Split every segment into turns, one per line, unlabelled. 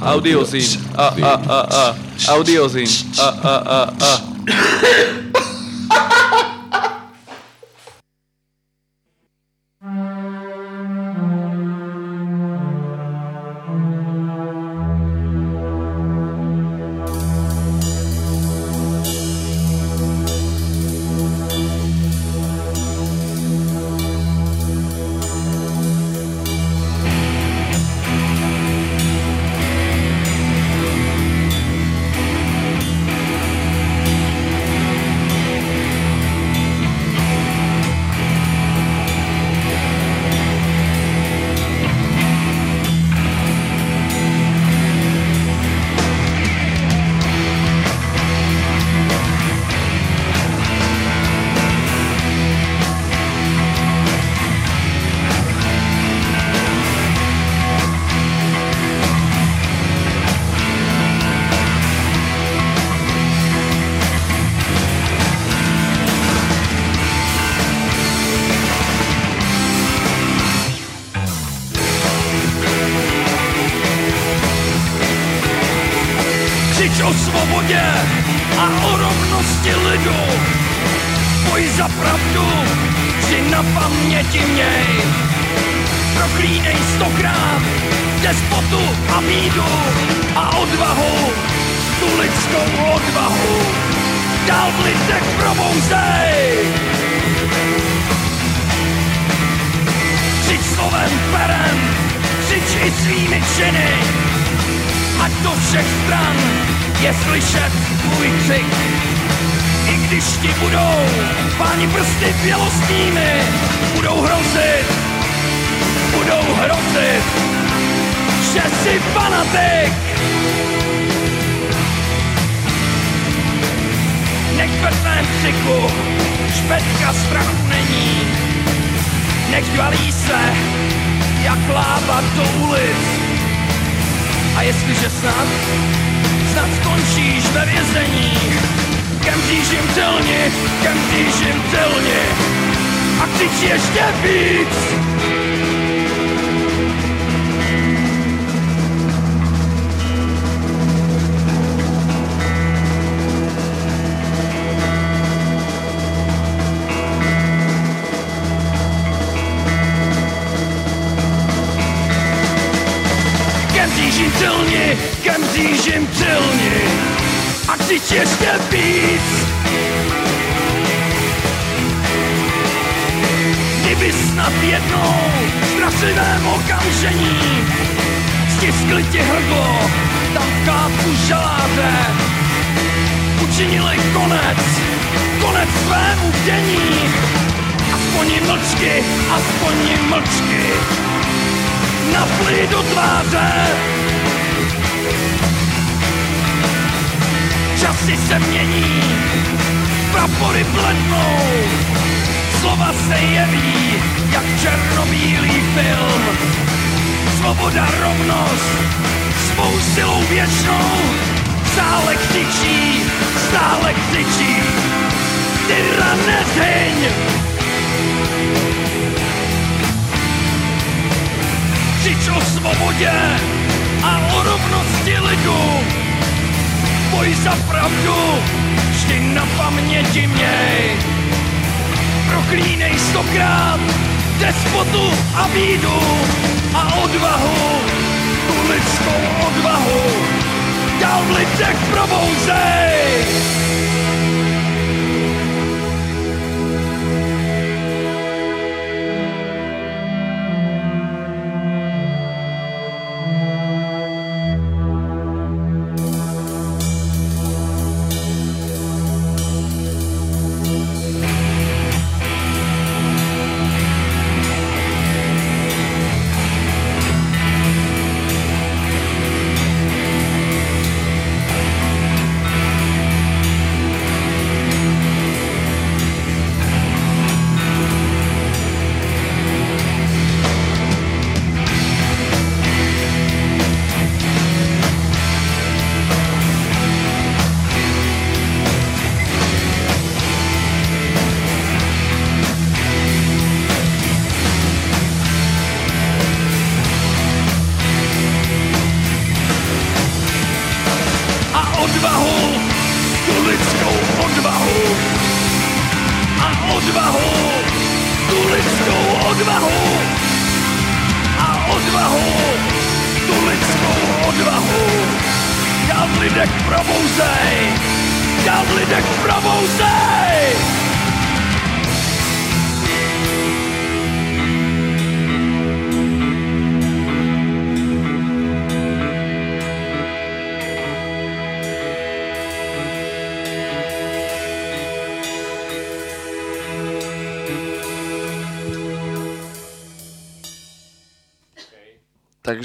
Audiozin. A, a, a, a. Audiozin. A, a, a, a.
Wojciech Probążej!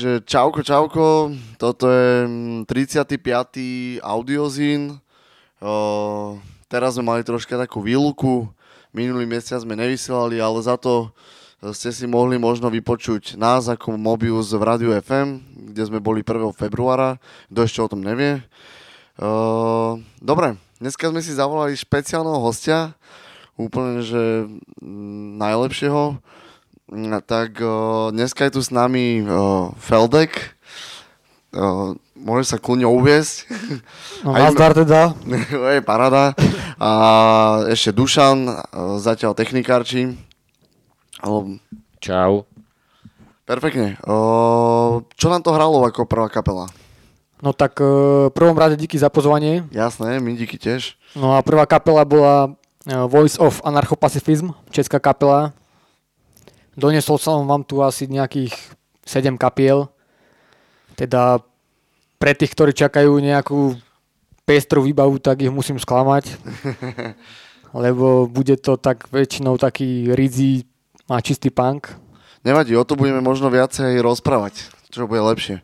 Takže čauko, čauko, toto je 35. Mm, audiozín. O, teraz sme mali troška takú výluku, minulý mesiac sme nevysielali, ale za to ste si mohli možno vypočuť nás ako Mobius v Radiu FM, kde sme boli 1. februára, kto ešte o tom nevie. O, dobre, dneska sme si zavolali špeciálneho hostia, úplne že mm, najlepšieho. No, tak o, dneska je tu s nami o, Feldek. O, môže sa kľudne uviesť.
No, nazdar teda.
je parada. A ešte Dušan, o, zatiaľ technikárči. O,
Čau.
Perfektne. O, čo nám to hralo ako prvá kapela?
No tak v prvom rade díky za pozvanie.
Jasné, my díky tiež.
No a prvá kapela bola Voice of Anarchopacifism, česká kapela, Donesol som vám tu asi nejakých 7 kapiel. Teda pre tých, ktorí čakajú nejakú pestru výbavu, tak ich musím sklamať. Lebo bude to tak väčšinou taký rizí a čistý punk.
Nevadí, o to budeme možno viacej rozprávať, čo bude lepšie.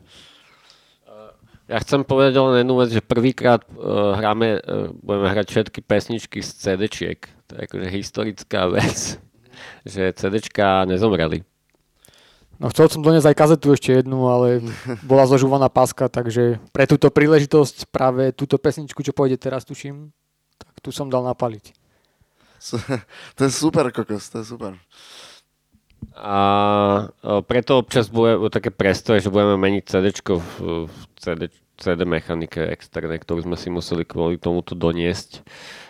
Ja chcem povedať len jednu vec, že prvýkrát uh, hráme, uh, budeme hrať všetky pesničky z CD-čiek. To je akože historická vec že CDčka nezomreli.
No chcel som doniesť aj kazetu ešte jednu, ale bola zožúvaná páska, takže pre túto príležitosť práve túto pesničku, čo pôjde teraz, tuším, tak tu som dal napaliť.
To je super, kokos, to je super.
A preto občas bude také prestoje, že budeme meniť CD v CD, CD mechanike externej, ktorú sme si museli kvôli tomuto doniesť.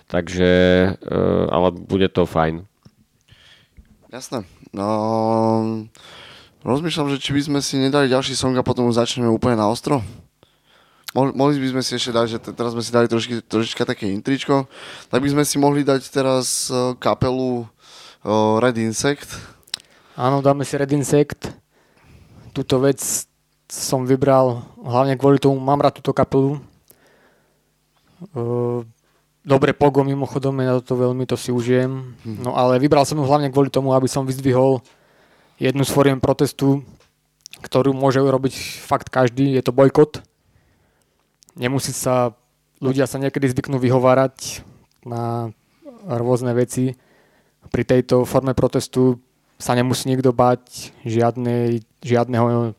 Takže, e, ale bude to fajn.
Jasné. No, rozmýšľam, že či by sme si nedali ďalší song a potom začneme úplne na ostro. Mohli by sme si ešte dať, že teraz sme si dali trošky, trošička také intričko, tak by sme si mohli dať teraz uh, kapelu uh, Red Insect.
Áno, dáme si Red Insect. Túto vec som vybral hlavne kvôli tomu, mám rád túto kapelu. Dobre pogo mimochodom, ja to veľmi to si užijem. No ale vybral som ju hlavne kvôli tomu, aby som vyzdvihol jednu z foriem protestu, ktorú môže urobiť fakt každý, je to bojkot. Nemusí sa, ľudia sa niekedy zvyknú vyhovárať na rôzne veci. Pri tejto forme protestu sa nemusí nikto bať žiadnej, žiadneho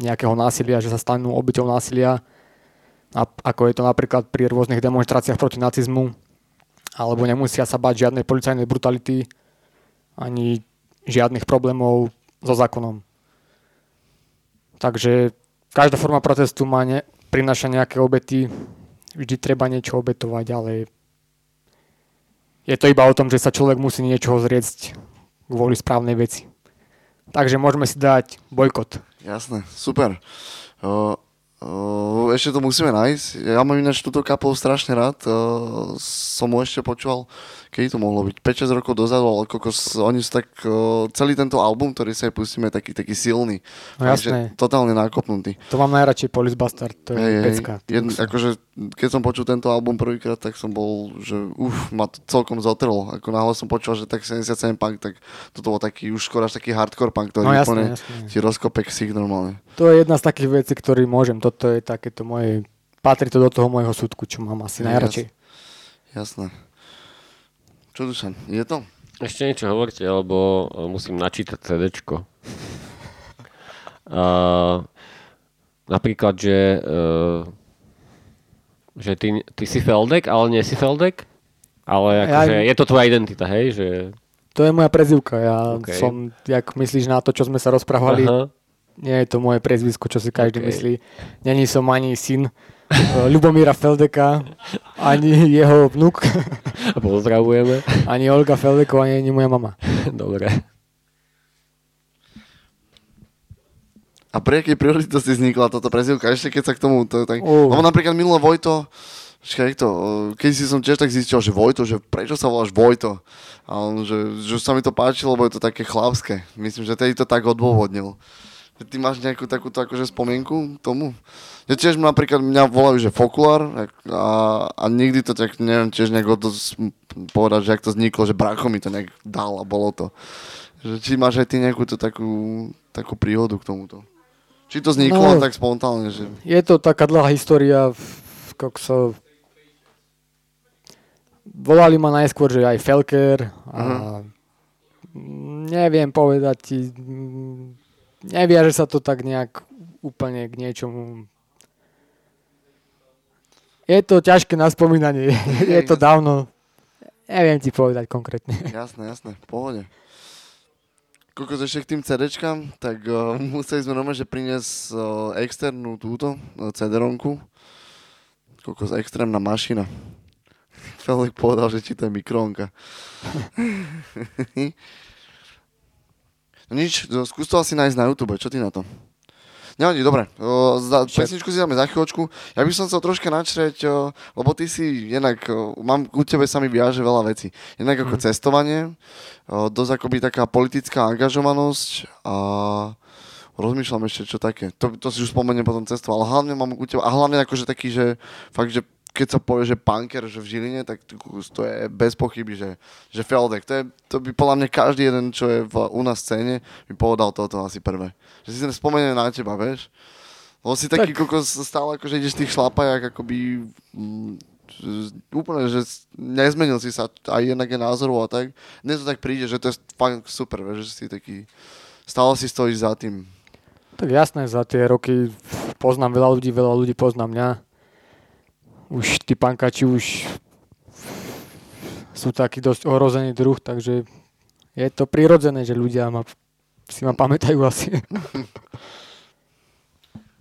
nejakého násilia, že sa stanú obyťou násilia ako je to napríklad pri rôznych demonstráciách proti nacizmu, alebo nemusia sa bať žiadnej policajnej brutality, ani žiadnych problémov so zákonom. Takže každá forma protestu má ne, prináša nejaké obety, vždy treba niečo obetovať, ale je to iba o tom, že sa človek musí niečoho zrieť kvôli správnej veci. Takže môžeme si dať bojkot.
Jasné, super. Uh, Uh, ešte to musíme nájsť. Ja mám ináč túto kapelu strašne rád. Uh, som mu ešte počúval kedy to mohlo byť, 5-6 rokov dozadu, ale kokos, oni sú tak, uh, celý tento album, ktorý sa aj pustíme, taký, taký silný.
No jasné.
Totálne nakopnutý.
To mám najradšej Police Bastard, to je hey, pecka.
Jedn, akože, keď som počul tento album prvýkrát, tak som bol, že uf, ma to celkom zotrlo. Ako náhle som počul, že tak 77 punk, tak toto bol taký, už skoro až taký hardcore punk, ktorý no, jasné, úplne jasné. ti rozkope ksík normálne.
To je jedna z takých vecí, ktorý môžem. Toto je takéto moje, patrí to do toho môjho súdku, čo mám asi najradšej.
Jasné. Čo Dušan, je to?
Ešte niečo hovorte, lebo e, musím načítať CDčko. uh, napríklad, že, uh, že ty, ty si Feldek, ale nie si Feldek? Ale akože, ja, je to tvoja identita, hej? Že...
To je moja prezivka. Ja okay. som, jak myslíš na to, čo sme sa rozprávali, Aha. nie je to moje prezvisko, čo si každý okay. myslí. Není som ani syn Ľubomíra Feldeka, ani jeho vnúk.
Pozdravujeme.
Ani Olga Feldeková, ani, ani moja mama.
Dobre.
A pri akej príležitosti vznikla táto prezivka? Ešte keď sa k tomu... To, tak...
Uh.
Lebo napríklad minulé Vojto, Počkaj, to, keď si som tiež tak zistil, že Vojto, že prečo sa voláš Vojto? A on, že, že sa mi to páčilo, lebo je to také chlapské. Myslím, že tedy to tak odôvodnil. Ty máš nejakú takúto akože spomienku tomu? Ja tiež napríklad mňa volajú, že Fokulár a, a nikdy to tak, neviem, tiež nejak to povedať, že ak to vzniklo, že Bracho mi to nejak dal a bolo to. Že či máš aj ty nejakú to takú, takú príhodu k tomuto? Či to vzniklo
No.
tak spontánne, že...
Je to taká dlhá história, kokso... Volali ma najskôr, že aj Felker a neviem povedať ti, neviaže sa to tak nejak úplne k niečomu. Je to ťažké na spomínanie, je to dávno, neviem ti povedať konkrétne.
Jasné, jasné, pohode. Koľko ešte k tým CDčkám, tak uh, museli sme normálne, že priniesť uh, externú túto uh, CD-ronku. Koľko extrémna mašina. Felix povedal, že či to je mikrónka. no nič, skús to asi nájsť na YouTube, čo ty na to? Nevadí, dobre. O, za, pesničku si dáme za chvíľočku. Ja by som chcel troška načrieť, o, lebo ty si jednak, o, mám u tebe sa mi viaže veľa vecí. Jednak ako cestovanie, o, dosť akoby taká politická angažovanosť a rozmýšľam ešte čo také. To, to si už spomeniem potom cestu, ale hlavne mám u teba, a hlavne akože taký, že fakt, že keď sa povie, že punker, že v Žiline, tak to je bez pochyby, že, že Feldek. To, je, to by podľa mňa každý jeden, čo je v, u nás scéne, by povedal toto asi prvé. Že si spomenie na teba, vieš? Lebo si taký
Tak.
kokos stále, akože ideš v tých šlapajach, akoby mm, že- úplne, že nezmenil si sa aj jednak je názorov a tak. Dnes to tak príde, že to je fakt super, vieš, že si taký, stále si stojíš za tým.
Tak jasné, za tie roky poznám veľa ľudí, veľa ľudí pozná mňa. Už tí pankači už sú taký dosť ohrozený druh, takže je to prirodzené, že ľudia ma, si ma pamätajú asi.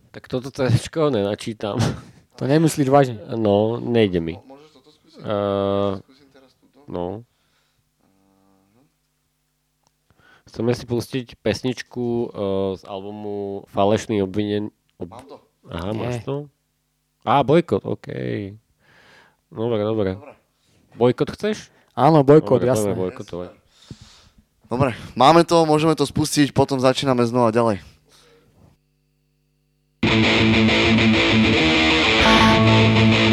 Tak toto CDčko nenačítam.
To nemyslíš vážne.
No, nejde mi.
Môžeš toto skúsiť?
Uh,
Skúsim teraz túto.
no. Chceme si pustiť pesničku uh, z albumu Falešný obvinen... Ob...
Mám to.
Aha,
Nie.
máš to? Á, bojkot, OK. Dobre, dobre.
Dobre.
Bojkot chceš?
Áno, bojkot,
dobre,
jasné.
poďme bojkotovať.
Dobre, máme to, môžeme to spustiť, potom začíname znova ďalej.
Bojkot!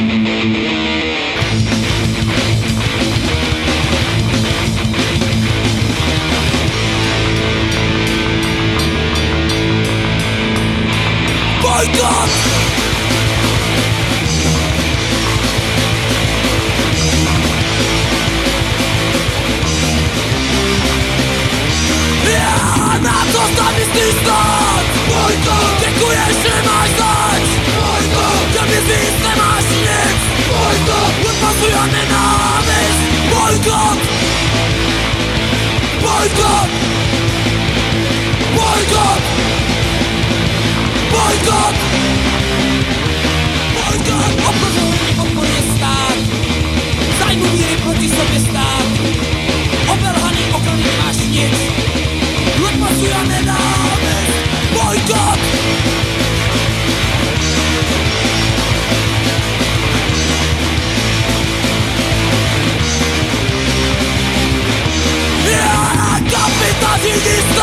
Děkuješ, že máš dať Bojkot! Že mi zvíc nemáš nic Bojkot! Odpazuj a nenávist Bojkot! Bojkot! Bojkot! Bojkot! Bojkot! Oporu, oporu stát Zájmu víry proti sobě stát Obelhaný this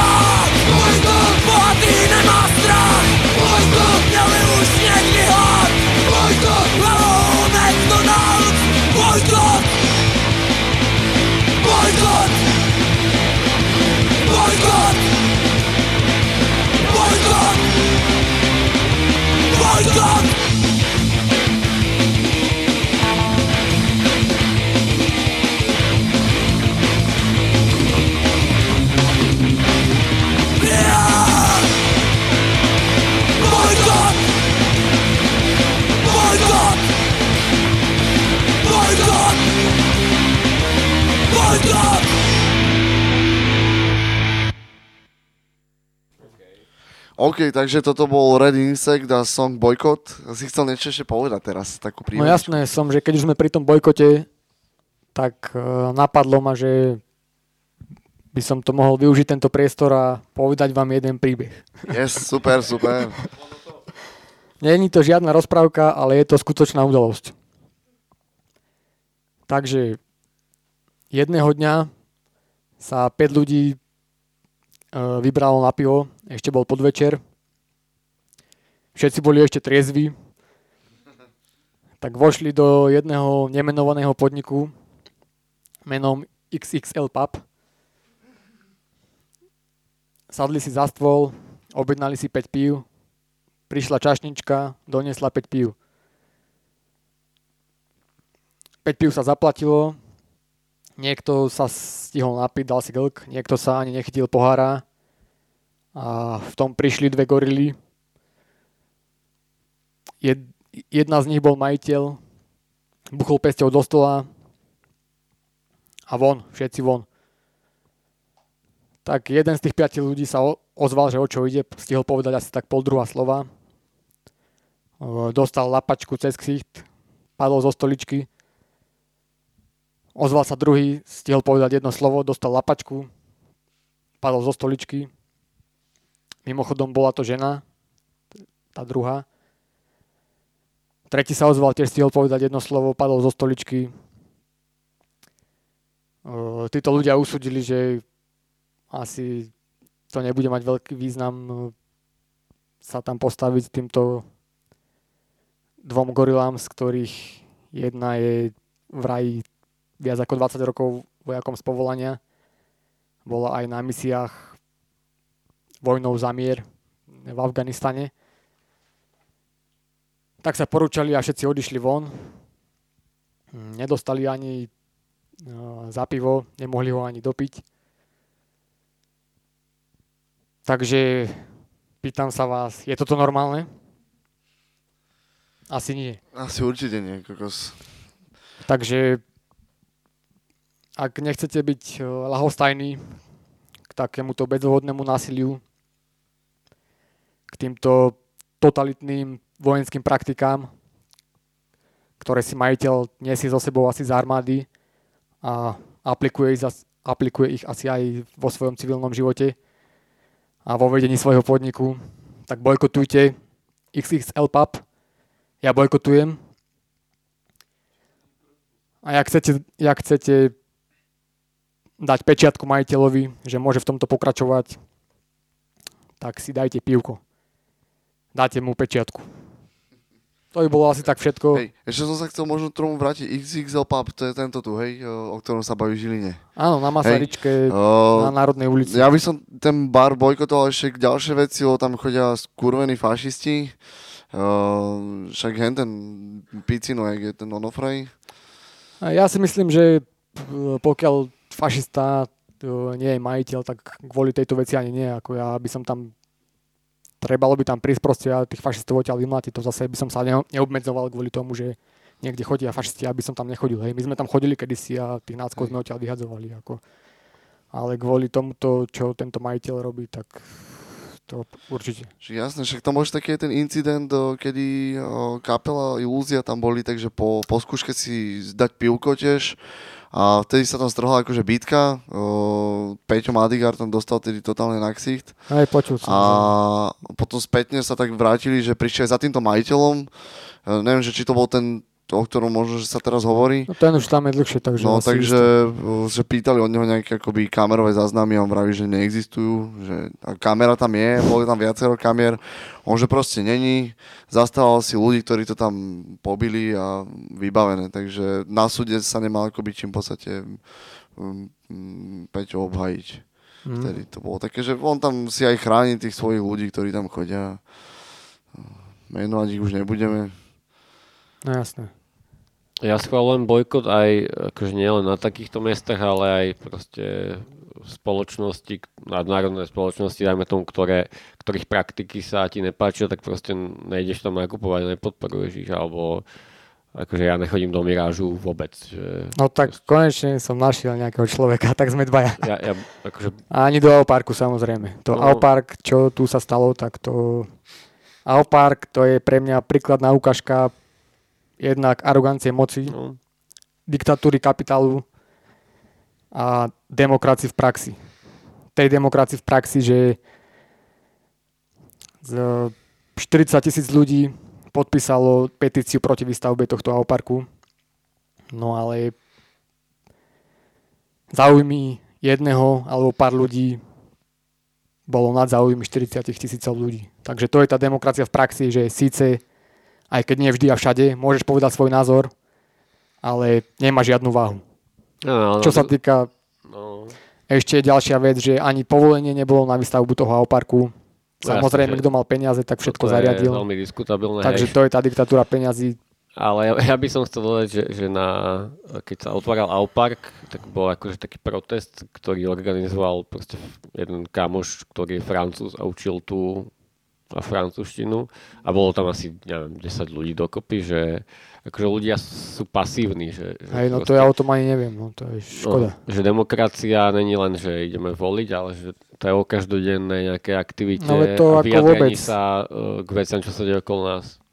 OK, takže toto bol Red Insect a song Boycott. Si chcel niečo ešte povedať teraz, takú
No
príhodu?
jasné som, že keď už sme pri tom bojkote, tak e, napadlo ma, že by som to mohol využiť tento priestor a povedať vám jeden príbeh.
Yes, super, super.
Není to žiadna rozprávka, ale je to skutočná udalosť. Takže jedného dňa sa 5 ľudí e, vybralo na pivo, ešte bol podvečer. Všetci boli ešte triezvi. Tak vošli do jedného nemenovaného podniku menom XXL Pub. Sadli si za stôl, objednali si 5 pív, prišla čašnička, doniesla 5 pív. 5 pív sa zaplatilo, niekto sa stihol napiť, dal si glk, niekto sa ani nechytil pohára a v tom prišli dve gorily. Jed, jedna z nich bol majiteľ, buchol pesťou do stola a von, všetci von. Tak jeden z tých piatich ľudí sa ozval, že o čo ide, stihol povedať asi tak pol druhá slova. Dostal lapačku cez ksicht, padol zo stoličky. Ozval sa druhý, stihol povedať jedno slovo, dostal lapačku, padol zo stoličky. Mimochodom bola to žena, tá druhá. Tretí sa ozval, tiež stihol povedať jedno slovo, padol zo stoličky. Títo ľudia usúdili, že asi to nebude mať veľký význam sa tam postaviť týmto dvom gorilám, z ktorých jedna je vraj viac ako 20 rokov vojakom z povolania. Bola aj na misiách vojnou za mier v Afganistane. Tak sa porúčali a všetci odišli von. Nedostali ani no, za pivo, nemohli ho ani dopiť. Takže pýtam sa vás, je toto normálne? Asi nie.
Asi určite nie, kokos.
Takže ak nechcete byť eh, lahostajní k takémuto bezúhodnému násiliu, k týmto totalitným vojenským praktikám, ktoré si majiteľ nesie so sebou asi z armády a aplikuje ich, aplikuje ich asi aj vo svojom civilnom živote a vo vedení svojho podniku, tak bojkotujte XXL Pub. Ja bojkotujem. A jak chcete, jak chcete dať pečiatku majiteľovi, že môže v tomto pokračovať, tak si dajte pivko. Dáte mu pečiatku. To by bolo asi tak všetko.
Hej, ešte som sa chcel možno tomu vrátiť. XXL Pub, to je tento tu, hej, o ktorom sa baví v Žiline.
Áno, na Masaryčke,
O,
na Národnej ulici.
Ja by som ten bar bojkotoval ešte k ďalšie veci, lebo tam chodia skurvení fašisti. Uh, však hen ten Picino, jak je ten Onofray.
A Ja si myslím, že p- pokiaľ fašista e, nie je majiteľ, tak kvôli tejto veci ani nie. Ako ja by som tam trebalo by tam prísť proste a tých fašistov odtiaľ vymlátiť. To zase by som sa ne, neobmedzoval kvôli tomu, že niekde chodia fašisti, aby som tam nechodil. Hej. My sme tam chodili kedysi a tých náckov sme odtiaľ vyhadzovali. Ako. Ale kvôli tomuto, čo tento majiteľ robí, tak to určite.
Že jasné, však tam môže taký ten incident, kedy kapela Ilúzia tam boli, takže po, po skúške si dať pivko tiež. A vtedy sa tam strhla akože bitka. O, Peťo Madigar tam dostal tedy totálne na ksicht.
Aj počul som.
A potom spätne sa tak vrátili, že prišli aj za týmto majiteľom. E, neviem, že či to bol ten, o ktorom možno, že sa teraz hovorí.
No ten už tam je dlhšie, takže...
No takže o, že pýtali od neho nejaké akoby kamerové záznamy a on vraví, že neexistujú, že a kamera tam je, boli tam viacero kamier, on že proste není, zastával si ľudí, ktorí to tam pobili a vybavené, takže na súde sa nemal akoby čím v podstate um, um, Peťo obhajiť.
Mm.
Vtedy to bolo také, že on tam si aj chráni tých svojich ľudí, ktorí tam chodia. Menovať ich už nebudeme.
No jasné.
Ja schválujem bojkot aj akože nielen na takýchto miestach, ale aj proste spoločnosti, nadnárodné spoločnosti, dajme tomu, ktoré, ktorých praktiky sa ti nepáčia, tak proste nejdeš tam nakupovať, nepodporuješ ich, alebo akože ja nechodím do Mirážu vôbec. Že
No tak konečne som našiel nejakého človeka, tak sme dvaja.
ja, ja akože
A ani do Auparku samozrejme. To
No.
Aupark, čo tu sa stalo, tak to... Aupark to je pre mňa príkladná ukážka jednak arogancie moci
no,
diktatúry kapitálu a demokracii v praxi. Tej demokracii v praxi, že z 40 tisíc ľudí podpísalo petíciu proti výstavbe tohto parku. No ale záujmy jedného alebo pár ľudí bolo nad záujmy 40 tisícov ľudí. Takže to je tá demokracia v praxi, že síce, aj keď nie vždy a všade, môžeš povedať svoj názor, ale nemá žiadnu váhu.
No, no,
Čo sa týka
no,
ešte ďalšia vec, že ani povolenie nebolo na výstavbu toho parku.
No,
Samozrejme, kto mal peniaze, tak všetko
toto je
zariadil.
veľmi diskutabilné.
Takže
hej.
to je tá diktatúra peňazí.
Ale ja, ja by som chcel dodať, že, že na, keď sa otváral Aupark, tak bol akože taký protest, ktorý organizoval proste jeden kamoš, ktorý je francúz a učil tu a francúzštinu a bolo tam asi, neviem, 10 ľudí dokopy, že akože ľudia sú pasívni. Že, že
Hej, no to
proste-
ja o tom ani neviem, no to je škoda.
No, že demokracia není len, že ideme voliť, ale že to je o každodennej nejakej aktivite
No, veď to
a
ako vôbec.
sa uh, k veciam, čo sa deje okolo nás.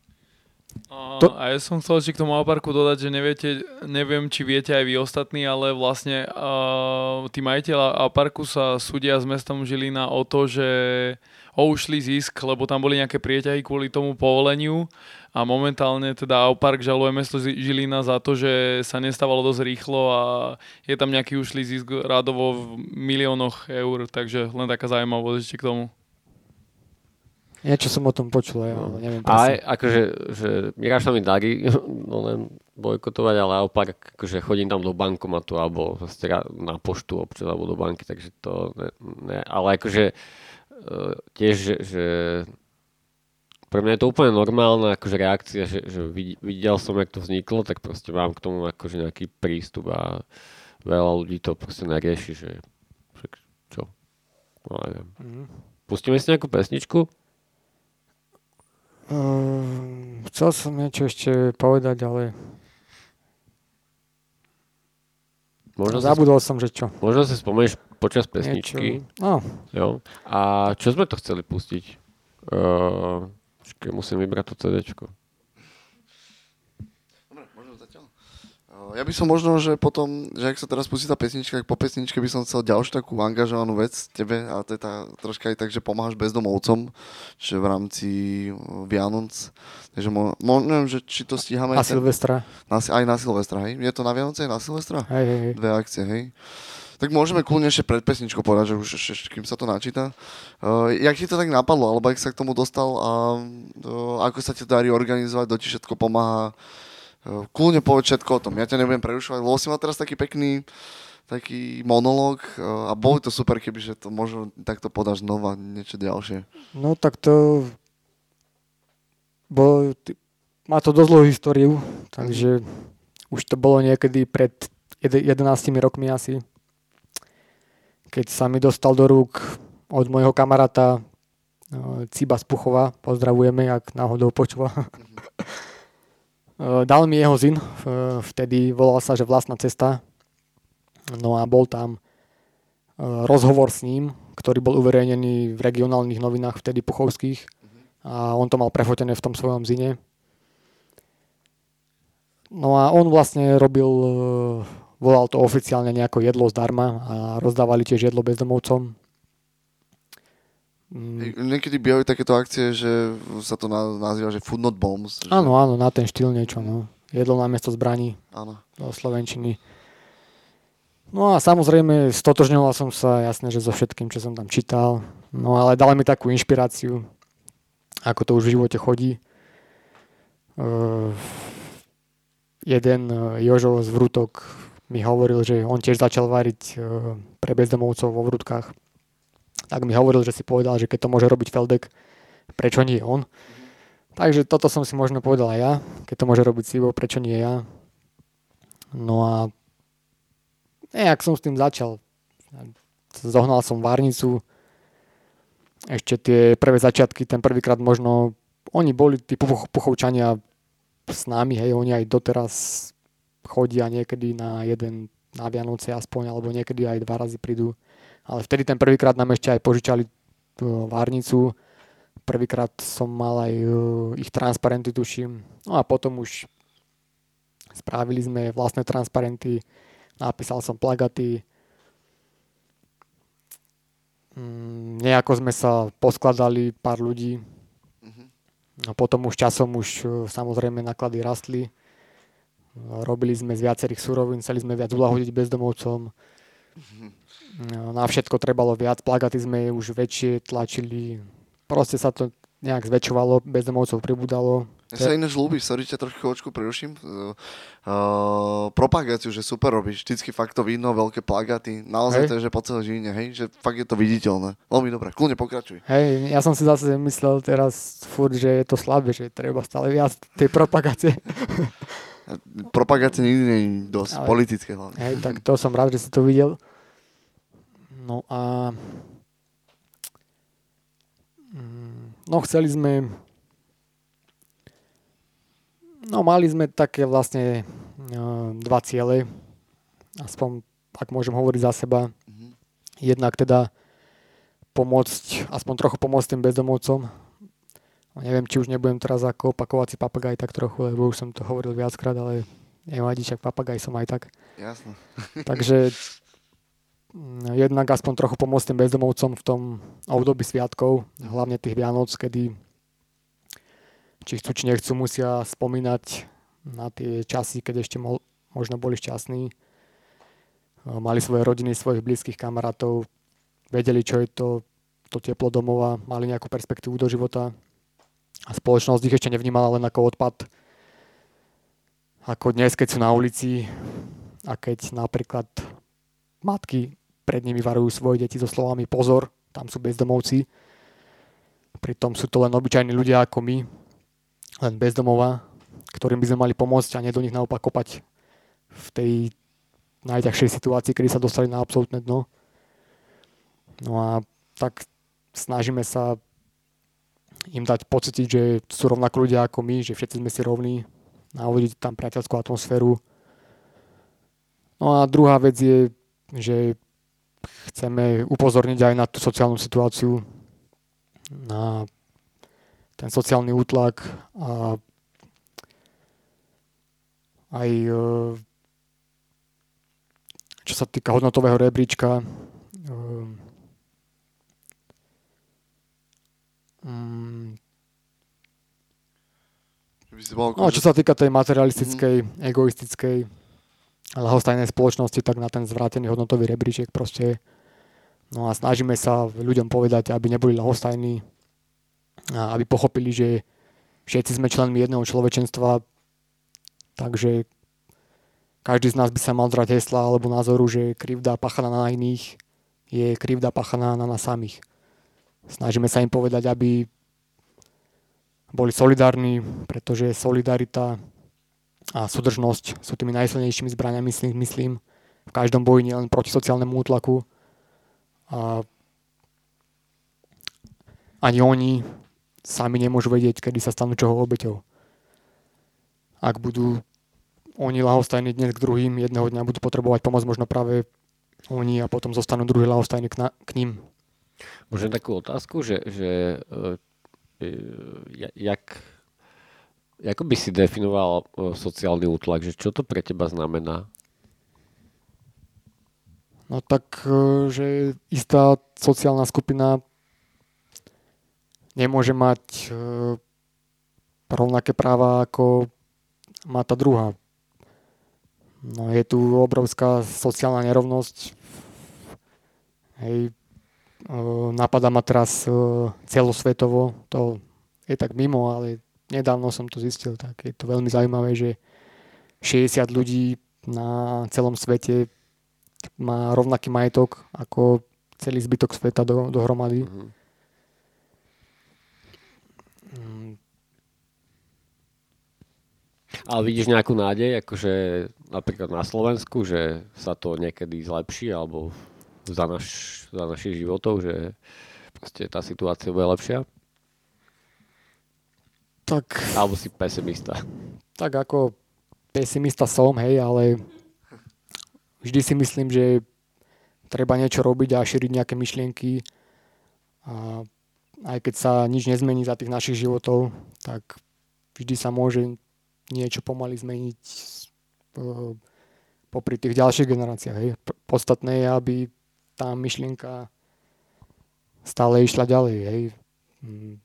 A,
To-
a ja som chcel ešte k tomu Alparku dodať, že neviete, neviem, či viete aj vy ostatní, ale vlastne uh, tí majiteľa Alparku sa súdia s mestom Žilina o to, že ušli zisk, lebo tam boli nejaké prieťahy kvôli tomu povoleniu a momentálne teda Alpark žaluje mesto Žilina za to, že sa nestávalo dosť rýchlo a je tam nejaký ušlý zisk rádovo v miliónoch eur, takže len taká zaujímavosť ešte k tomu.
Niečo som o tom počul, ja, ale neviem presne.
akože, že Miráš sa mi darí no len bojkotovať, ale naopak akože chodím tam do bankomatu alebo na poštu občas alebo do banky, takže to ne, ne ale akože uh, tiež, že, že pre mňa je to úplne normálna akože reakcia, že, že vid- videl som, jak to vzniklo, tak proste mám k tomu akože nejaký prístup a veľa ľudí to proste nerieši, že však čo? No, neviem.
Mhm.
Pustíme si nejakú pesničku?
Ehm, chcel som niečo ešte povedať, ale
Možno si
zabudol som, že čo.
Možno si spomenieš počas
Niečo.
pesničky.
No,
Jo. A čo sme to chceli pustiť? Uh, musím vybrať to CDčko.
Dobre, môžem zatiaľ. Uh, Ja by som možno, že potom, že ak sa teraz pustí tá pesnička, tak po pesničke by som chcel ďalšiu takú angažovanú vec tebe a to je tá troška aj tak, že pomáhaš bezdomovcom, že v rámci uh, Vianoc. Takže mo, mo, neviem, že či to stíhame.
a
ten-
Silvestra.
na, aj na Silvestra, hej? Je to na Vianoce aj na Silvestra?
Hej, hej, hej.
Dve akcie, hej? Tak môžeme kľudne ešte pred pesničkou povedať, že už ešte, kým sa to načíta. Uh, jak ti to tak napadlo, alebo ak sa k tomu dostal a uh, ako sa ti darí organizovať, do ti všetko pomáha. Uh, kľudne povedz všetko o tom, ja ťa nebudem prerušovať, lebo si mal teraz taký pekný taký monológ a bolo to super, keby že to možno takto podáš znova, niečo ďalšie.
No tak to... Bolo, má to dosť dlhú históriu, takže už to bolo niekedy pred jed- 11 rokmi asi, keď sa mi dostal do rúk od môjho kamaráta eh, Ciba z Puchova, pozdravujeme, ak náhodou počúva. Eh, Dal mi jeho zin, eh, vtedy volal sa, že vlastná cesta. No a bol tam rozhovor s ním, ktorý bol uverejnený v regionálnych novinách vtedy puchovských a on to mal prefotené v tom svojom zine. No a on vlastne robil, volal to oficiálne nejako jedlo zdarma a rozdávali tiež jedlo bezdomovcom. Mm,
Niekedy bývajú takéto akcie, že sa to na, nazýva, že food not bombs. Že,
Áno, áno, na ten štýl niečo, no. Jedlo na miesto zbraní
áno.
do Slovenčiny. No a samozrejme, stotožňoval som sa, jasne, že so všetkým, čo som tam čítal. No ale dala mi takú inšpiráciu, ako to už v živote chodí. Uh, jeden uh, Jožo z Vrutok mi hovoril, že on tiež začal variť uh, pre bezdomovcov vo Vrutkách. Tak mi hovoril, že si povedal, že keď to môže robiť Feldek, prečo nie on? Takže toto som si možno povedal aj ja, keď to môže robiť Sivo, prečo nie ja? No a nejak som s tým začal. Zohnal som varnicu, ešte tie prvé začiatky, ten prvýkrát možno, oni boli, tí puch- puchovčania s nami, hej, oni aj doteraz chodia niekedy na jeden, na Vianoce aspoň, alebo niekedy aj dva razy prídu. Ale vtedy ten prvýkrát nám ešte aj požičali tú varnicu, prvýkrát som mal aj uh, ich transparenty, tuším. No a potom už Spravili sme vlastné transparenty, napísal som plagaty. Mm, nejako sme sa poskladali pár ľudí. No potom už časom už e, samozrejme náklady rastli. Robili sme z viacerých surovín, chceli sme viac ulahodiť bezdomovcom. No, na všetko trebalo viac, plagaty sme už väčšie tlačili. Proste sa to nejak zväčšovalo, bezdomovcov pribudalo.
Ja sa ináč ľúbiš, sorry, ťa trošku chvíľočku preruším. Uh, propagáciu, že super robíš, vždycky fakt to vidno, veľké plagáty, naozaj
Hej.
to je, že po celé Žiline, hej, že fakt je to viditeľné. Veľmi dobré, kľudne pokračuj.
Hej, ja som si zase myslel teraz furt, že je to slabé, že treba stále viac tej propagácie.
Propagácia nikdy nie je dosť,
Ale-
politické hlavne.
Hej, tak to som rád, že si to videl. No a... No chceli sme... No mali sme také vlastne uh, dva ciele. Aspoň, ak môžem hovoriť za seba. Jednak teda pomôcť, aspoň trochu pomôcť tým bezdomovcom. No, neviem, či už nebudem teraz ako opakovací papagaj tak trochu, lebo už som to hovoril viackrát, ale nevadí, však papagaj som aj tak.
Jasné.
Takže mm, jednak aspoň trochu pomôcť tým bezdomovcom v tom období sviatkov, hlavne tých Vianoc, kedy či chcú, či nechcú, musia spomínať na tie časy, keď ešte mo- možno boli šťastní. Mali svoje rodiny, svojich blízkych kamarátov, vedeli, čo je to, to teplo domova, mali nejakú perspektívu do života a spoločnosť ich ešte nevnímala len ako odpad. Ako dnes, keď sú na ulici, a keď napríklad matky pred nimi varujú svoje deti so slovami pozor, tam sú bezdomovci, pritom sú to len obyčajní ľudia ako my, len bezdomová, ktorým by sme mali pomôcť a nie do nich naopak kopať v tej najťažšej situácii, kedy sa dostali na absolútne dno. No a tak snažíme sa im dať pocítiť, že sú rovnako ľudia ako my, že všetci sme si rovní, navodiť tam priateľskú atmosféru, No a druhá vec je, že chceme upozorniť aj na tú sociálnu situáciu, na ten sociálny útlak a aj e, čo sa týka hodnotového rebríčka, e, mm, No, čo sa týka tej materialistickej, mm-hmm. egoistickej, ľahostajnej spoločnosti, tak na ten zvrátený hodnotový rebríček proste No a snažíme sa ľuďom povedať, aby neboli ľahostajní, a aby pochopili, že všetci sme členmi jedného človečenstva, takže každý z nás by sa mal drať hesla alebo názoru, že krivda pachaná na iných je krivda pachaná na nás samých. Snažíme sa im povedať, aby boli solidárni, pretože solidarita a súdržnosť sú tými najsilnejšími zbraniami, myslím, v každom boji, nielen proti sociálnemu útlaku. A ani oni sami nemôžu vedieť, kedy sa stanú čoho obeťou. Ak budú oni lahostajní dnes k druhým, jedného dňa budú potrebovať pomoc možno práve oni a potom zostanú druhí lahostajní k, na, k ním.
Môžem takú otázku, že, že e, e, ja- jak, ako by si definoval e, sociálny útlak, že čo to pre teba znamená?
No tak, že istá sociálna skupina nemôže mať rovnaké práva ako má tá druhá. No je tu obrovská sociálna nerovnosť. Hej, napadá ma teraz celosvetovo, to je tak mimo, ale nedávno som to zistil, tak je to veľmi zaujímavé, že 60 ľudí na celom svete má rovnaký majetok ako celý zbytok sveta do, dohromady.
Mhm.
Mm,
Ale vidíš nejakú nádej, akože napríklad na Slovensku, že sa to niekedy zlepší, alebo za, naš, za našich životov, že proste tá situácia bude lepšia?
Tak,
Alebo si pesimista?
tak ako pesimista som, hej, ale vždy si myslím, že treba niečo robiť a šíriť nejaké myšlienky. A aj keď sa nič nezmení za tých našich životov, tak vždy sa môže niečo pomaly zmeniť uh, popri tých ďalších generáciách. Hej. Podstatné je, aby tá myšlienka stále išla ďalej. Hej. Mm,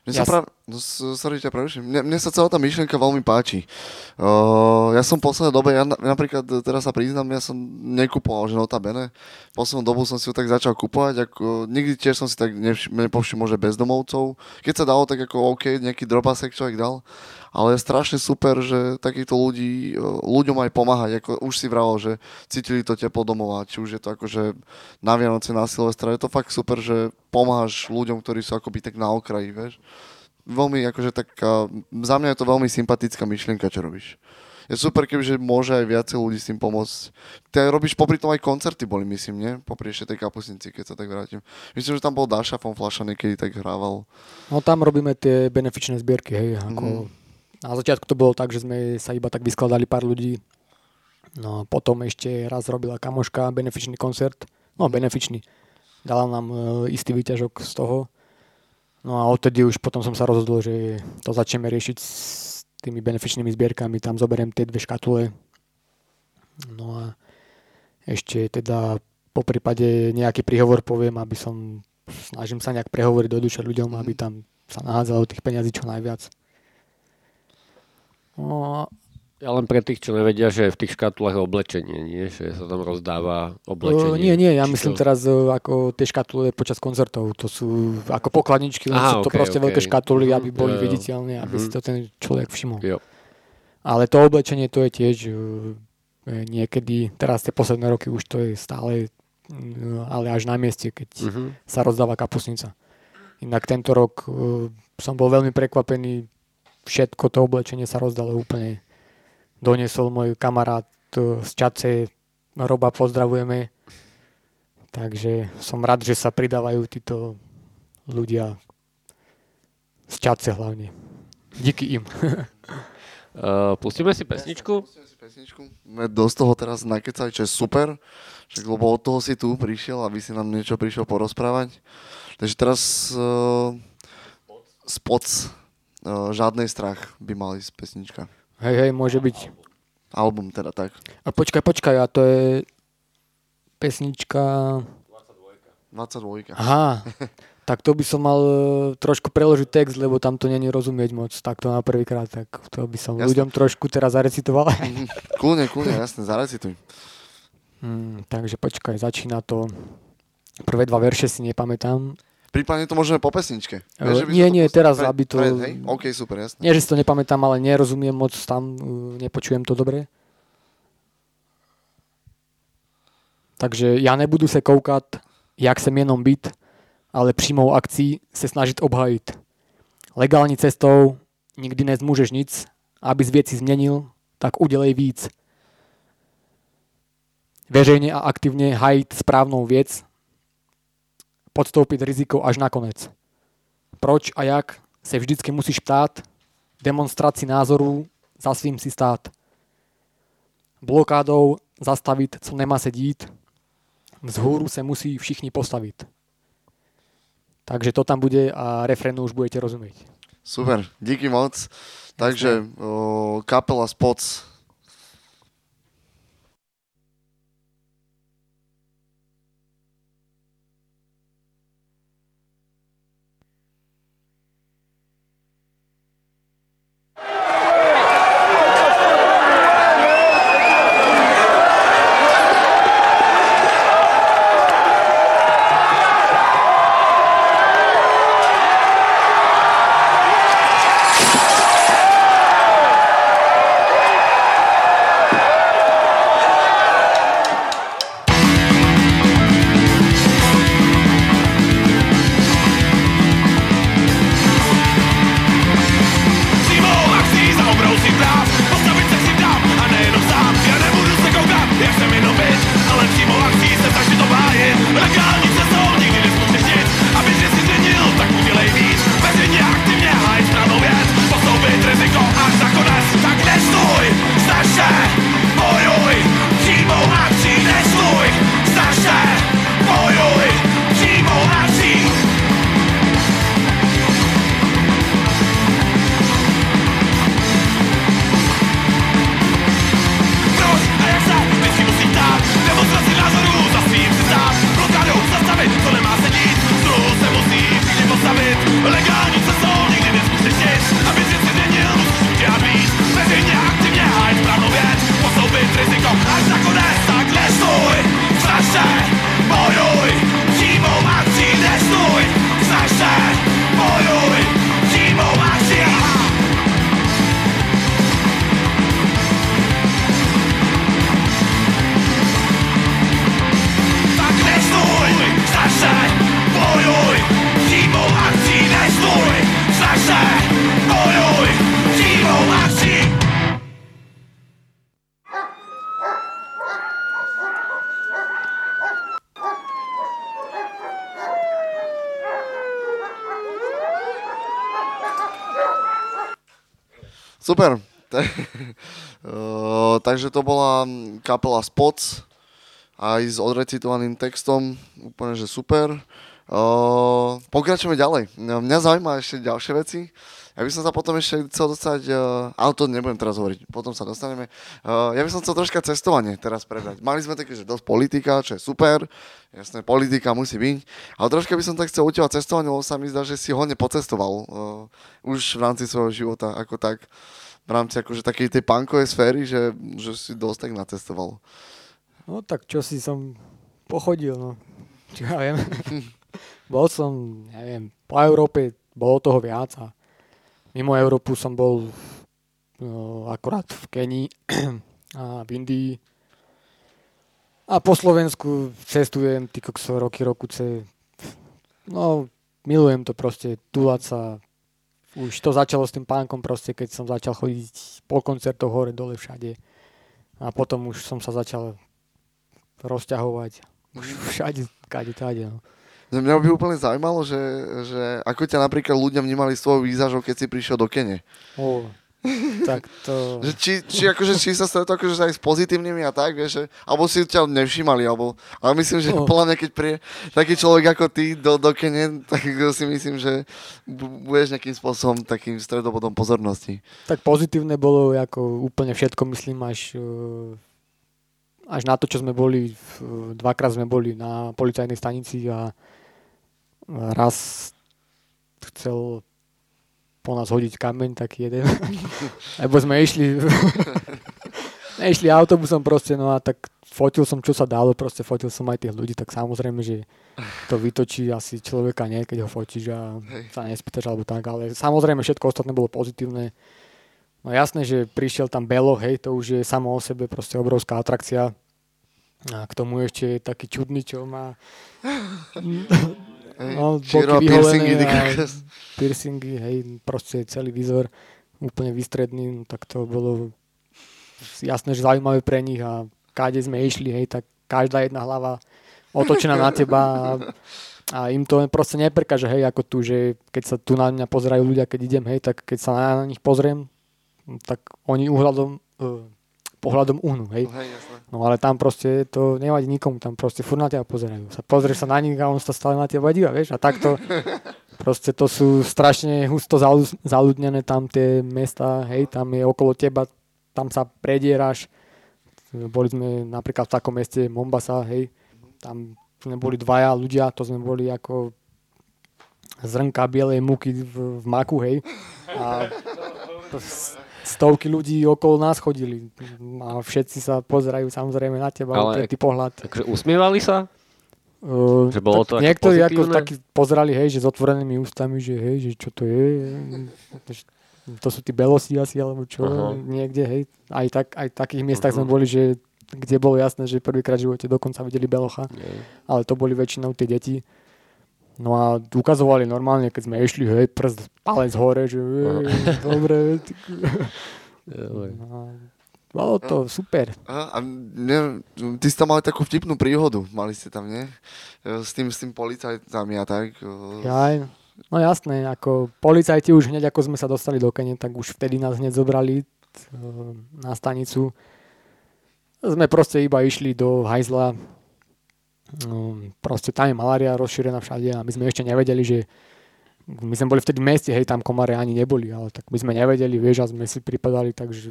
Mne sa
Ja s-
práve, no, sorry, ťa preruším. Mne, mne sa celá tá myšlienka veľmi páči. Uh, ja som v poslednej dobe, ja na, napríklad e, teraz sa priznám, ja som nekupoval, že nota bene. Poslednú dobu som si ju tak začal kupovať, ako, nikdy tiež som si tak nevš- nepovšimol, že bezdomovcov. Keď sa dalo, tak ako OK, nejaký dropasek človek dal. Ale je strašne super, že takýchto ľudí, e, ľuďom aj pomáhať. Ako už si vravel, že cítili to teplo domova, či už je to akože na Vianoce, na Silvestra. Je to fakt super, že pomáhaš ľuďom, ktorí sú akoby tak na okraji, vieš. Veľmi, akože tak, za mňa je to veľmi sympatická myšlienka, čo robíš. Je super, kebyže môže aj viacej ľudí s tým pomôcť. Ty robíš popri tom aj koncerty boli, myslím, nie? Popri ešte tej kapusnici, keď sa tak vrátim. Myslím, že tam bol Dáša von Flaša niekedy tak hrával.
No tam robíme tie benefičné zbierky, hej, ako
Mhm.
na začiatku to bolo tak, že sme sa iba tak vyskladali pár ľudí, no potom ešte raz robila kamoška benefičný koncert, no benefičný, dala nám e, istý výťažok z toho, no a odtedy už potom som sa rozhodol, že to začneme riešiť s tými benefičnými zbierkami, tam zoberiem tie dve škatule, no a ešte teda po prípade nejaký príhovor poviem, aby som snažím sa nejak prehovoriť do duše ľuďom, aby tam sa nahádzalo tých peňazí čo najviac. No,
Ja len pre tých, čo nevedia, že v tých škatulách je oblečenie, nie? Že sa tam rozdáva oblečenie.
nie, nie, ja
Či
myslím
to-
teraz ako tie škatule počas koncertov. To sú ako pokladničky, len
Aha,
sú to
okej,
proste
okej.
veľké škatuly,
Mhm,
aby boli
jo,
viditeľné, aby si
Mhm.
to ten človek všimol.
Jo.
Ale to oblečenie to je tiež e, niekedy, teraz tie posledné roky už to je stále, mm, ale až na mieste, keď
Mhm.
sa rozdáva kapusnica. Inak tento rok uh, som bol veľmi prekvapený, všetko to oblečenie sa rozdalo úplne. Doniesol môj kamarát uh, z Čace, Roba pozdravujeme. Takže som rád, že sa pridávajú títo ľudia z Čace hlavne. Díky im.
Uh, pustíme si pesničku?
Pustíme si pesničku. Sme dosť toho teraz nakecali, čo je super. Však, lebo od toho si tu prišiel, aby si nám niečo prišiel porozprávať. Takže teraz uh, spoc uh, Žiadnej strach by mal ísť pesnička.
Hej, hej, môže byť.
Album teda tak.
A počkaj, počkaj, a to je pesnička...
22.
Aha, tak to by som mal e, trošku preložiť text, lebo tam to není rozumieť moc takto na prvýkrát, tak to by som
Jasne.
ľuďom trošku teraz zarecitoval.
Kľudne, kľudne, jasne, zarecituj.
Hmm, takže počkaj, začína to. Prvé dva verše si nepamätám.
Prípadne to môžeme po pesničke. By
nie,
to
nie,
pustili
teraz,
pred-
aby to-
Pred, hej? OK, super, jasne.
Nie, že si to nepamätám, ale nerozumiem moc tam, uh, nepočujem to dobre. Takže já nebudu se koukat, jak jsem jenom byt, ale přímou akcí se snažit obhajit. Legální cestou nikdy nezmůžeš nic, abys věci změnil, tak udělej víc. Veřejně a aktivně hajit správnou věc, podstoupit riziko až nakonec. Proč a jak se vždycky musíš ptát, demonstraci názorů za svým si stát. Blokádou zastavit, co nemá se dít, vzhůru se musí všichni postavit. Takže to tam bude a refrénu už budete rozumieť.
Super, díky moc. Takže o, kapela Spots Super. uh, takže to bola kapela Spots aj s odrecitovaným textom, úplne že super. Uh, pokračujeme ďalej. Mňa zaujíma ešte ďalšie veci. Ja by som sa potom ešte chcel dostať, uh, ale to nebudem teraz hovoriť, potom sa dostaneme. Uh, ja by som chcel troška cestovanie teraz prebrať. Mali sme také, že dosť politika, čo je super, jasné, politika musí byť, ale troška by som tak chcel u teba cestovanie, lebo sa mi zdá, že si hodne pocestoval uh, už v rámci svojho života ako tak, v rámci akože takej tej punkovej sféry, že, že si dosť tak nacestoval.
No tak čo si som pochodil, no. Čo ja viem. bol som, neviem, po Európe bolo toho viac a mimo Európu som bol no, akorát v Kenii a v Indii. A po Slovensku cestujem ty kokso roky, rokuce. No, milujem to proste, túlať sa. Už to začalo s tým pánkom proste, keď som začal chodiť po koncertoch hore, dole, všade. A potom už som sa začal rozťahovať. Už všade, kade, tade. No.
Mňa by úplne zaujímalo, že, že ako ťa napríklad ľudia vnímali s tvojou výzažou, keď si prišiel do Kene.
Oh, tak to...
Že či, či, akože, či sa stretol akože aj s pozitívnymi a tak, vieš, že, alebo si ťa nevšímali, alebo, ale myslím, že oh. podľa mňa, keď príde taký človek ako ty do, do Kene, tak si myslím, že budeš nejakým spôsobom takým stredobodom pozornosti.
Tak pozitívne bolo ako úplne všetko, myslím, až až na to, čo sme boli, dvakrát sme boli na policajnej stanici a raz chcel po nás hodiť kameň, taký jeden. Lebo sme išli, išli autobusom proste, no a tak fotil som, čo sa dalo, proste fotil som aj tých ľudí, tak samozrejme, že to vytočí asi človeka nie, keď ho fotíš a sa nespýtaš alebo tak, ale samozrejme všetko ostatné bolo pozitívne. No jasné, že prišiel tam Belo, hej, to už je samo o sebe proste obrovská atrakcia. A k tomu ešte je taký čudný, čo má no, boky piercingy, a piercingy, hej, proste celý výzor úplne vystredný, no, tak to bolo jasné, že zaujímavé pre nich a káde sme išli, hej, tak každá jedna hlava otočená na teba a, a im to proste neprekáže, hej, ako tu, že keď sa tu na mňa pozerajú ľudia, keď idem, hej, tak keď sa na nich pozriem, tak oni uhľadom, uh, pohľadom uhnú, hej. hej no ale tam proste to nevadí nikomu, tam proste furt na teba pozerajú. Sa pozrieš sa na nich a on sa stále na teba díva, vieš. A takto proste to sú strašne husto zaludnené tam tie mesta, hej, tam je okolo teba, tam sa predieraš. Boli sme napríklad v takom meste Mombasa, hej, tam sme boli dvaja ľudia, to sme boli ako zrnka bielej múky v, v maku, hej. A stovky ľudí okolo nás chodili a všetci sa pozerajú samozrejme na teba, Ale ty pohľad.
Takže usmievali sa?
Uh, že bolo to niektorí ako takí pozerali, hej, že s otvorenými ústami, že hej, že čo to je, to sú tí belosi asi, alebo čo, uh-huh. niekde, hej. Aj, tak, aj v takých miestach uh-huh. sme boli, že kde bolo jasné, že prvýkrát v živote dokonca videli belocha, yeah. ale to boli väčšinou tie deti. No a ukazovali normálne, keď sme išli, hej, prst, palec hore, že hej, dobre. No, bolo to super.
A, a ne, ty si tam mali takú vtipnú príhodu, mali ste tam, nie? E, s tým, s tým policajtami a tak. E,
Jaj, no jasné, ako policajti už hneď ako sme sa dostali do Kene, tak už vtedy nás hneď zobrali e, na stanicu. Sme proste iba išli do hajzla, proste tam je malária rozšírená všade a my sme ešte nevedeli, že my sme boli vtedy v meste, hej, tam komáre ani neboli, ale tak my sme nevedeli, vieš, a sme si pripadali tak, že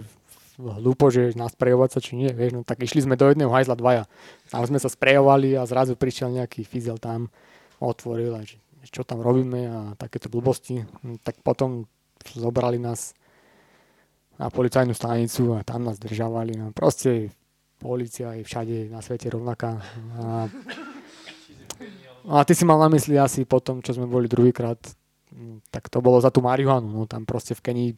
hlúpo, že nás sprejovať sa, či nie, vieš, no tak išli sme do jedného hajzla dvaja. Tam sme sa sprejovali a zrazu prišiel nejaký fizel tam, otvoril a že, čo tam robíme a takéto blbosti. No, tak potom zobrali nás na policajnú stanicu a tam nás državali. No, proste Polícia je všade na svete rovnaká. A, a ty si mal na mysli asi potom, čo sme boli druhýkrát, mm, tak to bolo za tú marihuanu. No, tam proste v Kenii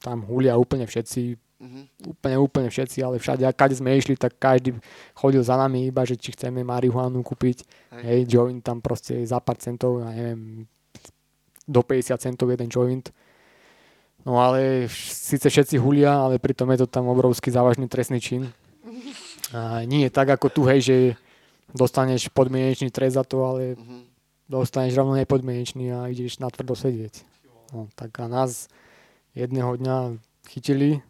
tam hulia úplne všetci, mm-hmm. úplne, úplne všetci, ale všade, a kade sme išli, tak každý chodil za nami iba, že či chceme marihuanu kúpiť. Hej, hej joint tam proste za pár centov, ja neviem, do 50 centov jeden joint. No ale síce všetci hulia, ale pritom je to tam obrovský závažný trestný čin. A nie je tak ako tu, hej, že dostaneš podmienečný trest za to, ale uh-huh. dostaneš rovno nepodmienečný a ideš na tvrdo sedieť. No, tak a nás jedného dňa chytili.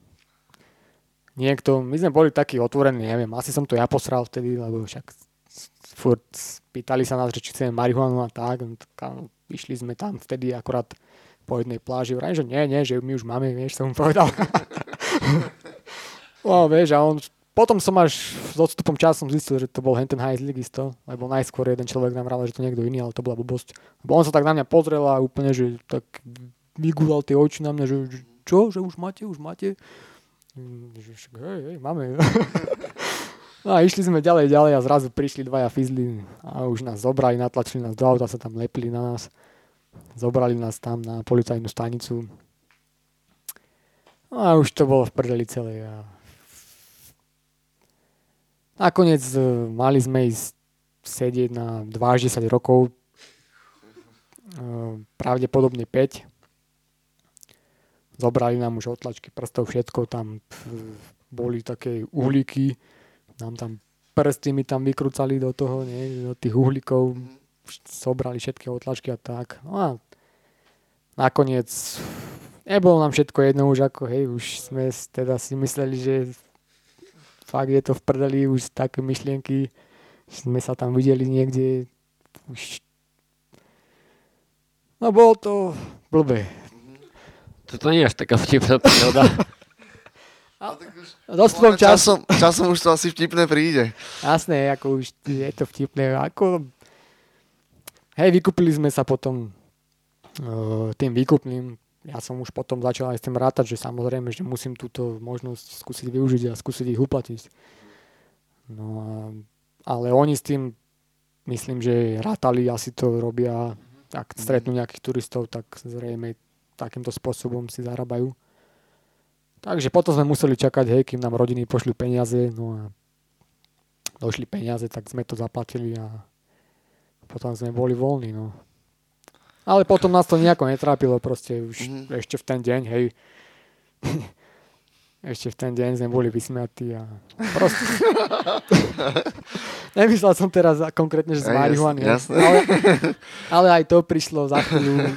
Niekto, my sme boli takí otvorení, neviem, asi som to ja posral vtedy, lebo však furt pýtali sa nás, že či chceme marihuanu a tak, no, tak išli sme tam vtedy akorát po jednej pláži, vraj, že nie, nie, že my už máme, vieš, som mu povedal. no, vieš, a on, potom som až s odstupom časom zistil, že to bol Henten Heislik isto, lebo najskôr jeden človek nám vral, že to niekto iný, ale to bola blbosť. Lebo on sa tak na mňa pozrel a úplne, že tak vygúval tie oči na mňa, že, čo, že už máte, už máte. Že, hej, hej, máme. No a išli sme ďalej, ďalej a zrazu prišli dvaja fizli a už nás zobrali, natlačili nás do auta, sa tam lepili na nás. Zobrali nás tam na policajnú stanicu. No a už to bolo v prdeli celé. A... Nakoniec e, mali sme ísť sedieť na 2 až 10 rokov, E, pravdepodobne 5. Zobrali nám už otlačky prstov, všetko tam pf, boli také uhlíky, nám tam prsty mi tam vykrúcali do toho, nie, do tých uhlíkov, zobrali všetky otlačky a tak. No a nakoniec nebolo nám všetko jedno už ako, hej, už sme teda si mysleli, že fakt je to v prdeli, už také myšlienky, sme sa tam videli niekde, už No bolo to blbé.
Toto nie je až taká vtipná príhoda.
Dostupom času,
Časom, časom už to asi vtipné príde.
jasné, ako už je to vtipné. Ako, hej, vykúpili sme sa potom uh, tým výkupným. Ja som už potom začal aj s tým rátať, že samozrejme, že musím túto možnosť skúsiť využiť a skúsiť ich uplatiť. No a, ale oni s tým, myslím, že rátali, asi to robia, ak stretnú nejakých turistov, tak zrejme takýmto spôsobom si zarábajú. Takže potom sme museli čakať, hej, kým nám rodiny pošli peniaze, no a došli peniaze, tak sme to zaplatili a potom sme boli voľní, no. Ale potom nás to nejako netrápilo, proste už
Mhm.
ešte v ten deň, hej, ešte v ten deň sme boli vysmiatí a proste... Nemyslel som teraz konkrétne, že z marihuany, hej.
jasné.
ale, ale aj to prišlo za chvíľu.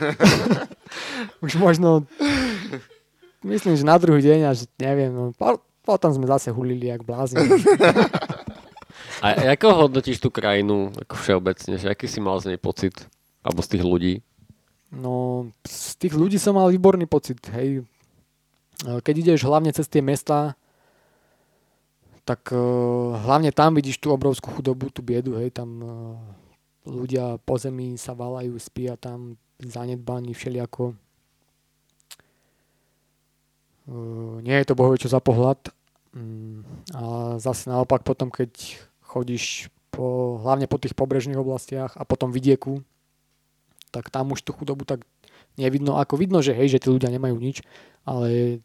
Už možno, myslím, že na druhý deň až neviem, no, po- potom sme zase hulili jak blázni.
A ako hodnotíš tú krajinu ako všeobecne? Že aký si mal z nej pocit? Alebo z tých ľudí?
No, z tých ľudí som mal výborný pocit, hej. E, Keď ideš hlavne cez tie mesta, tak uh, hlavne tam vidíš tú obrovskú chudobu, tú biedu, hej, tam uh, ľudia po zemi sa valajú, spia tam zanedbaní všelijako. Nie je to bohové čo za pohľad. Mm, a zase naopak potom, keď chodíš po, hlavne po tých pobrežných oblastiach a potom vidieku, tak tam už tú chudobu tak nevidno, ako vidno, že hej, že tí ľudia nemajú nič, ale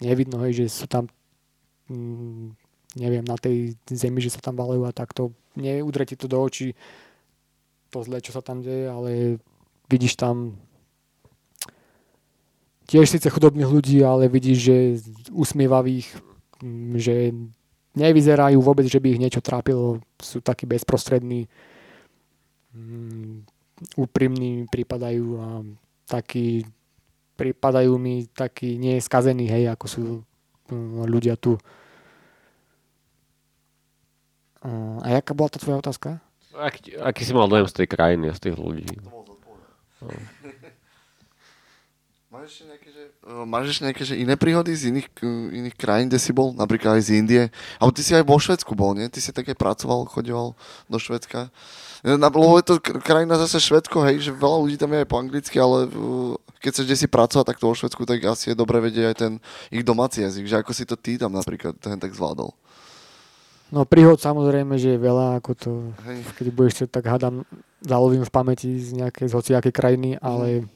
nevidno, hej, že sú tam mm, neviem, na tej zemi, že sa tam valejú a takto neudre ti to do očí to zle, čo sa tam deje, ale vidíš tam tiež síce chudobných ľudí, ale vidíš, že usmievavých, mm, že nevyzerajú vôbec, že by ich niečo trápilo, sú takí bezprostrední, mm, úprimní mi pripadajú a takí pripadajú mi takí nie skazení, hej, ako sú mm, ľudia tu. A jaká bola tá tvoja otázka?
Aký, aký si mal dojem z tej krajiny a z tých ľudí?
Máš ešte nejaké, že, uh, máš ešte nejaké že iné príhody z iných, iných krajín, kde si bol? Napríklad aj z Indie. Alebo ty si aj vo Švedsku bol, nie? Ty si také pracoval, chodieval do Švedska. Na, lebo je to krajina zase Švedsko, hej, že veľa ľudí tam je aj po anglicky, ale uh, keď kde si pracovať takto vo Švedsku, tak asi je dobre vedieť aj ten ich domáci jazyk, že ako si to ty tam napríklad ten tak zvládol.
No príhod samozrejme, že je veľa, ako to,
Hej.
keď budeš sa tak hádam, zalovím v pamäti z nejakej, z hociakej krajiny, ale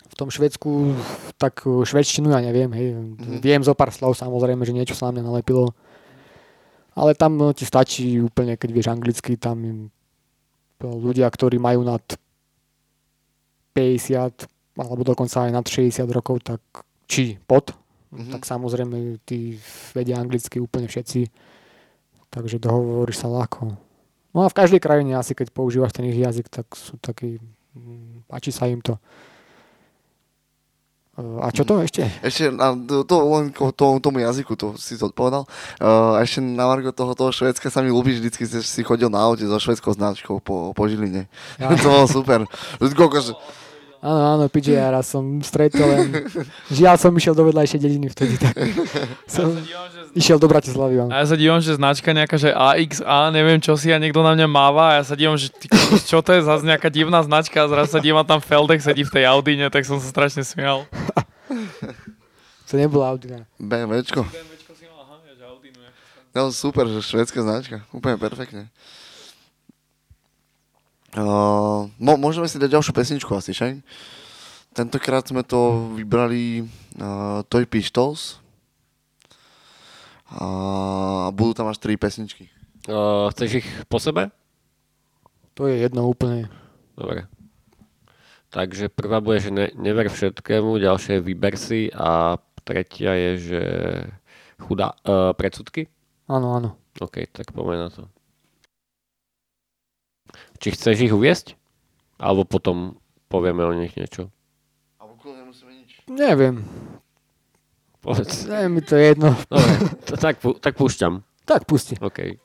v tom Švedsku, tak uh, švedštinu ja neviem, hej, viem zo pár slov, samozrejme, že niečo sa na mňa nalepilo, ale tam no, ti stačí úplne, keď vieš anglicky, tam im- ľudia, ktorí majú nad 50 alebo dokonca aj nad 60 rokov, tak či pod,
Mhm.
tak samozrejme tí vedia anglicky úplne všetci, takže dohovoríš sa ľahko. No a v každej krajine asi keď používaš ten ich jazyk, tak sú takí, mm, páči sa im to. A čo to ešte?
Ešte na, to, len ko- to, tomu jazyku, to si to odpovedal. Uh, ešte na Margo toho, toho Švedska sa mi ľúbi, vždycky si, chodil na aute so švedskou značkou po, po Žiline.
Ja.
to bolo super. Koľko,
Áno, áno, PGR raz som stretol, len žiaľ som išiel do vedľajšej dediny vtedy, tak som išiel do Bratislavy. áno.
A ja sa dívam, že značka nejaká, že AXA, neviem čo si a niekto na mňa máva a ja sa dívam, že ty, čo to je zase nejaká divná značka a zrazu sa dívam tam Feldek sedí v tej Audine, tak som sa strašne smial.
To nebola Audina.
BMWčko. No super, že švedská značka. Úplne perfektne. Uh, mo- môžeme si dať ďalšiu pesničku asi, však? Tentokrát sme to vybrali uh, Toy Pistols. A budú tam až tri pesničky.
Uh, chceš ich po sebe?
To je jedno úplne.
Dobre. Takže prvá bude, že ne, never všetkému, ďalšia je vyber si a tretia je, že chudá, uh, predsudky?
Áno, áno.
OK, tak poďme na to. Či chceš ich uviesť? Alebo potom povieme o nich niečo?
A okolo nemusíme nič.
Neviem.
Povedz.
Nie, mi to je jedno.
Dobre, to, tak, tak púšťam.
Tak pusti.
OK.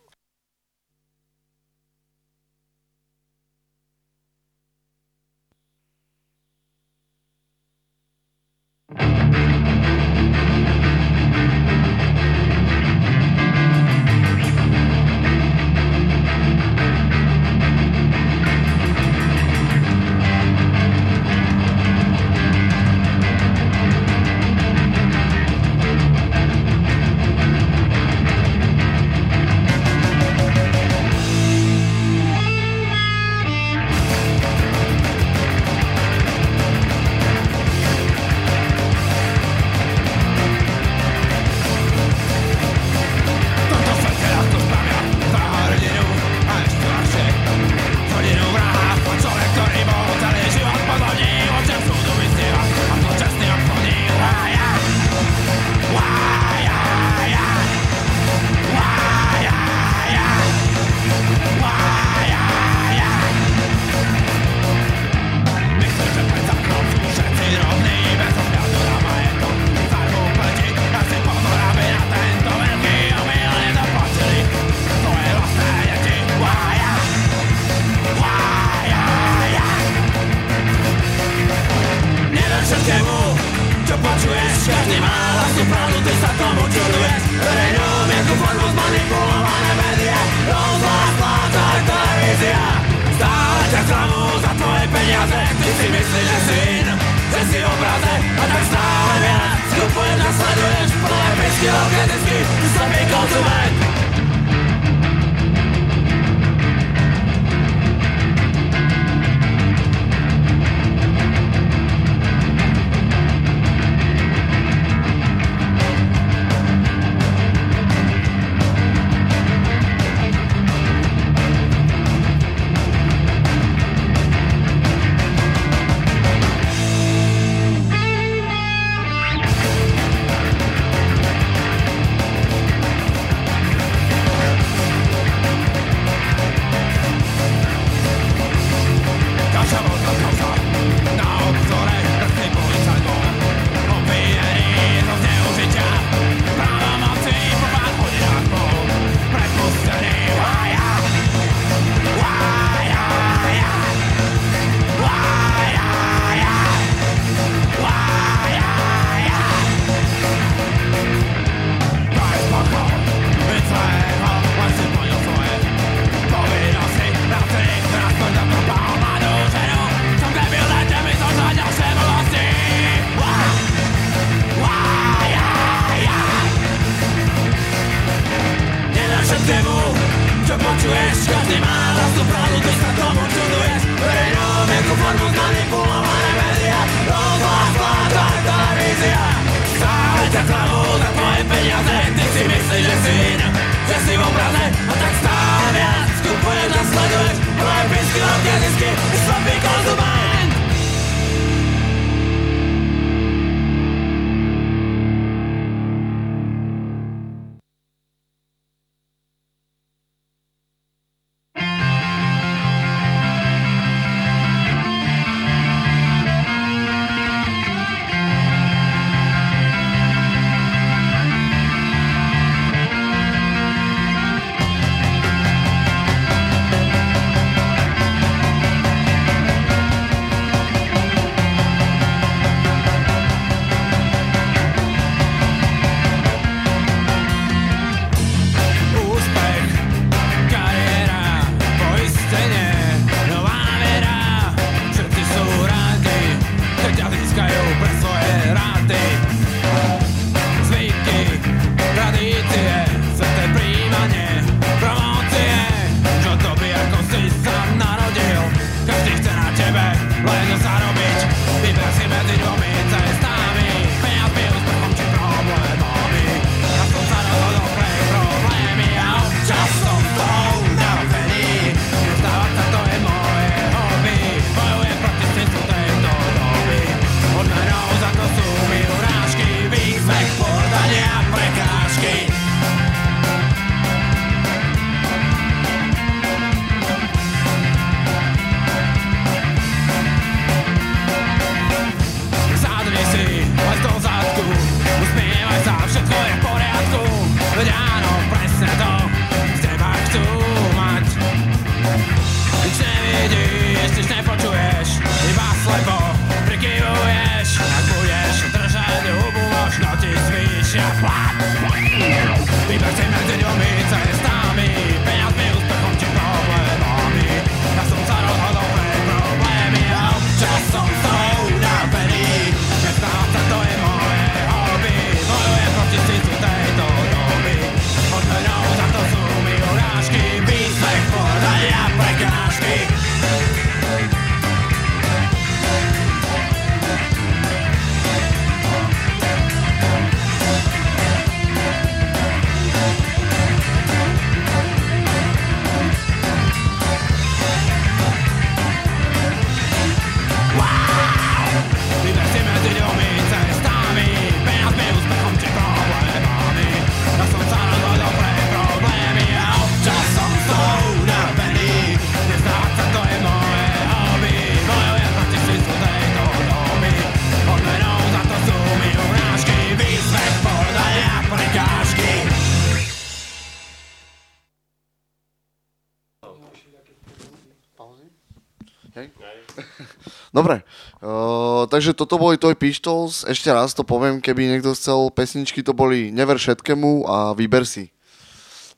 Takže toto boli Toy Pistols, ešte raz to poviem, keby niekto chcel pesničky, to boli Never všetkému a Vyber si.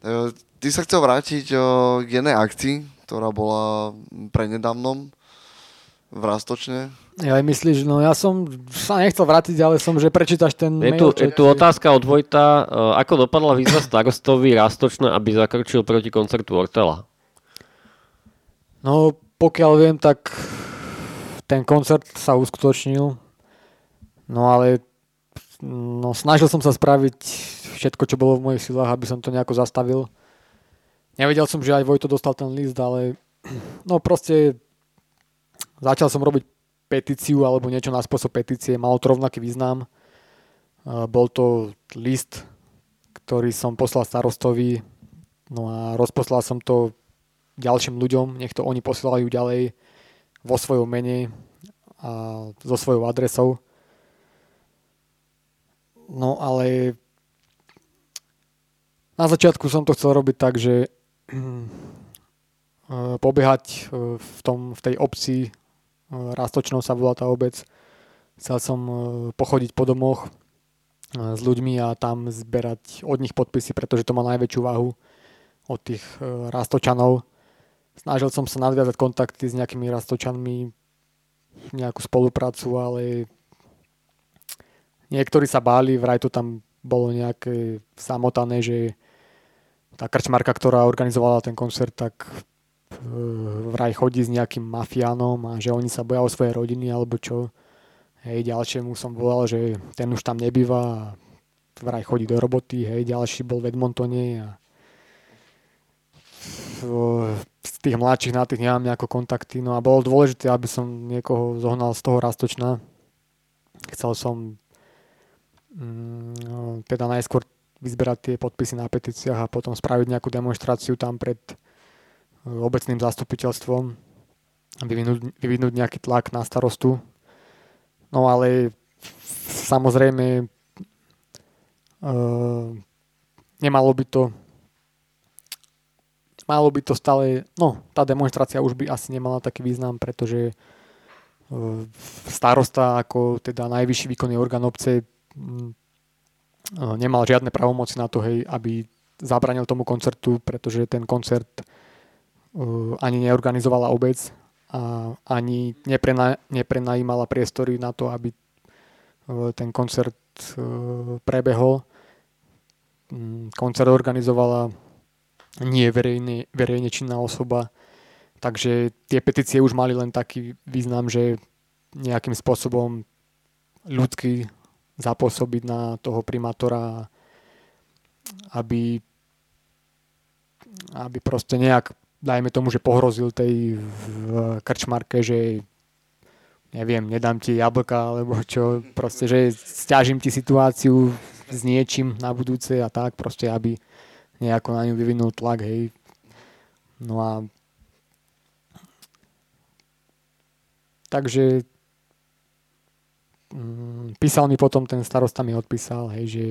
Uh, ty sa chcel vrátiť uh, k jednej akcii, ktorá bola prednedávnom v Rastočne.
Ja aj myslíš, no ja som sa nechcel vrátiť, ale som, že prečítaš ten
Je
mail.
tu, je tu otázka od Vojta. Uh, ako dopadla výzva starostovi Rastočná, aby zakročil proti koncertu Ortela?
No, pokiaľ viem, tak ten koncert sa uskutočnil, no ale no, snažil som sa spraviť všetko, čo bolo v mojich silách, aby som to nejako zastavil. Nevedel som, že aj Vojto dostal ten list, ale no proste začal som robiť petíciu alebo niečo na spôsob petície, malo to rovnaký význam. Bol to list, ktorý som poslal starostovi, no a rozposlal som to ďalším ľuďom, nech to oni posielajú ďalej vo svojom mene a so svojou adresou. No ale na začiatku som to chcel robiť tak, že eh, pobiehať eh, v, tom, v tej obci, eh, Rastočnou sa volá tá obec, chcel som pochodiť po domoch s ľuďmi a tam zberať od nich podpisy, pretože to má najväčšiu váhu od tých Rastočanov snažil som sa nadviazať kontakty s nejakými rastočanmi, nejakú spoluprácu, ale niektorí sa báli, vraj to tam bolo nejaké samotané, že tá krčmarka, ktorá organizovala ten koncert, tak e, vraj chodí s nejakým mafiánom a že oni sa boja o svoje rodiny alebo čo. Hej, ďalšiemu som volal, že ten už tam nebýva a vraj chodí do roboty, hej, ďalší bol v Edmontone a z tých mladších na tých nemám nejako kontakty, no a bolo dôležité, aby som niekoho zohnal z toho rastočna. Chcel som mm, teda najskôr vyzberať tie podpisy na petíciách a potom spraviť nejakú demonstráciu tam pred e, obecným zastupiteľstvom, vyvinúť, vyvinúť nejaký tlak na starostu. No ale samozrejme uh, nemalo by to malo by to stále, no tá demonstrácia už by asi nemala taký význam, pretože uh, starosta ako teda najvyšší výkonný orgán obce uh, nemal žiadne pravomoci na to, hej, aby zabranil tomu koncertu, pretože ten koncert uh, ani neorganizovala obec a ani neprena, neprenajímala priestory na to, aby ten koncert prebehol. Koncert organizovala nie verejne, verejne činná osoba. Takže tie petície už mali len taký význam, že nejakým spôsobom ľudský zapôsobiť na toho primátora, aby, aby proste nejak, dajme tomu, že pohrozil tej v krčmarke, že neviem, nedám ti jablka, alebo čo, proste, že stiažím ti situáciu s niečím na budúce a tak, proste, aby nejako na ňu vyvinul tlak, hej. No a takže mm, písal mi potom, ten starosta mi odpísal, hej, že,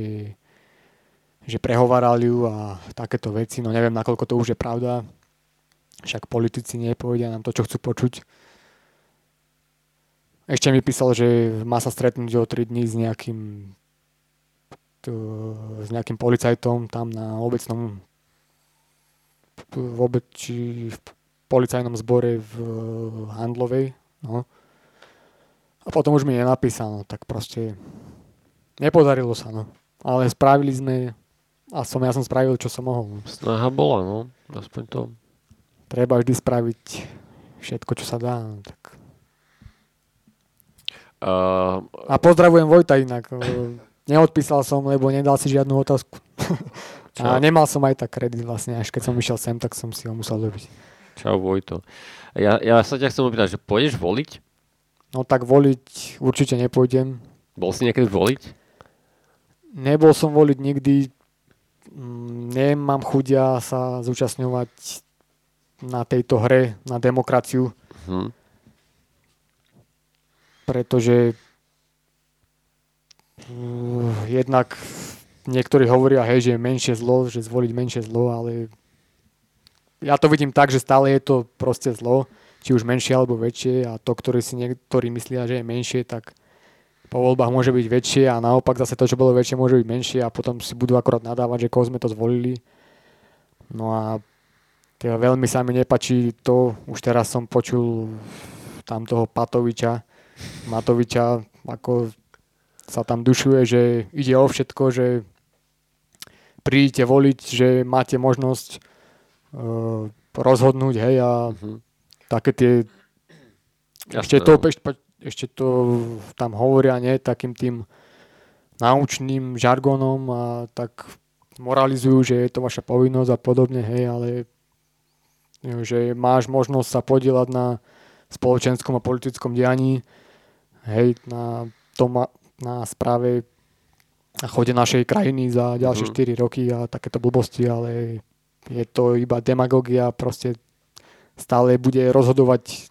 že prehovárali ju a takéto veci, no neviem, nakoľko to už je pravda. Však politici nepovedia nám to, čo chcú počuť. Ešte mi písal, že má sa stretnúť o 3 dní s nejakým t- s nejakým policajtom tam na obecnom v obec, či v policajnom zbore v Handlovej. No. A potom už mi nenapísal, no, tak proste nepodarilo sa, no. Ale spravili sme, a som, ja som spravil, čo som mohol.
Snaha bola, no. Aspoň to.
Treba vždy spraviť všetko, čo sa dá. No, tak.
Uh,
A pozdravujem Vojta inak. Neodpísal som, lebo nedal si žiadnu otázku. A
Čau.
nemal som aj tak kredit vlastne, až keď som išiel sem, tak som si ho musel dobiť.
čau Vojto. Ja, ja sa ťa chcem opýtať, že pôjdeš voliť?
No tak voliť určite nepôjdem.
Bol si niekedy voliť?
Nebol som voliť nikdy. Mm, Nemám chudia sa zúčastňovať na tejto hre, na demokraciu,
Hm.
pretože jednak niektorí hovoria, hej, že je menšie zlo, že zvoliť menšie zlo, ale ja to vidím tak, že stále je to proste zlo, či už menšie alebo väčšie a to, ktoré si niektorí myslia, že je menšie, tak po voľbách môže byť väčšie a naopak zase to, čo bolo väčšie, môže byť menšie a potom si budú akorát nadávať, že koho sme to zvolili. No a teda veľmi sa mi nepačí to, už teraz som počul tam toho Patoviča, Matoviča, ako sa tam dušuje, že ide o všetko, že prídite voliť, že máte možnosť uh, rozhodnúť, hej, a
Mhm.
také tie ešte to,
no.
ešte, ešte to tam hovoria, nie, takým tým naučným žargonom a tak moralizujú, že je to vaša povinnosť a podobne, hej, ale e, že máš možnosť sa podielať na spoločenskom a politickom dianí, hej, na, tom, na správe a chode našej krajiny za ďalšie
Mhm.
4 roky a takéto blbosti, ale je to iba demagogia, proste stále bude rozhodovať,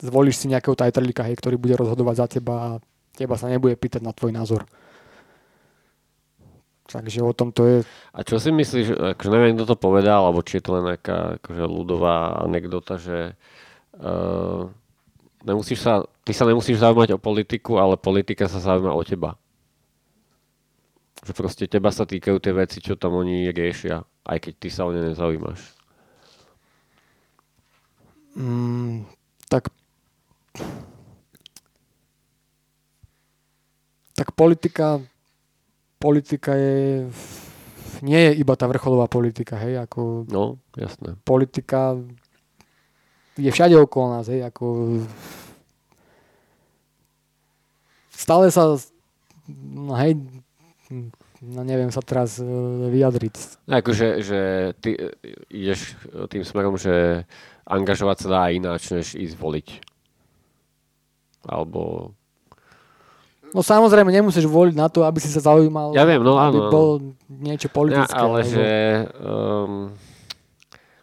zvolíš si nejakého tajtrlíka, hej, ktorý bude rozhodovať za teba a teba sa nebude pýtať na tvoj názor. Takže o tom to je.
A čo si myslíš, akože neviem, kto to povedal, alebo či je to len nejaká akože ľudová anekdota, že uh, nemusíš sa, ty sa nemusíš zaujímať o politiku, ale politika sa zaujíma o teba. Že proste teba sa týkajú tie veci, čo tam oni riešia, aj keď ty sa o ne nezaujímaš.
Mm, tak tak politika politika je nie je iba tá vrcholová politika, hej, ako
No, jasné.
politika je všade okolo nás, hej, ako stále sa no hej, no neviem sa teraz e, vyjadriť.
Akože, že ty e, ideš tým smerom, že angažovať sa dá ináč, než ísť voliť. Alebo...
No samozrejme, nemusíš voliť na to, aby si sa zaujímal,
Ja viem, no
aby
áno. áno.
bol niečo
Ja,
politické.
ale
alebo-
že um,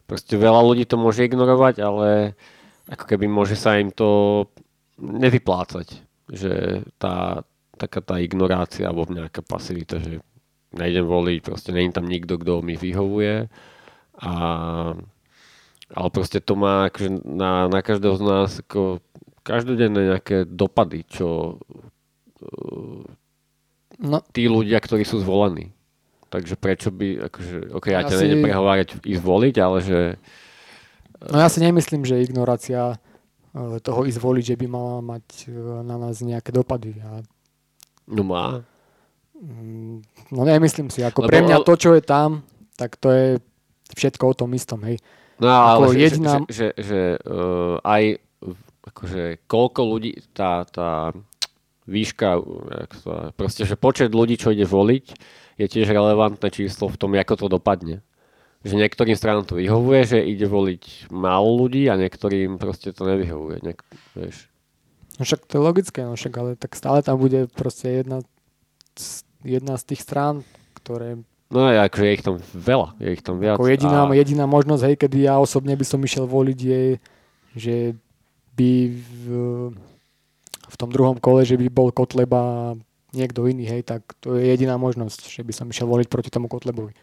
proste veľa ľudí to môže ignorovať, ale ako keby môže sa im to nevyplácať. Že tá, taká tá ignorácia alebo nejaká pasivita, že nejdem voliť, proste není tam nikto, kto mi vyhovuje. A, ale proste to má akože na, na každého z nás ako každodenné nejaké dopady, čo
No,
tí ľudia, ktorí sú zvolení. Takže prečo by, akože, ok, ja
Ja
ťa
si-
nejdem prehovárať ísť voliť, ale že
no ja si nemyslím, že ignorácia e, toho ísť voliť, že by mala mať e, na nás nejaké dopady. Ja,
no má.
mm, no nemyslím si. Ako
Lebo-
pre mňa to, čo je tam, tak to je všetko o tom istom. Hej.
No
Ako
ale že,
jediná-
že, že, že, uh, aj akože koľko ľudí, tá, tá výška, sa, proste, že počet ľudí, čo ide voliť, je tiež relevantné číslo v tom, ako to dopadne. Že niektorým stranám to vyhovuje, že ide voliť málo ľudí a niektorým proste to nevyhovuje. Niek- vieš.
No však to je logické, no však, ale tak stále tam bude proste jedna, jedna z tých strán, ktoré
No je, akože je ich tam veľa, je ich tam viac.
Ako jediná,
a,
jediná možnosť, hej, kedy ja osobne by som išiel voliť, je, že by v, v tom druhom kole, že by bol Kotleba niekto iný, hej, tak to je jediná možnosť, že by som išiel voliť proti tomu Kotlebovi.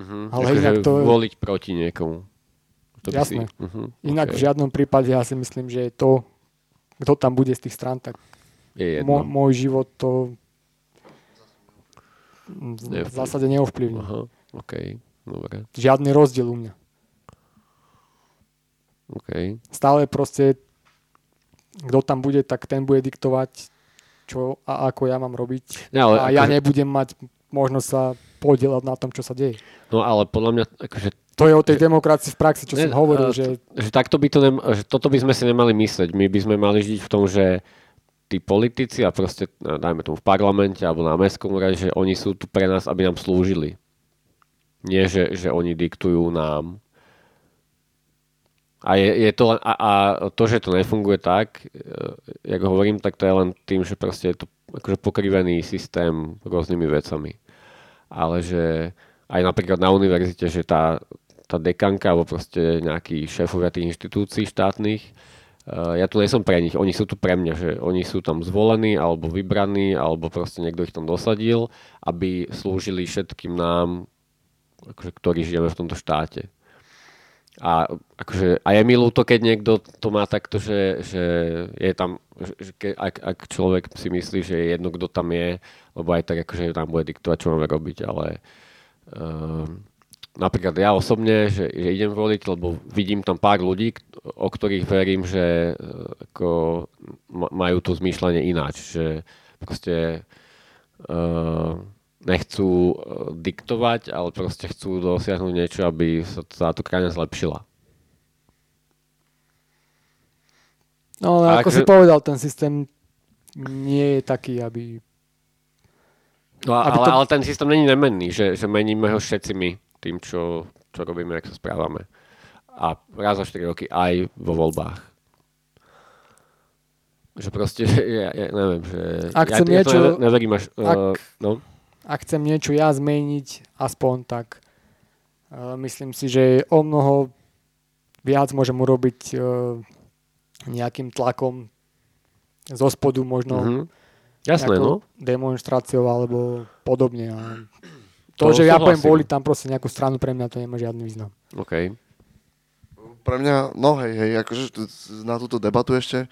Uh-huh.
Ale
akože
inak to-
voliť proti niekomu. To
Jasné.
Si, uh-huh.
Inak
okay.
v žiadnom prípade ja si myslím, že to, kto tam bude z tých strán, tak
Je jedno.
môj život to v zásade neovplyvní.
Aha, OK, dobre,
Žiadny rozdiel u mňa.
OK.
Stále proste, kto tam bude, tak ten bude diktovať, čo a ako ja mám robiť.
No, ale
a ja
akože-
nebudem mať možnosť sa podielať na tom, čo sa deje.
No ale podľa mňa, akože,
To je o tej demokracii v praxi, čo
Ne,
som hovoril, že
že takto by to nem, že toto by sme si nemali mysleť. My by sme mali žiť v tom, že tí politici a proste, no, dajme tomu v parlamente alebo na mestskom úrade, že oni sú tu pre nás, aby nám slúžili. Nie, že, že oni diktujú nám. A, je, je to a, a to, že to nefunguje tak, e, jak hovorím, tak to je len tým, že proste je to akože pokrivený systém rôznymi vecami. Ale že aj napríklad na univerzite, že tá, tá dekanka alebo proste nejakí šéfovia tých inštitúcií štátnych, uh, ja tu som pre nich, oni sú tu pre mňa, že oni sú tam zvolení alebo vybraní, alebo proste niekto ich tam dosadil, aby slúžili všetkým nám, akože, ktorí žijeme v tomto štáte. A, akože, a je mi ľúto, keď niekto to má takto, že, že je tam, že, ke, ak, ak človek si myslí, že je jedno, kto tam je, lebo aj tak akože tam bude diktovať, čo máme robiť, ale uh, napríklad ja osobne, že, že idem voliť, lebo vidím tam pár ľudí, o ktorých verím, že uh, ako ma- majú to zmýšľanie ináč, že proste uh, nechcú uh, diktovať, ale proste chcú dosiahnuť niečo, aby sa táto krajina zlepšila.
No ale
A
ako si povedal, ten systém nie je taký, aby...
No,
Aby
ale,
to-
ale ten systém není nemenný, že, že meníme ho všetci my tým, čo, čo robíme, ak sa správame. A raz za 4 roky aj vo voľbách. Že proste, ja, ja neviem, že...
Ak
ja,
chcem
ja
niečo-
neve- neverím až... Uh,
ak-
no,
Ak chcem niečo ja zmeniť, aspoň tak uh, myslím si, že o mnoho viac môžem urobiť uh, nejakým tlakom zo spodu možno
mhm. Jasné, no.
demonstráciou alebo podobne. A to,
To
že ja poviem voliť tam proste nejakú stranu, pre mňa to nemá žiadny význam.
OK.
Pre mňa, no hej, hej, akože na túto debatu ešte,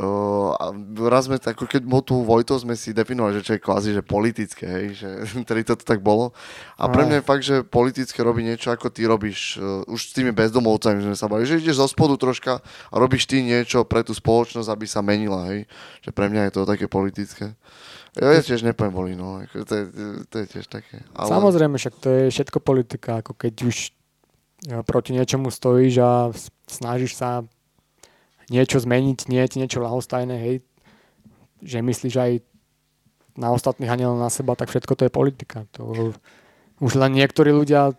uh, a raz sme, ako keď bol tu Vojto, sme si definovali, že čo je kvázi, že politické, hej, že tedy toto tak bolo. A pre mňa je fakt, že politické robí niečo, ako ty robíš uh, už s tými bezdomovcami, sme sa bavili, že ideš zo spodu troška a robíš ty niečo pre tú spoločnosť, aby sa menila, hej. Že pre mňa je to také politické. Ja, ja tiež nepoviem voliť, no, to, je, to je tiež také. Ale...
Samozrejme, však to je všetko politika, ako keď už e, proti niečomu stojíš a snažíš sa niečo zmeniť, nie je niečo ľahostajné, hej, že myslíš aj na ostatných a na seba, tak všetko to je politika. To, už len niektorí ľudia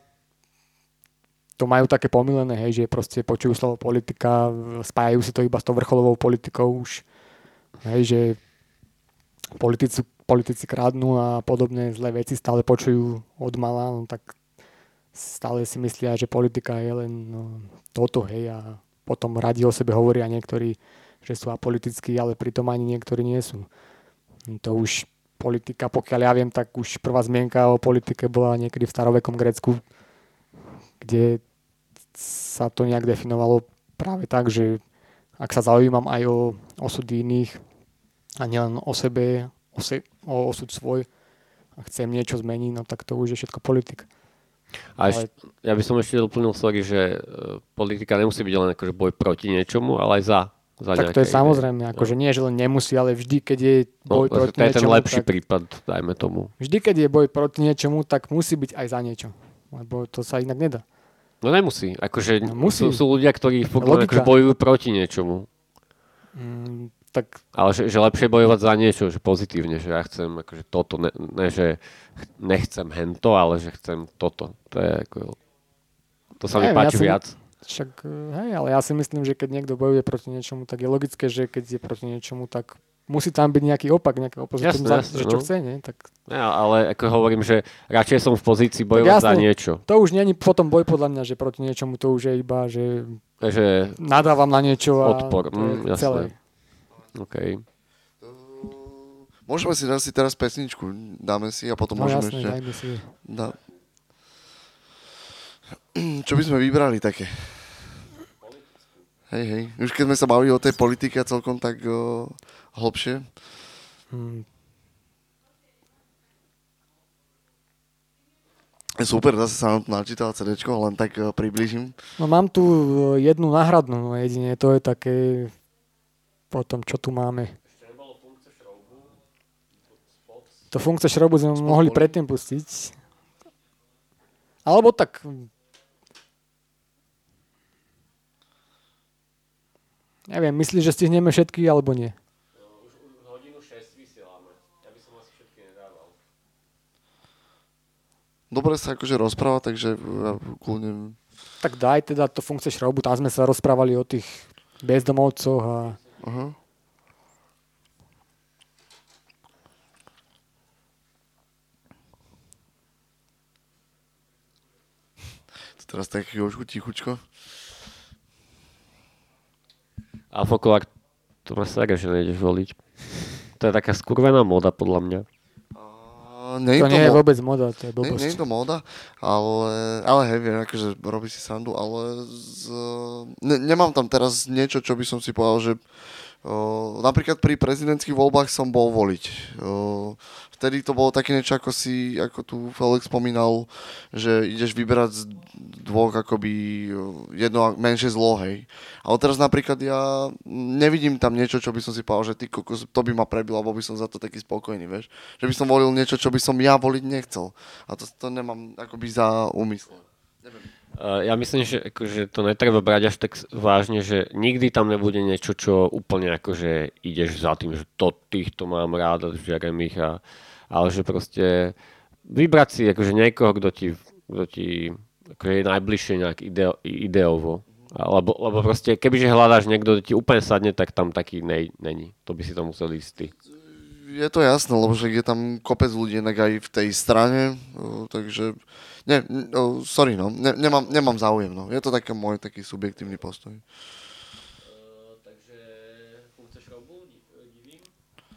to majú také pomilené, hej, že proste počujú slovo politika, spájajú si to iba s tou vrcholovou politikou už, hej, že politici, politici krádnu a podobné zlé veci stále počujú od mala, no tak stále si myslia, že politika je len no, toto, hej, a potom radi o sebe hovoria niektorí, že sú apolitickí, ale pritom ani niektorí nie sú. To už politika, pokiaľ ja viem, tak už prvá zmienka o politike bola niekedy v starovekom Grécku, kde sa to nejak definovalo práve tak, že ak sa zaujímam aj o osudy iných a nielen o sebe, o, se, o osud svoj a chcem niečo zmeniť, no tak to už je všetko politika.
A
Ale-
eš, ja by som ešte doplnil, sorry, že e, politika nemusí byť len akože boj proti niečomu, ale aj za. za
Tak to je
nejaké
samozrejme,
ide.
akože nie, že len nemusí, ale vždy, keď je
No,
boj proti
to je ten
niečomu,
lepší
tak,
prípad, dajme tomu.
vždy, keď je boj proti niečomu, tak musí byť aj za niečo. Lebo to sa inak nedá.
No nemusí. Akože
No, musí.
Sú, sú ľudia, ktorí
Logika.
akože bojujú proti niečomu.
Mm, tak
Ale že, že lepšie bojovať za niečo, že pozitívne, že ja chcem akože toto, ne, ne že ch- nechcem hento, ale že chcem toto. To je ako... To sa mi páči
ja
viac.
však, eh, hej, ale ja si myslím, že keď niekto bojuje proti niečomu, tak je logické, že keď je proti niečomu, tak musí tam byť nejaký opak, nejaké opozitum,
Jasné,
za,
jasné,
že čo
no.
chce, nie? Tak
Ja, ale ako hovorím, že radšej som v pozícii bojovať za
jasné.
niečo.
to už není potom boj podľa mňa, že proti niečomu to už je iba, že
Takže,
nadávam na niečo a
Odpor, mm,
celé.
OK.
Môžeme si dať si teraz pesničku, dáme si a potom
No
môžeme
jasné,
ešte...
dajme si.
Dá... Čo by sme vybrali také? Hej, hej. Už keď sme sa bavili o tej politike celkom tak o, hlbšie.
Hm,
Super, zase sa nám tu načítala CD, len tak o, približím.
No mám tu e, jednu náhradnú, no jedine to je také potom, čo tu máme. To funkce šrobu sme mohli predtým pustiť. Alebo tak... Neviem, myslíš, že stihneme všetky, alebo nie?
Hodinu 6 vysielame. Ja by som asi všetky nedával.
Dobre sa akože rozpráva, takže ja kľudne...
Tak daj teda to funkce šrobu, tam sme sa rozprávali o tých bezdomovcoch a
Aha. To teraz tak chvíľočku tichučko.
Alfokolák, to ma sere, že nejdeš voliť. To je taká skurvená moda, podľa mňa.
A nie
to
je
nie je
mo-
vôbec moda, to je
Nie, nie
blbosť.
je to móda, ale, ale hej, viem, akože robí si sandu, ale z, ne, nemám tam teraz niečo, čo by som si povedal, že napríklad pri prezidentských voľbách som bol voliť. Vtedy to bolo také niečo, ako si, ako tu Felix spomínal, že ideš vyberať z dvoch akoby jedno menšie zlo, hej. Ale teraz napríklad ja nevidím tam niečo, čo by som si povedal, že ty kokos, to by ma prebilo, bol by som za to taký spokojný, vieš. Že by som volil niečo, čo by som ja voliť nechcel. A to, to nemám akoby za úmysl.
Uh, ja myslím, že akože to netreba brať až tak vážne, že nikdy tam nebude niečo, čo úplne akože ideš za tým, že to týchto mám rád a žerem ich a, ale že proste vybrať si akože niekoho, kto ti, kto ti akože je najbližšie nejak ideo, ideovo. Lebo, lebo proste, kebyže hľadáš niekto, kto ti úplne sadne, tak tam taký nej, není. To by si to musel ísť ty.
Je to jasné, lebo že je tam kopec ľudí inak aj v tej strane, o, takže ne, o, sorry no, ne, nemám, nemám záujem no. Je to taký môj taký subjektívny postoj.
Divím?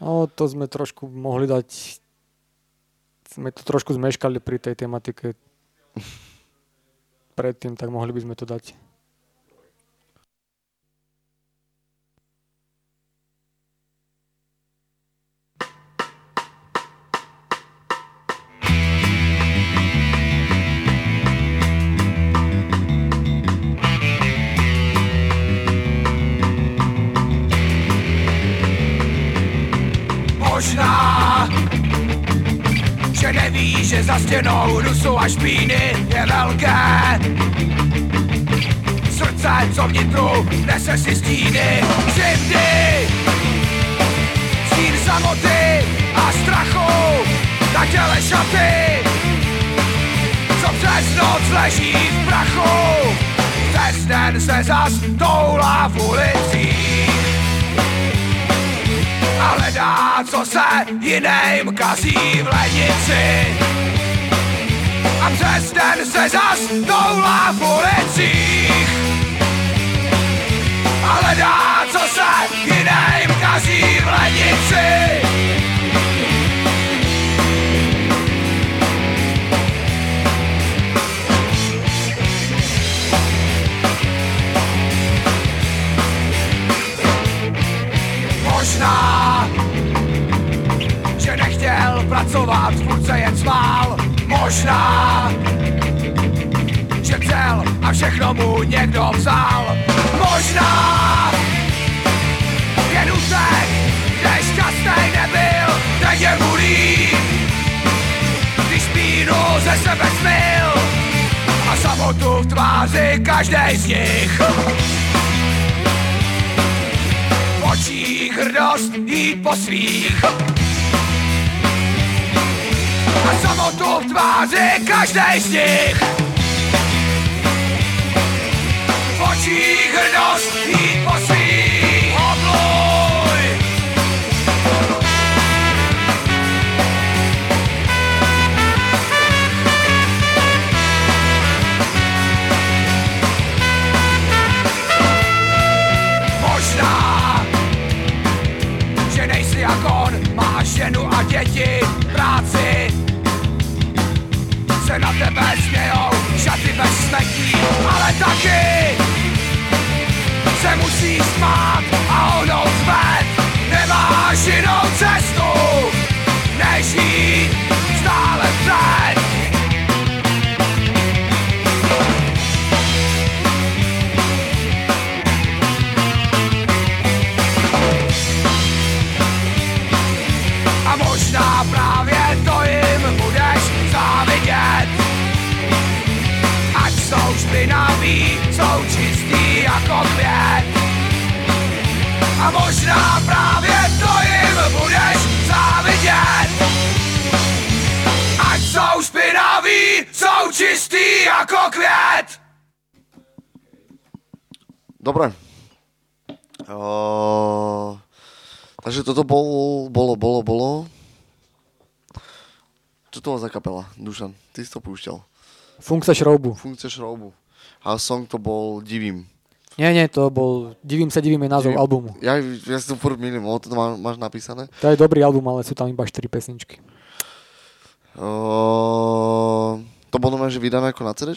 No, to sme trošku mohli dať... Sme to trošku zmeškali pri tej tematike predtým, tak mohli by sme to dať.
Možná, že neví, že za stěnou dusu a špíny je velké. Srdce, co vnitru nese si stíny křivdy. Stín samoty a strachu na těle šaty, co přes noc leží v prachu. Přes den se zas toulá v ulicích a hledá, co se jiným kazí v lednici. A přes den se zas toulá v ulicích a hledá, co se jiným kazí v lednici. Možná, že nechtěl pracovat, furt se jen smál. Možná, že chcel a všechno mu někdo vzal. Možná, jen utek, kde šťastný nebyl, teď je mu líp. Když pínu ze sebe smil a samotu v tváři každý z nich. V očích hrdost jít po svých. A samotu v tváři každý z nich. V očích hrdost jít po svých.
Tebe smějou šaty bez smetí, ale taky se musí smát jsou čistý jako květ A možná právě to jim budeš závidět Ať jsou špinaví, jsou čistý jako květ
Dobre. Uh, takže toto bol, bolo, bolo, bolo. Čo to bola za kapela, Dušan? Ty si to púšťal.
Funkce šroubu.
Funkce šroubu. A song to bol Divím.
Nie, nie, to bol Divím sa, divím je názov
Divím-
albumu.
Ja, ja si to furt milím, o, to má, máš napísané.
To je dobrý album, ale sú tam iba 4 pesničky.
Uh, to bolo normálne, že vydané ako na CD?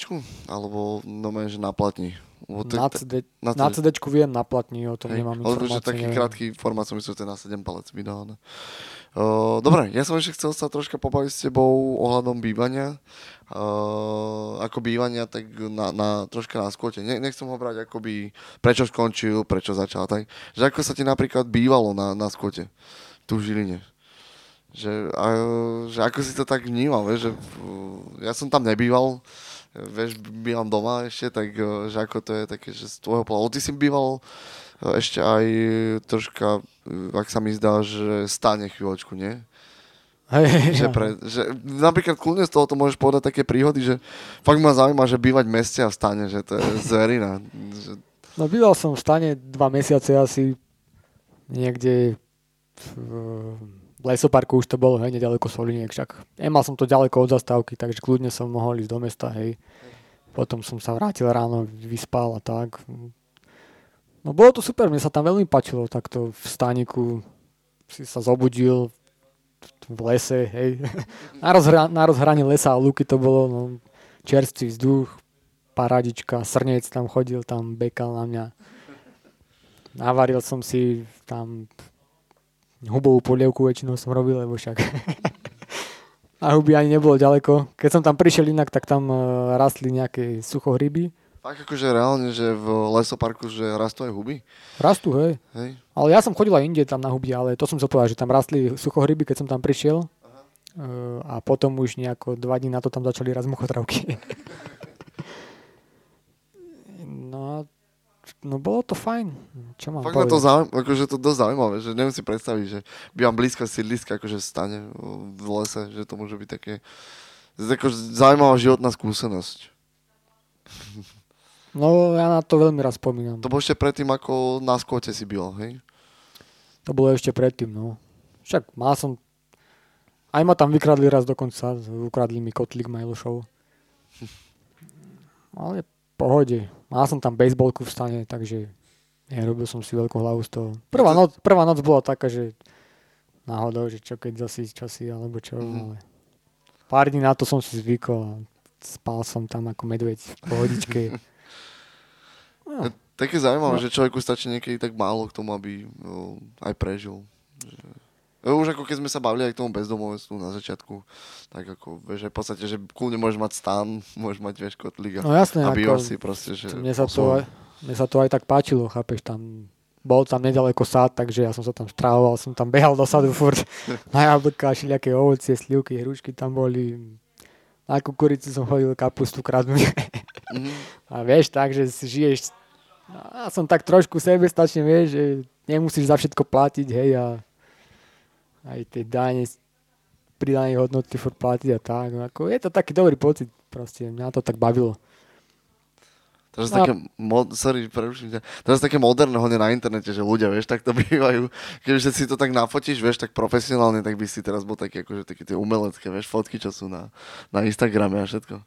Alebo normálne, že na platni? To je
Na, CD,
na
na
CD.
CD viem, na platni, o tom
Hej,
nemám
ale že
informácie.
taký krátky formát som myslel, že to je na 7 palec vydané. Uh, dobre, ja som ešte chcel sa troška pobaviť s tebou ohľadom bývania. Uh, ako bývania, tak na, na, troška na skvote. Ne, nechcem ho brať akoby, prečo skončil, prečo začal, tak. Že ako sa ti napríklad bývalo na, na skvote, tu v Žiline. Že, a, že ako si to tak vnímal, vieš, že ja som tam nebýval, vieš, bývam doma ešte, tak uh, že ako to je také, že z tvojho pohľadu. Ty si býval ešte aj troška, ak sa mi zdá, že stane chvíľočku, nie?
Hej,
Že, pre, že napríklad kľudne z tohoto môžeš povedať také príhody, že fakt ma zaujíma, že bývať v meste a v stane, že to je zverina. Že,
No býval som v stane dva mesiace asi niekde v lesoparku už to bolo, hej, nedaleko Soliniek, však nemal som to ďaleko od zastávky, takže kľudne som mohol ísť do mesta, hej. Potom som sa vrátil ráno, vyspal a tak. No bolo to super, mne sa tam veľmi páčilo, takto v staniku si sa zobudil v lese, hej. Na, rozhra- na rozhraní lesa a luky to bolo, no, čerstvý vzduch, paradička, srnec tam chodil, tam bekal na mňa. Navaril som si tam hubovú polievku väčšinou som robil, lebo však na huby ani nebolo ďaleko. Keď som tam prišiel inak, tak tam eh, rastli nejaké suchohryby.
Fakt akože reálne, že v lesoparku, že rastú aj huby,
Rastú, hej.
hej?
Ale ja som chodil aj inde tam na huby, ale to som sa povedal, že tam rastli suchohryby, keď som tam prišiel. Eh, A potom už nejako dva dní na to tam začali raz muchotravky. No no bolo to fajn. Čo mám
Fakt to zaujímavé, akože to dosť zaujímavé, že neviem si predstaviť, že bývam blízko sídliska, akože stane v lese, že to môže byť také ako zaujímavá životná skúsenosť.
No ja na to veľmi raz spomínam.
To bolo ešte predtým, ako na skvote si byl, hej?
To bolo ešte predtým, no. Však mal som... Aj ma tam vykradli raz dokonca, ukradli mi kotlík Majlošov. Ale pohode. Mal som tam bejsbolku v stane, takže nerobil som si veľkú hlavu z toho. Prvá noc, prvá noc bola taká, že náhodou, že čo keď zasi časy, alebo čo,
Mhm.
ale pár dní na to som si zvykol a spal som tam ako medveď v pohodičke. No,
také zaujímavé,
No.
že človeku stačí niekedy tak málo k tomu, aby o, aj prežil. Že... Už ako keď sme sa bavili aj k tomu bezdomovectvu na začiatku, tak ako, vieš, v podstate, že kľudne môžeš mať stan, môžeš mať, vieš, kotlík a,
no jasné,
a bývaš si proste, že...
mne sa, to aj, mne sa to aj tak páčilo, chápeš, tam bol tam nedaleko sad, takže ja som sa tam stravoval, som tam behal do sadu furt na jablka, všelijaké ovocie, slivky, hrušky tam boli. Na kukurici som hodil kapustu kradnú.
Mhm.
A vieš, tak, že si žiješ, ja som tak trošku sebestačne, vieš, že nemusíš za všetko platiť, hej, a aj tie dane, pridanej hodnoty furt platiť a tak. No, ako, je to taký dobrý pocit, proste, mňa to tak bavilo.
Teraz
No.
také, mo- sorry, preruším ťa. Teraz také moderné hodne na internete, že ľudia, vieš, tak to bývajú. Keďže si to tak nafotíš, vieš, tak profesionálne, tak by si teraz bol taký, akože také tie umelecké, vieš, fotky, čo sú na, na Instagrame a všetko.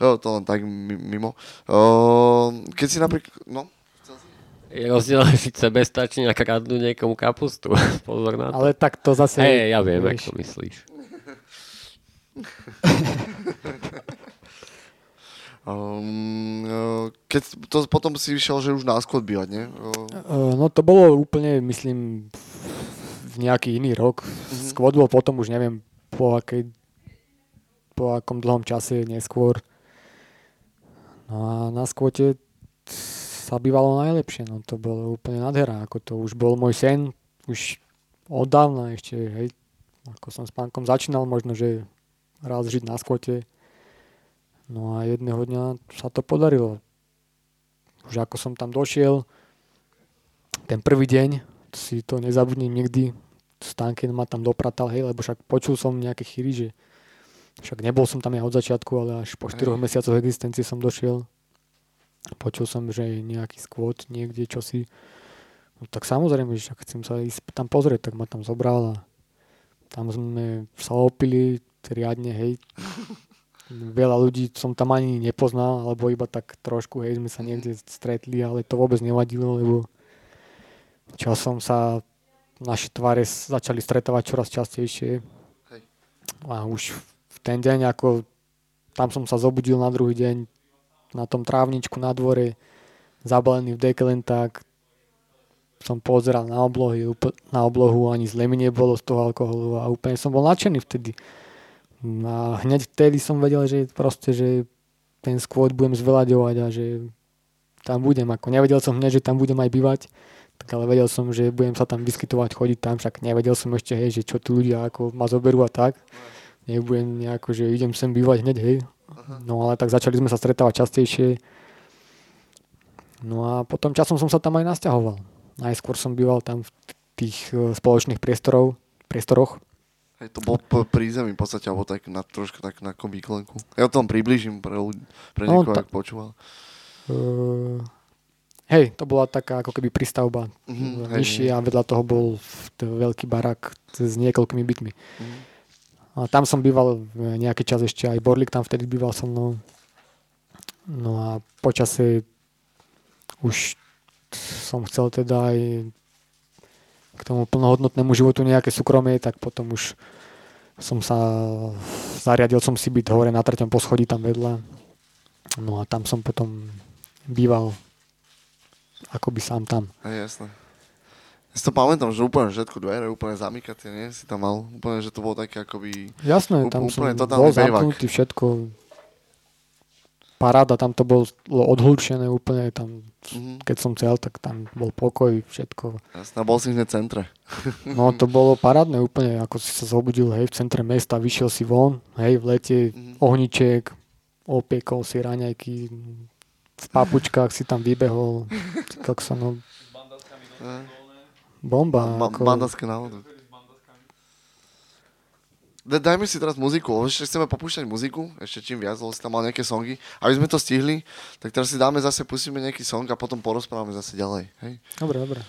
Jo, to len tak mi- mimo. Keď si napríklad, no,
Je rozdiel žiť sebestačne a kradnúť niekomu kapustu. Pozor na to.
Ale tak to zase...
Hej, ja viem,
vieš,
ako myslíš.
Um, keď to potom si vyšiel, že už na skôd bývať, nie? Uh,
no to bolo úplne, myslím, v nejaký iný rok. Mm-hmm. Skôr bol potom už neviem po akej po akom dlhom čase neskôr. No a na skvote sa bývalo najlepšie, no to bolo úplne nádhera, ako to už bol môj sen, už od dávna ešte, hej, ako som s pánkom začínal, možno, že raz žiť na skvote. No a jedného dňa sa to podarilo. Už ako som tam došiel, ten prvý deň, si to nezabudnem nikdy, Stanken ma tam dopratal, hej, lebo však počul som nejaké chyry, že však nebol som tam ja od začiatku, ale až po 4 mesiacoch existencie som došiel. Počul som, že je nejaký skvot niekde, čo si. No tak samozrejme, že chcem sa ísť tam pozrieť, tak ma tam zobral a tam sme sa opili riadne, hej. Veľa ľudí som tam ani nepoznal, alebo iba tak trošku, hej, sme sa niekde stretli, ale to vôbec nevadilo, lebo časom sa naše tváre začali stretávať čoraz častejšie.
Hej.
A už ten deň, ako tam som sa zobudil na druhý deň na tom trávničku na dvore, zabalený v deke len tak, som pozeral na oblohy, na oblohu, ani zle mi nebolo z toho alkoholu a úplne som bol nadšený vtedy. A hneď vtedy som vedel, že proste, že ten skôd budem zveľaďovať a že tam budem. Ako nevedel som hneď, že tam budem aj bývať, tak ale vedel som, že budem sa tam vyskytovať, chodiť tam, však nevedel som ešte, hej, že čo tí ľudia ako ma zoberú a tak. Nebudem nejako, že idem sem bývať hneď, hej. No ale tak začali sme sa stretávať častejšie. No a potom časom som sa tam aj nasťahoval. Najskôr som býval tam v tých e, spoločných priestorov, priestoroch.
hej, to bol p- pri zemi v podstate, alebo tak na, trošku tak na komíklenku. Ja to tam približím pre, ľudí, pre
No,
niekoho,
ta-
ak počúval.
Uh, hej, to bola taká ako keby pristavba mm,
hej.
a vedľa toho bol veľký barák s niekoľkými bytmi.
Mhm.
A tam som býval e, nejaký čas ešte, aj Borlik tam vtedy býval so mnou. No a počase už som chcel teda aj k tomu plnohodnotnému životu nejaké súkromie, tak potom už som sa, zariadil som si byť hore na treťom poschodí tam vedľa. No a tam som potom býval akoby sám tam.
Hej, jasné. Ja si to pamätám, že úplne všetko dvere, úplne zamykaté, nie? Si tam mal, úplne, že to bolo také akoby...
Jasné, tam som
úplne
bol
totálny bejvak.
zamknutý, všetko. Paráda, tam to bolo odhlučené úplne, tam,
Mhm,
keď som chcel, tak tam bol pokoj, všetko.
jasné, bol si v centre.
No to bolo parádne úplne, ako si sa zobudil, hej, v centre mesta, vyšiel si von, hej, v lete,
Mhm.
ohniček, opiekol si raňajky, v papučkách si tam vybehol, kokso, no,
Hej.
Bomba.
Ma-
ako,
Bandaské návodu. Da- Dajme si teraz muziku, ešte chceme popúšťať muziku, ešte čím viac, lebo si tam mal nejaké songy. Aby sme to stihli, tak teraz si dáme zase, pustíme nejaký song a potom porozprávame zase ďalej. Hej?
Dobre, dobre.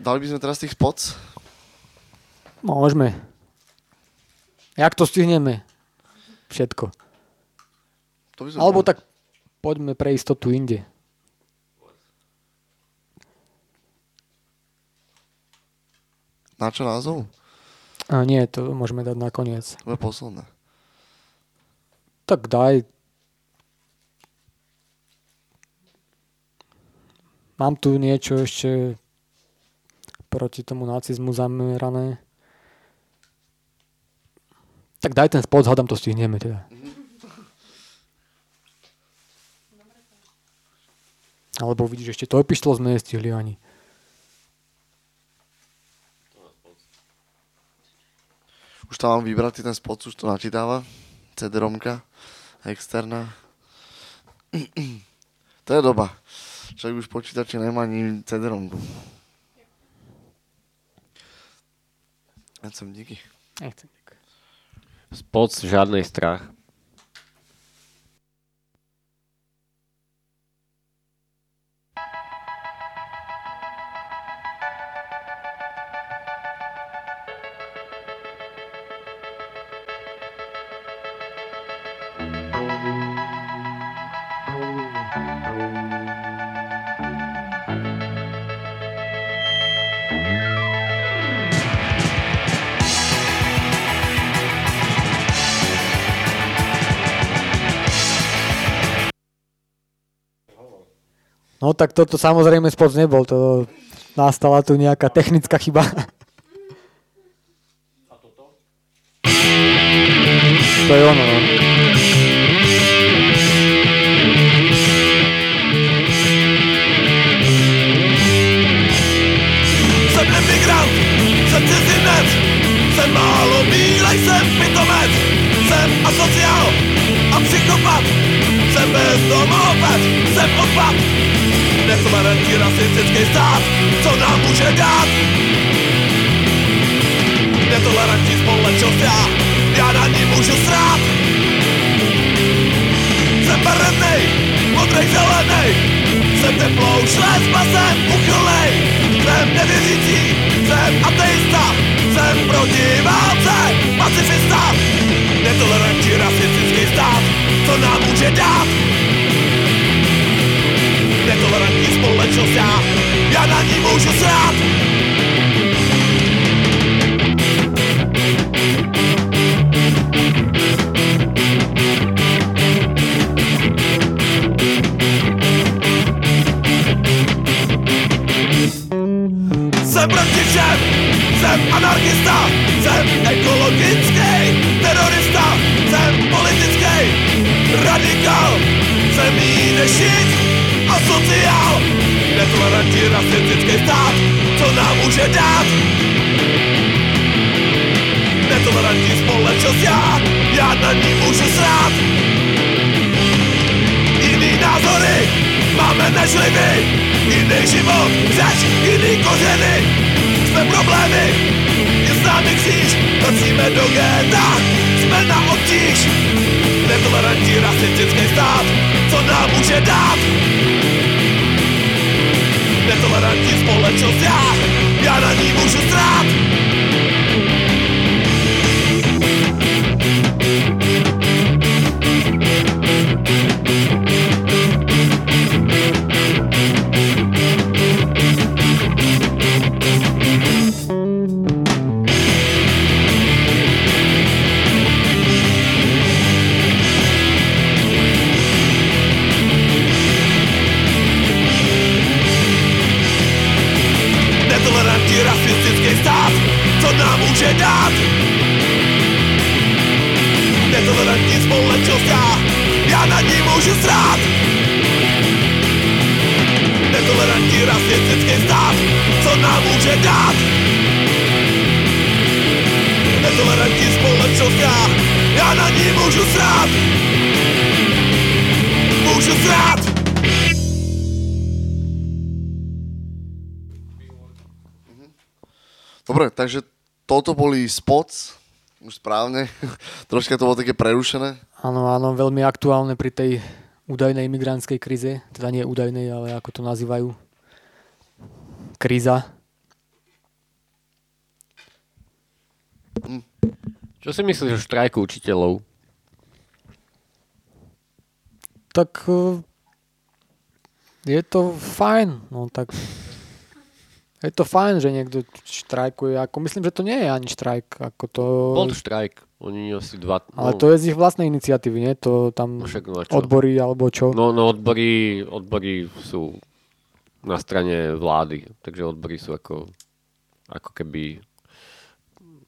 Dali by sme teraz tých spots?
Môžeme. Jak to stihneme? Všetko.
To by
Alebo tak poďme pre istotu inde.
Na čo názov?
A nie, to môžeme dať nakoniec.
To je posledné.
Tak daj. Mám tu niečo ešte proti tomu nacizmu zamerané. Tak daj ten spot, hádam to stihneme teda. Alebo vidíš, ešte to epištolo sme nestihli ani.
Už tam mám vybratý ten spot, už to načítáva. CD-romka, externá. to je doba. Človek už počítače nemá ani CD-romku. Som díky.
Nechcem.
Spod žiadnej strach.
No tak toto samozrejme spoc nebol, to nastala tu nejaká technická chyba. To je ono, no.
Jsem emigrant, jsem cizinec, jsem málo bílej, jsem pitomec, jsem asociál a psychopat, jsem bezdomovec, jsem odpad, netolerantní rasistický stát, co nám může dát? Netolerantní společnost já, já na ní můžu srát. Jsem barevnej, modrej, zelenej, jsem teplou šles, basem, uchylnej, jsem nevěřící, jsem ateista, jsem proti válce, pacifista, netolerantní rasistický stát, co nám může dát? Netolerantní společnost já, já na ní můžu srát. Jsem proti všem, jsem anarchista, jsem ekologický. Terorista, jsem politický. Radikál, jsem jínešit a sociál, netolerantní rasistický stát, co nám může dát? Netolerantní společnost já, já na ní můžu srát. Jiný názory máme než vy, jiný život, řeč, jiný kořeny. Jsme problémy, je s námi kříž, vracíme do géta, jsme na obtíž. Netolerantní rasistický stát, co nám může dát? Netolerantní společnost já, já na ní můžu strát. Netolerantní společnost já, já na ní můžu srát. Netolerantní rasistický stát, co nám může dát? Netolerantní společnost já, já na ní můžu srát. Můžu srát.
Dobre, takže toto boli spots, správne. Troška to bolo také prerušené.
Áno, áno, veľmi aktuálne pri tej údajnej imigrantskej krize, teda nie údajnej, ale ako to nazývajú, kríza.
Čo si myslíš o štrajku učiteľov?
Tak eh, je to fajn, no tak je to fajn, že niekto štrajkuje, ako myslím, že to nie je ani štrajk, ako to...
Bol štrajk. Oni asi dva...
Ale to je z ich vlastnej iniciatívy, nie? To tam
No však no a
odbory alebo čo?
No, no odbory, odbory sú na strane vlády, takže odbory sú ako, ako keby...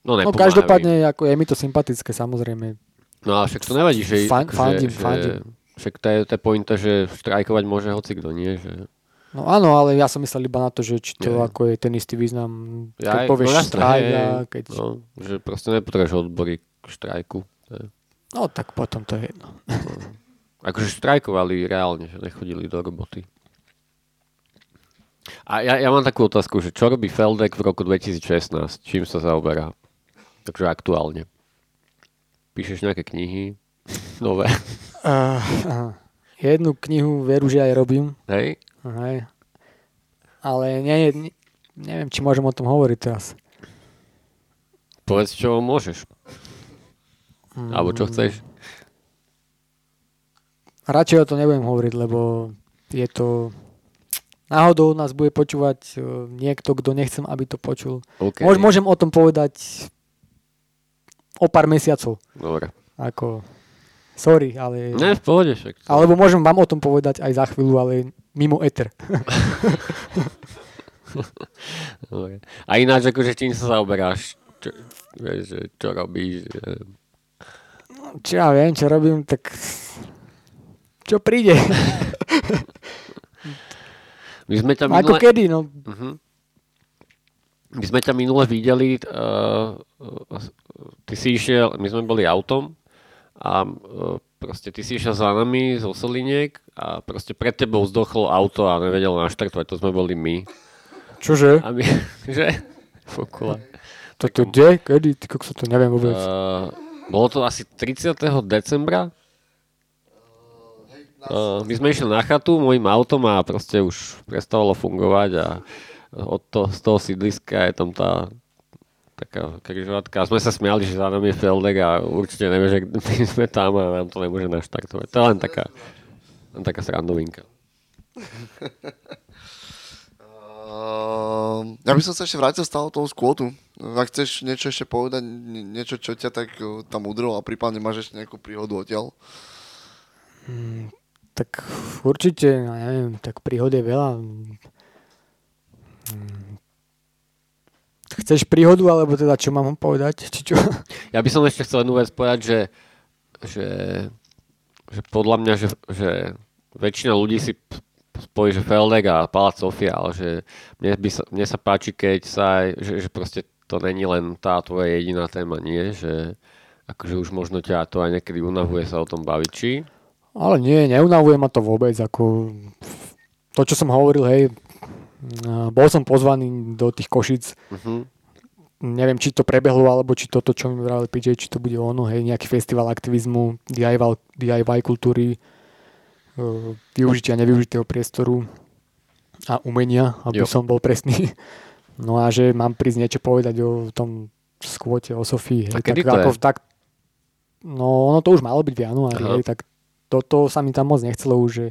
No,
No každopádne, ako je mi to sympatické, samozrejme.
No ale však to nevadí, že...
Fan- fandím,
že,
fandím.
Však to je, to je pointa, že štrajkovať môže hoci kto, nie? Že...
No áno, ale ja som myslel iba na to, že či to
Ja.
ako je ten istý význam, keď
Ja,
povieš
no
štrajk a keď...
No, že proste nepotrebuješ odbory k štrajku. Je-
No tak potom to je jedno.
Akože štrajkovali reálne, že nechodili do roboty. A ja, ja mám takú otázku, že čo robí Feldek v roku 2016? Čím sa zaoberá? Takže aktuálne. Píšeš nejaké knihy? Nové?
Uh, jednu knihu veru, že aj robím.
Hej?
Hej. Ale nie, nie, neviem, či môžem o tom hovoriť teraz.
Povedz, čo môžeš. Alebo čo chceš.
Radšej o tom nebudem hovoriť, lebo je to... Náhodou nás bude počúvať eh, niekto, kto nechcem, aby to počul.
Okay.
Môž, môžem o tom povedať o pár mesiacov.
Dobre.
Ako, Sorry, ale...
Ne, v pohode však.
Alebo môžem vám o tom povedať aj za chvíľu, ale mimo eter.
A ináč, akože čím sa zaoberáš? Čo, že čo robíš? že-
Čo ja viem, čo robím, tak... Čo príde?
My sme
Ako
minule...
kedy, no.
Mhm. My sme ťa minule videli, uh, ty si išiel, my sme boli autom a uh, proste ty si išiel za nami zo Soliniek a proste pred tebou zdochlo auto a nevedel naštartovať, to sme boli my.
Čože?
A my, že? Fokula.
Toto kde? Kedy? Ty kokso, to neviem vôbec.
Uh, bolo to asi 30. decembra. Uh, my sme išli na chatu môjim autom a proste už prestávalo fungovať a od to, z toho sídliska je tam tá taká križovatka a sme sa smiali, že za nami je Feldek a určite nevie, že my sme tam a nám to nemôže naštartovať. To je len taká, len taká srandovinka.
Uh, ja by som sa ešte vrátil stále toho skvotu. Ak chceš niečo ešte povedať, nie- niečo, čo ťa tak uh, tam udrlo a prípadne máš ešte nejakú príhodu odtiaľ.
Tak určite, ja neviem, tak príhod je veľa. Mm. Chceš príhodu, alebo teda čo mám povedať? Či čo?
Ja by som ešte chcel jednu vec povedať, že, že, že podľa mňa, že, že väčšina ľudí si spojí, že Feldek a Palác Sofia, ale že mne, by sa, mne sa páči, keď sa aj, že, že proste to není len tá tvoja jediná téma, nie? Že akože už možno ťa to aj niekedy unavuje sa o tom baviť, či?
Ale nie, neunavuje ma to vôbec. Ako to, čo som hovoril, hej, bol som pozvaný do tých Košic.
Uh-huh.
Neviem, či to prebehlo, alebo či toto, čo mi vravili PJ, či to bude ono, hej, nejaký festival aktivizmu, DIY, DIY kultúry, e, využitia nevyužitého priestoru a umenia, aby
Jo.
som bol presný. No a že mám prísť niečo povedať o tom skvote, o Sofii.
A
Hej,
kedy
tak,
to je?
ako, tak, no ono to už malo byť v januári, hej, tak toto sa mi tam moc nechcelo už, že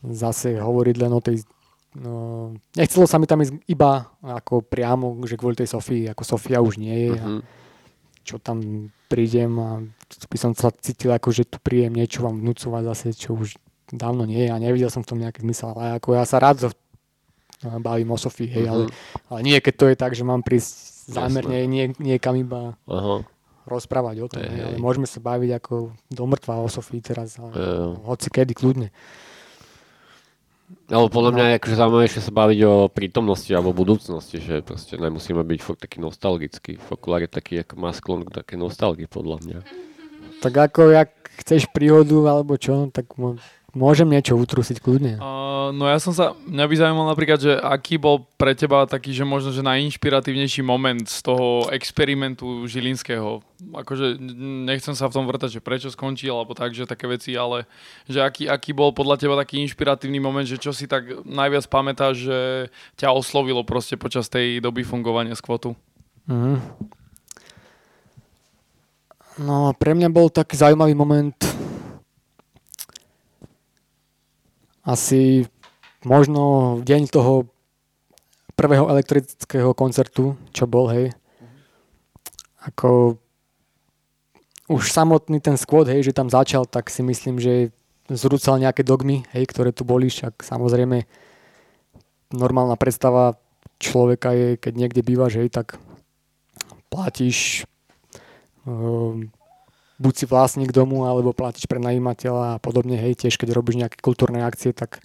zase hovoriť len o tej No, nechcelo sa mi tam ísť iba ako priamo, že kvôli tej Sofii, ako Sofia už nie je.
Uh-huh.
Čo tam prídem a by som sa cítil ako, že tu príjem niečo vám vnúcovať zase, čo už dávno nie je a nevidel som v tom nejaký zmysel. Ale ako ja sa rád zo, bavím o Sofii, hej, ale, ale nie keď to je tak, že mám prísť zámerne nie, niekam iba
Aha.
rozprávať o tom.
Hej,
ale môžeme sa baviť ako do mŕtva o Sofii teraz, ale
Jo.
hoci kedy kľudne.
Ale podľa mňa je akože zaujímavejšie sa baviť o prítomnosti alebo budúcnosti, že proste nemusíme byť fakt taký nostalgický. Fokulár je taký, ako má sklon k také nostalgii, podľa mňa.
Tak ako, jak chceš príhodu alebo čo, tak mo- môžem niečo utrusiť kľudne.
Uh, no ja som sa, mňa by zaujímalo napríklad, že aký bol pre teba taký, že možno, že najinšpiratívnejší moment z toho experimentu žilinského. Akože nechcem sa v tom vrtať, že prečo skončil, alebo tak, že také veci, ale že aký, aký bol podľa teba taký inšpiratívny moment, že čo si tak najviac pamätáš, že ťa oslovilo proste počas tej doby fungovania skvotu.
Mhm. No, pre mňa bol taký zaujímavý moment asi možno v deň toho prvého elektrického koncertu, čo bol, hej. Ako už samotný ten skvot, hej, že tam začal, tak si myslím, že zrúcal nejaké dogmy, hej, ktoré tu boli, však samozrejme normálna predstava človeka je, keď niekde bývaš, hej, tak platíš um, buď si vlastník domu, alebo platíš pre najímateľa a podobne, hej, tiež keď robíš nejaké kultúrne akcie, tak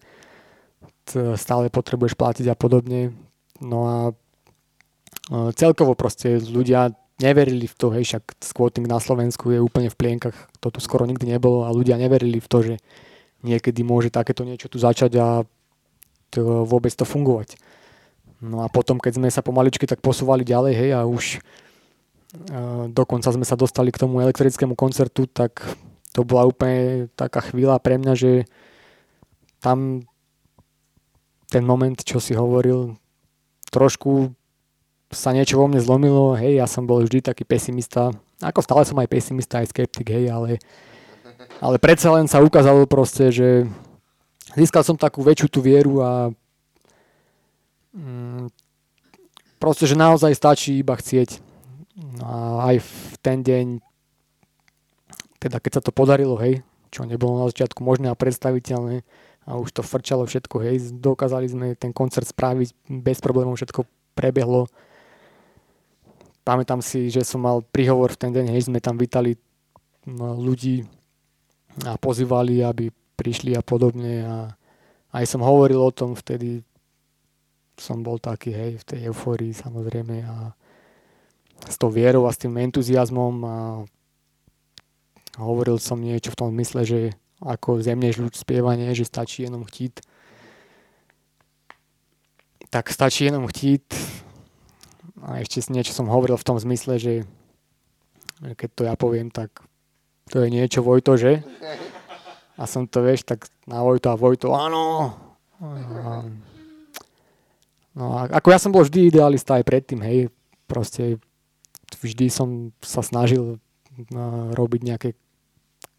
stále potrebuješ platiť a podobne. No a uh, celkovo proste ľudia neverili v to, hej, však squatting na Slovensku je úplne v plienkach, to tu skoro nikdy nebolo a ľudia neverili v to, že niekedy môže takéto niečo tu začať a to, vôbec to fungovať. No a potom, keď sme sa pomaličky tak posúvali ďalej, hej, a už dokonca sme sa dostali k tomu elektrickému koncertu, tak to bola úplne taká chvíľa pre mňa, že tam ten moment, čo si hovoril, trošku sa niečo vo mne zlomilo, hej, ja som bol vždy taký pesimista, ako stále som aj pesimista, aj skeptik, hej, ale, ale predsa len sa ukázalo proste, že získal som takú väčšiu tú vieru a mm, proste, že naozaj stačí iba chcieť. No a aj v ten deň teda keď sa to podarilo, hej, čo nebolo na začiatku možné a predstaviteľné a už to frčalo všetko, hej, dokázali sme ten koncert spraviť bez problémov, všetko prebehlo. Pamätám si, že som mal príhovor v ten deň, hej, sme tam vítali ľudí a pozývali, aby prišli a podobne a aj som hovoril o tom vtedy, som bol taký, hej, v tej eufórii samozrejme a s tou vierou a s tým entuziasmom a hovoril som niečo v tom mysle, že ako zemne žľuč spievanie, že stačí jenom chtít. Tak stačí jenom chtít. A ešte niečo som hovoril v tom zmysle, že keď to ja poviem, tak to je niečo Vojto, že? A som to, vieš, tak na Vojto a Vojto, áno. No a ako ja som bol vždy idealista aj predtým, hej, proste vždy som sa snažil robiť nejaké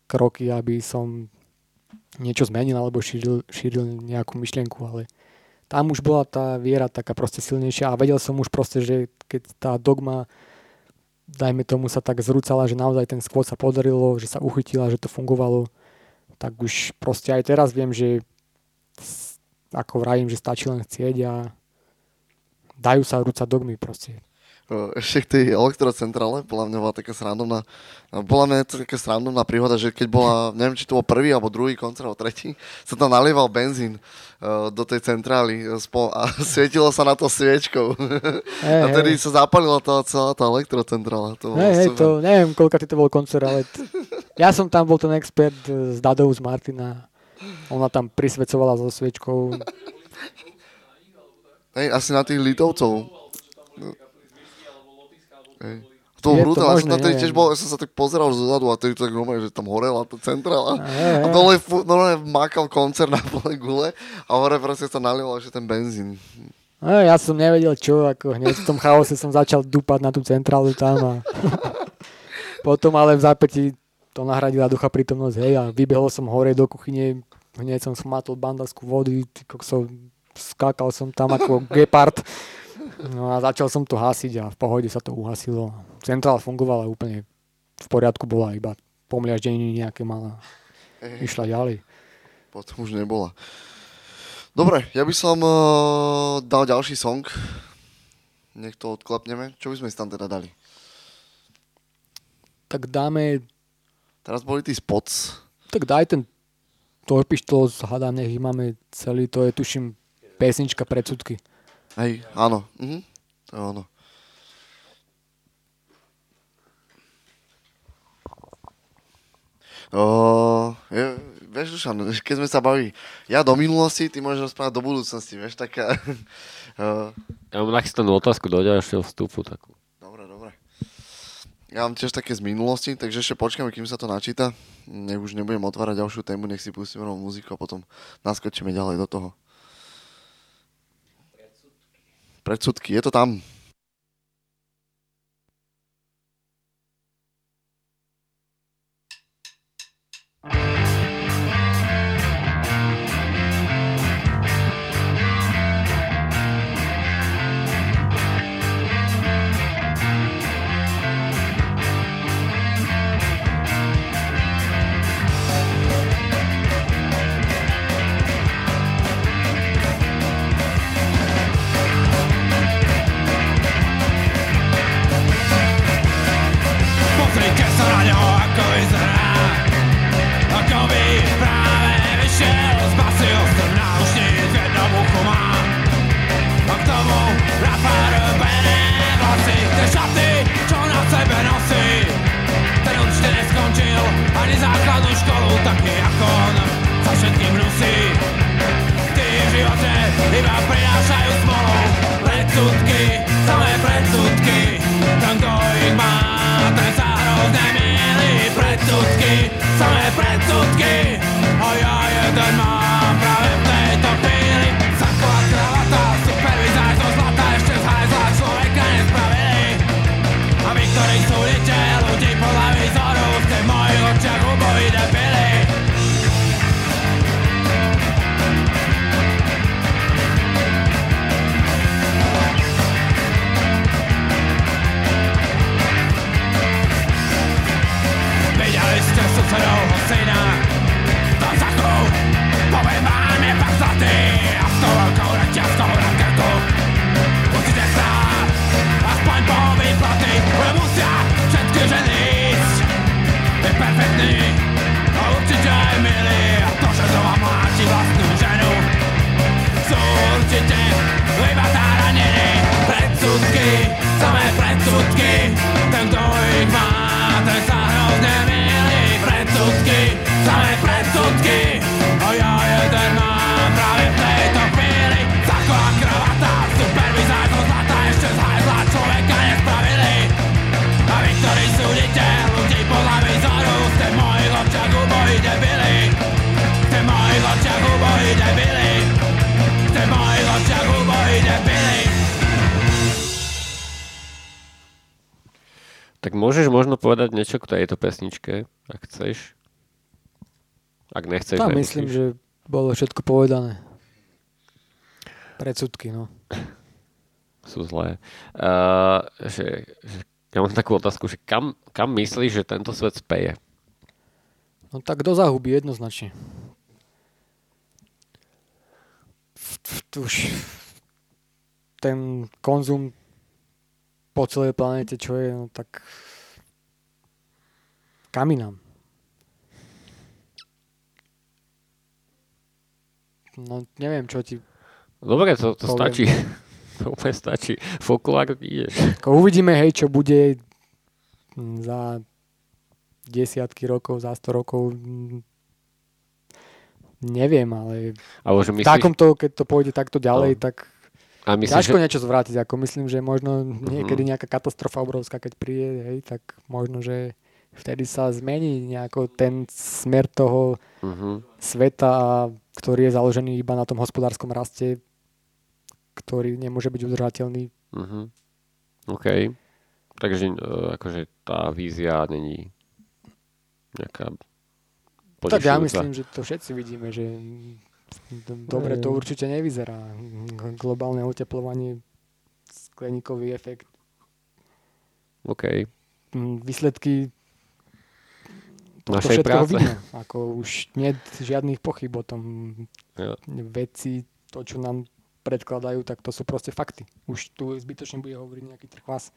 kroky, aby som niečo zmenil alebo šíril, šíril nejakú myšlienku, ale tam už bola tá viera taká proste silnejšia a vedel som už proste, že keď tá dogma dajme tomu sa tak zrúcala, že naozaj ten skôr sa podarilo, že sa uchytila, že to fungovalo, tak už proste aj teraz viem, že ako vravím, že stačí len chcieť a dajú sa rúcať dogmy proste
ešte k tej elektrocentrále, podľa mňa bola taká srandovná, bola mňa to taká srandovná príhoda, že keď bola, neviem, či to bol prvý alebo druhý koncert, alebo tretí, sa tam nalieval benzín uh, do tej centrály a svietilo sa na to sviečkou. Hey, a tedy hey. sa zapalila tá, celá tá elektrocentrála. To
hey, hey, to, neviem, koľka to bol koncert, ale t- ja som tam bol ten expert z Dadou z Martina. Ona tam prisvedcovala so sviečkou.
Hej, asi na tých litovcov. Hej. To bolo brutálne, ja som tam tedy tiež bol, ja som sa tak pozeral zozadu a tedy tak normálne, že tam horela tá centrála. A dole normálne mákal koncert na plnej gule a hore proste sa nalieval ešte ten benzín.
No, ja som nevedel čo, ako hneď v tom chaose som začal dupať na tú centrálu tam a potom ale v zápäti to nahradila ducha prítomnosť, hej, a vybehol som hore do kuchyne, hneď som smatol bandasku vody, som skákal som tam ako gepard No a začal som to hasiť a v pohode sa to uhasilo. Centrál fungovala úplne v poriadku, bola iba pomliaždenie nejaké malá. Išla ďalej.
Potom už nebola. Dobre, ja by som uh, dal ďalší song. Nech to odklapneme. Čo by sme si tam teda dali?
Tak dáme...
Teraz boli tí spots.
Tak daj ten Torpištol, hádam, nech ich máme celý, to je tuším pesnička predsudky.
Hej, áno. Mhm. To je ono. O, je, vieš, Dušan, keď sme sa bavili, ja do minulosti, ty môžeš rozprávať do budúcnosti, vieš, taká...
ja mám nachystanú otázku do ďalšieho vstupu takú.
Dobre, dobre. Ja mám tiež také z minulosti, takže ešte počkáme, kým sa to načíta. Nech už nebudem otvárať ďalšiu tému, nech si pustíme novú muziku a potom naskočíme ďalej do toho. Predsudky. Je to tam.
základnou školu taký ako on. Za všetkým hnusí Ty v živote iba prinášajú smolou Predsudky, samé predsudky. Tam kto ich má, ten sa hrozne milí Predsudky, samé predsudky. A
ja jeden mám povedať niečo k tejto pesničke, ak chceš. Ak nechceš,
Tam
nemusíš.
myslím, že bolo všetko povedané. Predsudky, no.
sú zlé. Uh, že, že, ja mám takú otázku, že kam, kam myslíš, že tento svet speje?
No tak do zahuby jednoznačne. Už ten konzum po celej planete, čo je, no tak kam inám. No neviem, čo ti...
Dobre, to, to
Poviem.
stačí. To úplne stačí. V okulároch ideš.
Uvidíme, hej, čo bude za desiatky rokov, za 100 rokov. Neviem, ale
Alebo že myslíš,
takomto, keď to pôjde takto ďalej,
No.
tak
a myslíš,
ťažko
že,
niečo zvrátiť. Ako myslím, že možno
Mhm.
niekedy nejaká katastrofa obrovská, keď príde, hej, tak možno, že vtedy sa zmení nejako ten smer toho
uh-huh.
sveta, ktorý je založený iba na tom hospodárskom raste, ktorý nemôže byť udržateľný.
Uh-huh. OK. Takže uh, akože tá vízia není nejaká
Tak ja myslím, že to všetci vidíme, že dobre to určite nevyzerá. Globálne oteplovanie, skleníkový efekt,
OK.
m, výsledky tohto
Našej práce.
vidno. Ako už nie žiadnych pochyb o tom.
Jo.
Veci, to, čo nám predkladajú, tak to sú proste fakty. Už tu zbytočne bude hovoriť nejaký trchvas,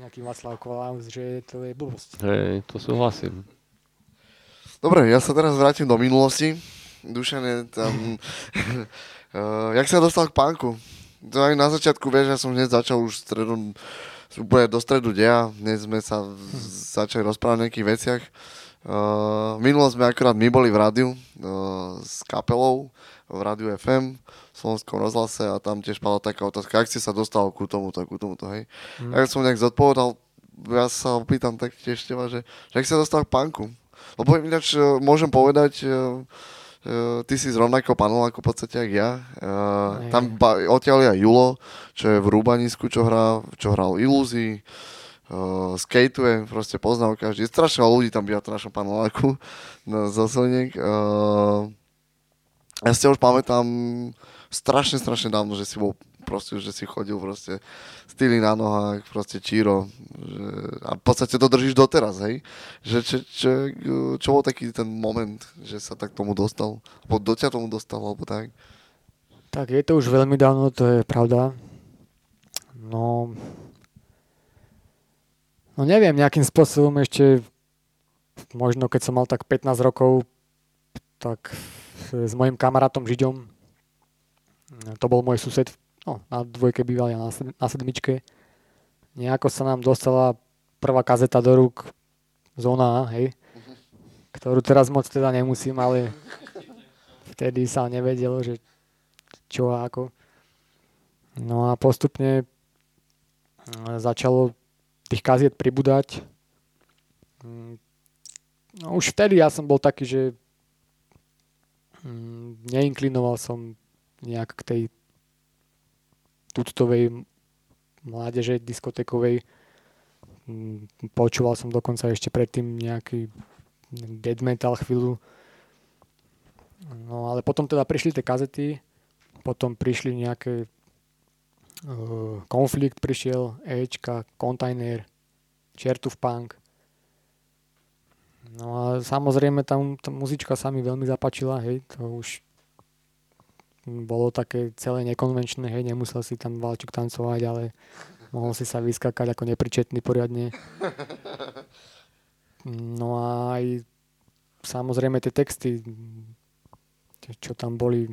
nejaký Václav Klaus, že to je blbosť.
Hej, to súhlasím.
Dobre, ja sa teraz vrátim do minulosti. Dušan je tam... uh, jak sa dostal k pánku? To aj na začiatku, vieš, ja som hneď začal už stredom, úplne do stredu deja. Dnes sme sa v- začali rozprávať o nejakých veciach. Uh, minulo sme akorát my boli v rádiu uh, s kapelou v rádiu FM v Slovenskom rozhlase a tam tiež padla taká otázka, ak si sa dostal ku tomuto, ku tomuto, hej. Mm. Ja som nejak zodpovedal, ja sa opýtam tak tiež teba, že, že ak si sa dostal k pánku. Lebo ináč eh, môžem povedať, eh, eh, ty si z rovnakého paneláku v podstate jak ja. Eh. Tam ba- odtiaľ je aj Julo, čo je v Rúbanisku, čo, hrá, čo hral Ilúzii. Uh, skateuje, proste poznal každý. Strašne ľudí tam býva v našom paneláku no, zo Seliniek. Uh, ja si už pamätám strašne, strašne dávno, že si bol proste, že si chodil proste styly na nohách, proste číro. Že, a v podstate to držíš doteraz, hej? Že čo, čo, čo bol taký ten moment, že sa tak tomu dostal? Alebo do ťa tomu dostal, alebo tak?
Tak je to už veľmi dávno, to je pravda. No, no neviem, nejakým spôsobom ešte, možno keď som mal tak 15 rokov, tak s mojim kamarátom Žiďom, to bol môj sused, no, na dvojke býval ja na, na sedmičke, nejako sa nám dostala prvá kazeta do rúk Zóna hej, ktorú teraz moc teda nemusím, ale vtedy sa nevedelo, že čo a ako. No a postupne e, začalo tých kaziet pribúdať. Mm, No už vtedy ja som bol taký, že mm, neinklinoval som nejak k tej tuctovej mládeže diskotekovej. Mm, Počúval som dokonca ešte predtým nejaký dead metal chvíľu. No ale potom teda prišli tie kazety, potom prišli nejaké konflikt prišiel, Ečka, kontajner, Čertuf punk. No a samozrejme tam tá muzička sa mi veľmi zapáčila, hej, to už bolo také celé nekonvenčné, hej, nemusel si tam valčuk tancovať, ale mohol si sa vyskakať ako nepričetný poriadne. No a aj samozrejme tie texty, čo tam boli,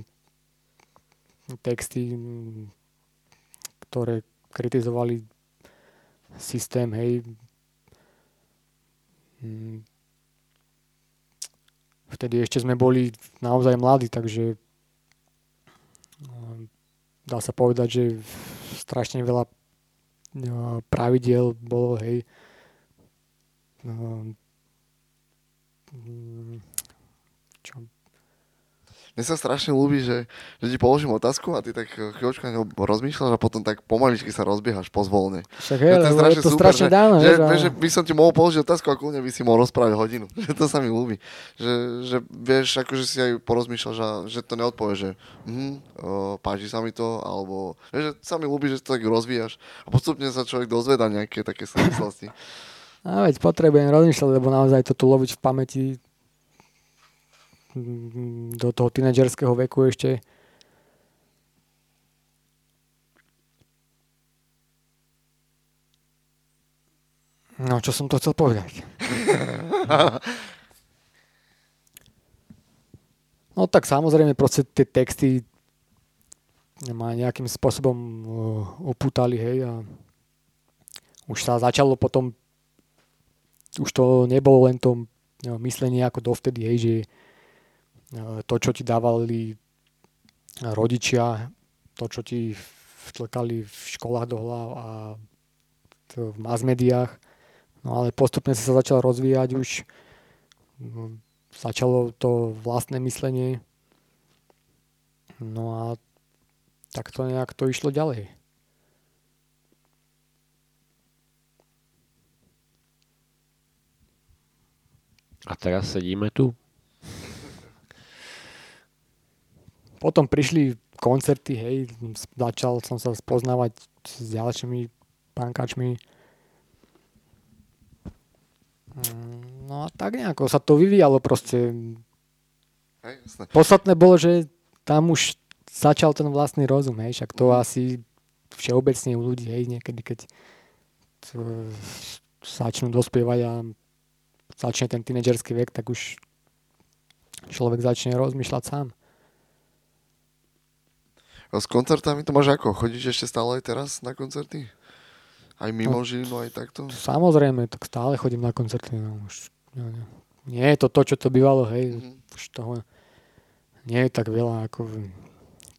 texty, ktoré kritizovali systém, hej. Mm. vtedy ešte sme boli naozaj mladí, takže no, dá sa povedať, že strašne veľa no, pravidiel bolo, hej.
Mne sa strašne ľúbi, že, že ti položím otázku a ty tak chvíľočku na rozmýšľaš a potom tak pomaličky sa rozbiehaš pozvolne.
však
Že
lebo je to strašne
že,
dávno,
že,
vieš, a-
že by som ti mohol položiť otázku a kľudne by si mohol rozprávať hodinu. Že to sa mi ľúbi. Že, že vieš, akože si aj porozmýšľaš, že, že to neodpovie, že hm, páči sa mi to, alebo vieš, že sa mi ľúbi, že to tak rozvíjaš a postupne sa človek dozveda nejaké také súvislosti.
A veď potrebujem rozmýšľať, lebo naozaj to tu loviť v pamäti do toho tínedžerského veku ešte. No, čo som to chcel povedať? No tak samozrejme, proste tie texty ma nejakým spôsobom uh, opútali, hej, a už sa začalo potom už to nebolo len to no, myslenie ako dovtedy, hej, že to, čo ti dávali rodičia, to, čo ti vtlkali v školách do hlav a v mass médiách, no ale postupne sa začal rozvíjať už, no, začalo to vlastné myslenie, no a tak to nejak to išlo ďalej.
A teraz sedíme tu.
Potom prišli koncerty, hej, začal som sa spoznávať s ďalšími pankačmi. Mm, No a tak nejako sa to vyvíjalo proste.
Hej.
Podstatné bolo, že tam už začal ten vlastný rozum, hej, však to
Mhm.
asi všeobecne u ľudí, hej, niekedy keď to začnú dospievať a začne ten tínedžerský vek, tak už človek začne rozmýšľať sám.
A s koncertami to máš ako? Chodíš ešte stále aj teraz na koncerty? Aj mimo
No.
Žilinu, aj takto?
Samozrejme, tak stále chodím na koncerty. No, už, no, no. Nie je to to, čo to bývalo, hej.
Mhm.
Už toho nie je tak veľa, ako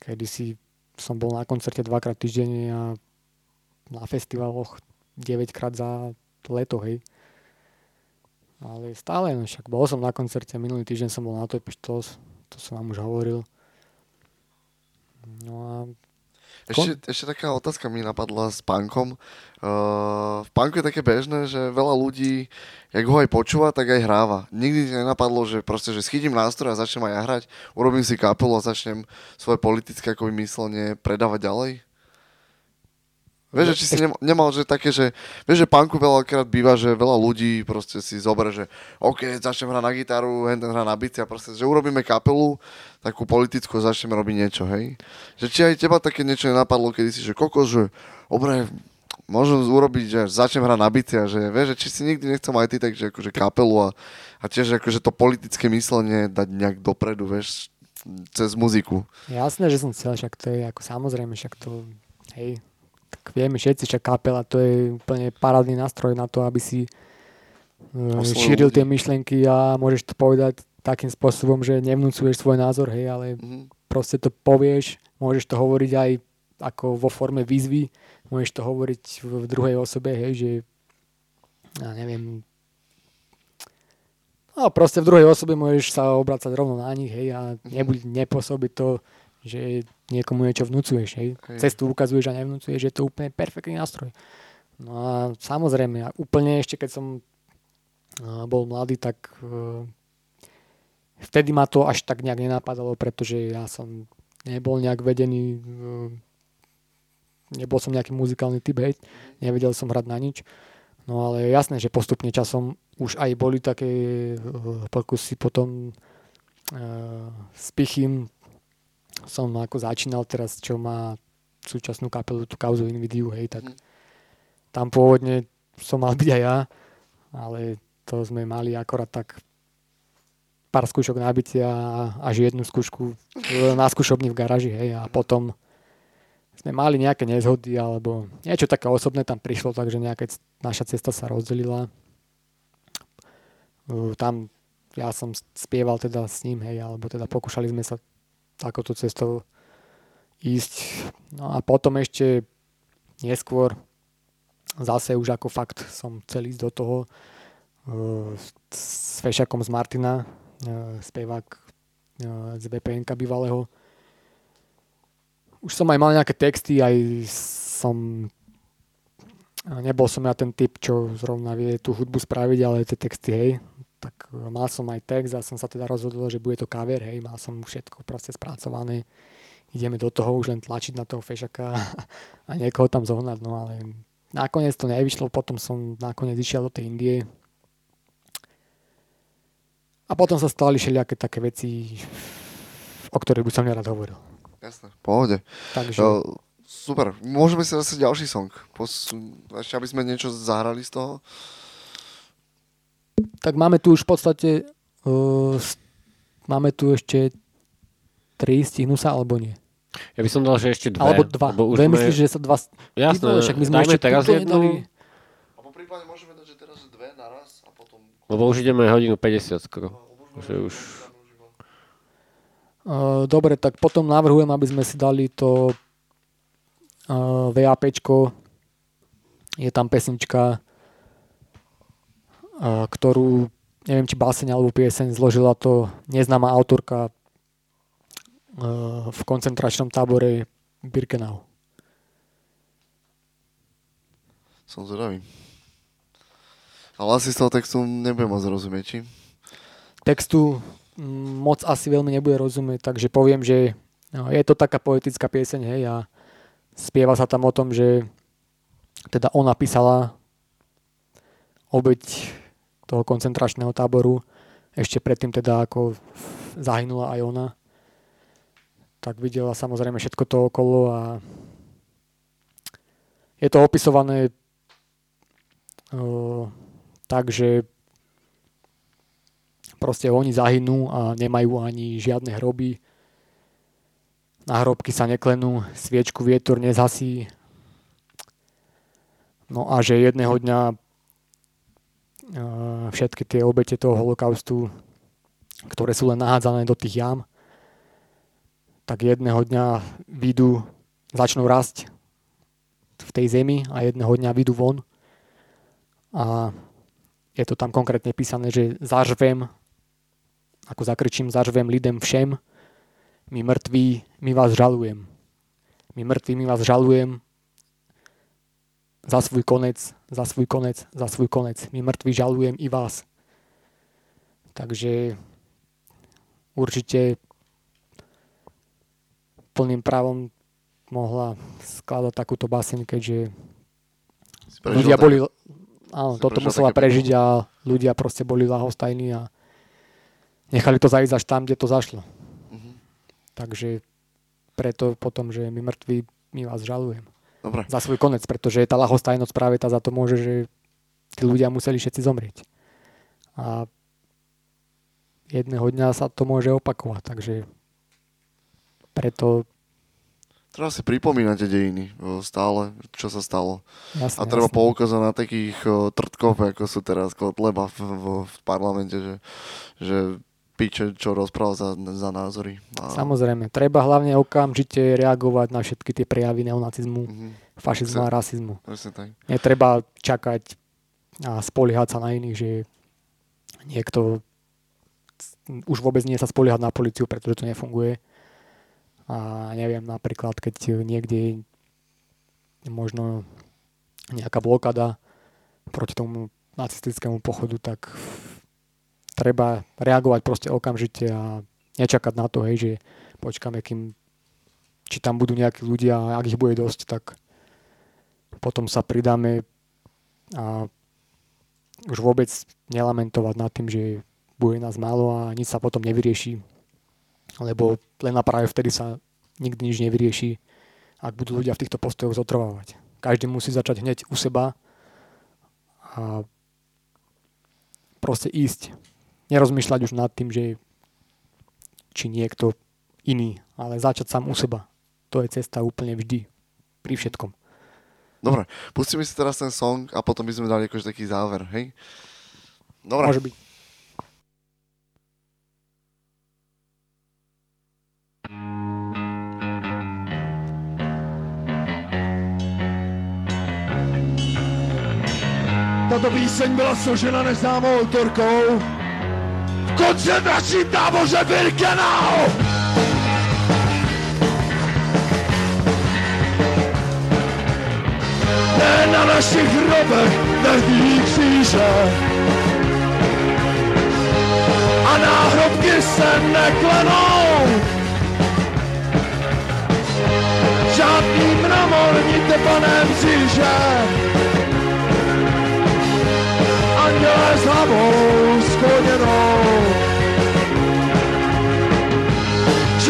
kedysi som bol na koncerte dvakrát týždenne a na festivaloch 9 krát za leto, hej. Ale stále, no však bol som na koncerte, minulý týždeň som bol na Toy Pistols, to som vám už hovoril. No a
Ešte, ešte taká otázka mi napadla s punkom. Uh, v punku je také bežné, že veľa ľudí, jak ho aj počúva, tak aj hráva. Nikdy ti nenapadlo, že proste, že schytím nástroj a začnem aj ja hrať, urobím si kapelu a začnem svoje politické ako myslenie predávať ďalej? Vieš, že či si nemal, nemal, že také, že vieš, že punku veľakrát býva, že veľa ľudí proste si zoberie, že OK, začnem hrať na gitaru, hen ten hrá na bicie a proste, že urobíme kapelu, takú politickú a začneme robiť niečo, hej? Že či aj teba také niečo nenapadlo, kedy si, že kokos, že dobre, môžem urobiť, že začnem hrať na bicie a že vieš, že či si nikdy nechcem aj ty takže akože kapelu a, a tiež akože to politické myslenie dať nejak dopredu, vieš, cez muziku.
Jasné, že som chcel, však to je ako samozrejme, však to, hej, vieme všetci, však kapela to je úplne parádny nástroj na to, aby si uh, šíril
ľudí.
tie myšlienky a môžeš to povedať takým spôsobom, že nevnúcuješ svoj názor, hej, ale
Mhm.
proste to povieš, môžeš to hovoriť aj ako vo forme výzvy, môžeš to hovoriť v, druhej osobe, hej, že ja neviem, no proste v druhej osobe môžeš sa obracať rovno na nich, hej, a nebuď, nepôsobí to, že niekomu niečo vnúcuješ, hej.
Hej.
Cestu ukazuješ a nevnúcuješ, je to úplne perfektný nástroj. No a samozrejme, a úplne ešte keď som bol mladý, tak e, vtedy ma to až tak nejak nenapadalo, pretože ja som nebol nejak vedený, e, nebol som nejaký muzikálny typ, hej, nevedel som hrať na nič. No ale jasné, že postupne časom už aj boli také e, pokusy potom s Pichym som ako začínal teraz, čo má súčasnú kapelu, tú kauzu Invidiu, hej, tak
Mhm.
tam pôvodne som mal byť aj ja, ale to sme mali akorát tak pár skúšok nabitia a až jednu skúšku na skúšobni v garáži, hej, a potom sme mali nejaké nezhody, alebo niečo také osobné tam prišlo, takže nejaká naša cesta sa rozdelila. Tam ja som spieval teda s ním, hej, alebo teda pokúšali sme sa takouto cestou ísť. No a potom ešte neskôr zase už ako fakt som chcel ísť do toho uh, s Fešakom z Martina, uh, spevák uh, z VPN bývalého. Už som aj mal nejaké texty, aj som nebol som ja ten typ, čo zrovna vie tú hudbu spraviť, ale tie texty, hej, tak mal som aj text a som sa teda rozhodol, že bude to cover, hej, mal som všetko proste spracované. Ideme do toho už len tlačiť na toho fešaka a niekoho tam zohnať, no ale nakoniec to nevyšlo, potom som nakoniec išiel do tej Indie. A potom sa stali všelijaké také veci, o ktorých by som nerad hovoril.
Jasné, v pohode.
Takže...
Uh, super, môžeme si zase ďalší song. Pos- ešte aby sme niečo zahrali z toho.
Tak máme tu už v podstate uh, máme tu ešte tri, stihnú sa alebo nie?
Ja by som dal, že ešte dve.
Alebo dva.
Lebo už
Dve
sme...
myslíš, že sa dva...
Jasné,
Ty však my sme ešte
teraz jednu.
A po prípade môžeme dať, že teraz dve naraz a potom...
lebo už ideme hodinu 50 skoro. Že už...
Uh, dobre, tak potom navrhujem, aby sme si dali to uh, VAPčko. Je tam pesnička, ktorú, neviem či báseň alebo pieseň, zložila to neznáma autorka uh, v koncentračnom tábore Birkenau.
Som zvedavý. Ale asi z toho textu nebudem môcť rozumieť, či?
Textu moc asi veľmi nebude rozumieť, takže poviem, že no, je to taká poetická pieseň, hej, a spieva sa tam o tom, že teda ona písala obeď toho koncentračného táboru, ešte predtým teda ako zahynula aj ona, tak videla samozrejme všetko to okolo a je to opisované uh, tak, že proste oni zahynú a nemajú ani žiadne hroby. Na hrobky sa neklenú, sviečku vietor nezhasí. No a že jedného dňa všetky tie obete toho holokaustu, ktoré sú len nahádzané do tých jam, tak jedného dňa výjdu, začnú rásť v tej zemi a jedného dňa vyjdú von. A je to tam konkrétne písané, že zažvem, ako zakričím, zažvem lidem všem, my mŕtví, my vás žalujem. My mŕtví, my vás žalujem za svoj konec, za svoj konec, za svoj konec. My mŕtvi žalujem i vás. Takže určite plným právom mohla skladať takúto báseň, keďže ľudia
tak-
boli, áno,
si
toto musela prežiť a ľudia proste boli lahostajní a nechali to zajsť až tam, kde to zašlo.
Mhm.
Takže preto potom, že my mŕtvi, my vás žalujem
Dobre,
za svoj konec, pretože tá lahostajnosť práve tá za to môže, že tí ľudia museli všetci zomrieť. A jedného dňa sa to môže opakovať, takže preto
treba si pripomínať tie dejiny stále, čo sa stalo.
jasne,
A treba
jasne.
poukázať na takých trtkov, ako sú teraz Kotleba v, v, v parlamente, že, že piče, čo rozprával za, za názory. A,
Samozrejme, treba hlavne okamžite reagovať na všetky tie prejavy neonacizmu,
Mhm,
fašizmu a rasizmu.
tak.
Netreba čakať a spoliehať sa na iných, že niekto už vôbec nie sa spoliehať na policiu, pretože to nefunguje. A neviem, napríklad, keď niekde je možno nejaká blokada proti tomu nacistickému pochodu, tak treba reagovať proste okamžite a nečakať na to, hej, že počkáme, kým či tam budú nejakí ľudia a ak ich bude dosť, tak potom sa pridáme a už vôbec nelamentovať nad tým, že bude nás málo a nič sa potom nevyrieši. Lebo len a práve vtedy sa nikdy nič nevyrieši, ak budú ľudia v týchto postojoch zotrvávať. Každý musí začať hneď u seba a proste ísť nerozmýšľať už nad tým, že či niekto iný, ale začať sám u seba. To je cesta úplne vždy, pri všetkom.
Dobre, pustíme si teraz ten song a potom by sme dali akože taký záver, hej? Dobre.
Môže byť.
Tato píseň byla složena neznámou autorkou koncentračním táboře Birkenau. Ne na našich hrobech neví kříže a náhrobky se neklenou. Žádný mramor tepané mříže Anděle s hlavou skloněnou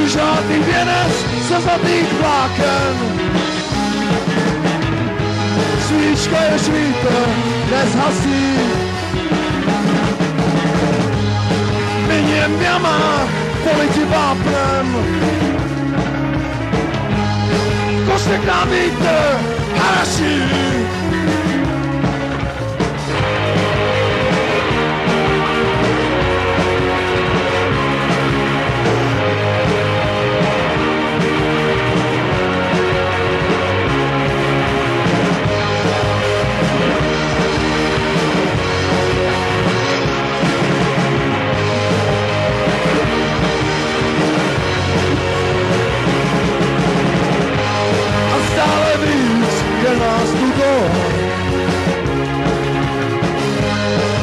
žádný věnec ze zlatých vláken Svíčka je svítr, nezhasí. Miním jama, politi vápnem Kostek nám vítr, haraší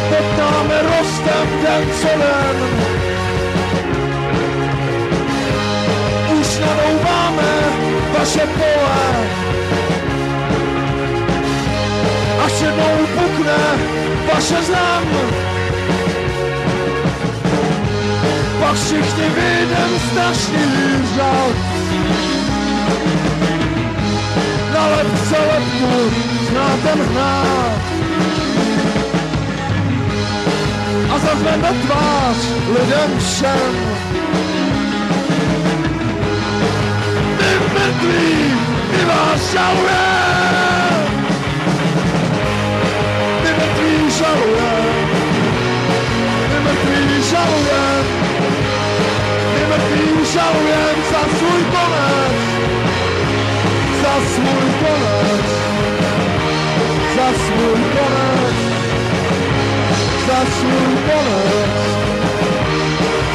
Poptáme rostem den co den. Už nadoubáme vaše pole. Až jednou pukne vaše zem. Pak všichni vyjdem strašný řád. na lepce lepku znáte hnát. A zazveme tvář lidem všem. My mrtví, my vás žalujem. My mrtví žalujem. My mrtví žalujem. My mrtví žalujem za svůj konec za svůj konec, za svůj konec, za svůj konec,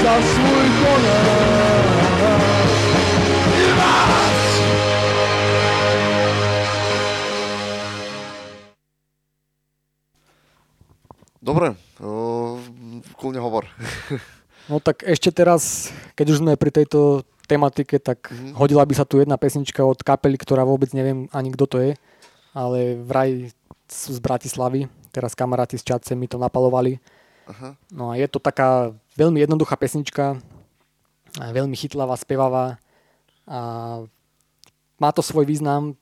za svůj konec.
Dobre, o, kľudne hovor.
No tak ešte teraz, keď už sme pri tejto tematike, tak mm-hmm. hodila by sa tu jedna pesnička od kapely, ktorá vôbec neviem ani kto to je, ale vraj sú z Bratislavy, teraz kamaráti z Čadce mi to napalovali.
Aha.
No a je to taká veľmi jednoduchá pesnička, veľmi chytlavá, spevavá a má to svoj význam e,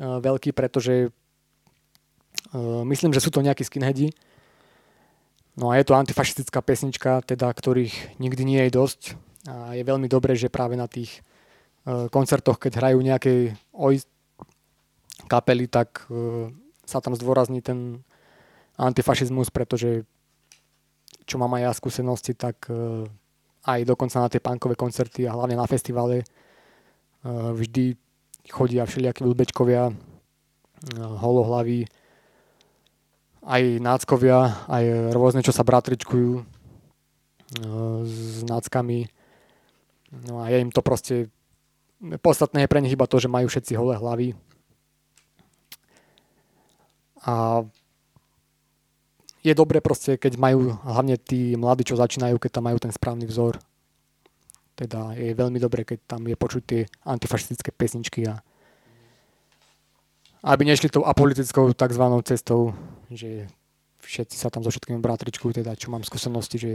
veľký, pretože e, myslím, že sú to nejakí skinheadi. No a je to antifašistická pesnička, teda ktorých nikdy nie je dosť. A je veľmi dobré, že práve na tých e, koncertoch, keď hrajú nejaké oj kapely, tak e, sa tam zdôrazní ten antifašizmus, pretože čo mám aj ja skúsenosti, tak e, aj dokonca na tie punkové koncerty a hlavne na festivale e, vždy chodia všelijakí ľudbečkovia, e, holohlaví, aj náckovia, aj rôzne, čo sa bratričkujú e, s náckami. No a je im to proste... Podstatné je pre nich iba to, že majú všetci holé hlavy. A je dobre proste, keď majú hlavne tí mladí, čo začínajú, keď tam majú ten správny vzor. Teda je veľmi dobre, keď tam je počuť tie antifašistické pesničky a aby nešli tou apolitickou tzv. cestou, že všetci sa tam so všetkými bratričkujú, teda čo mám skúsenosti, že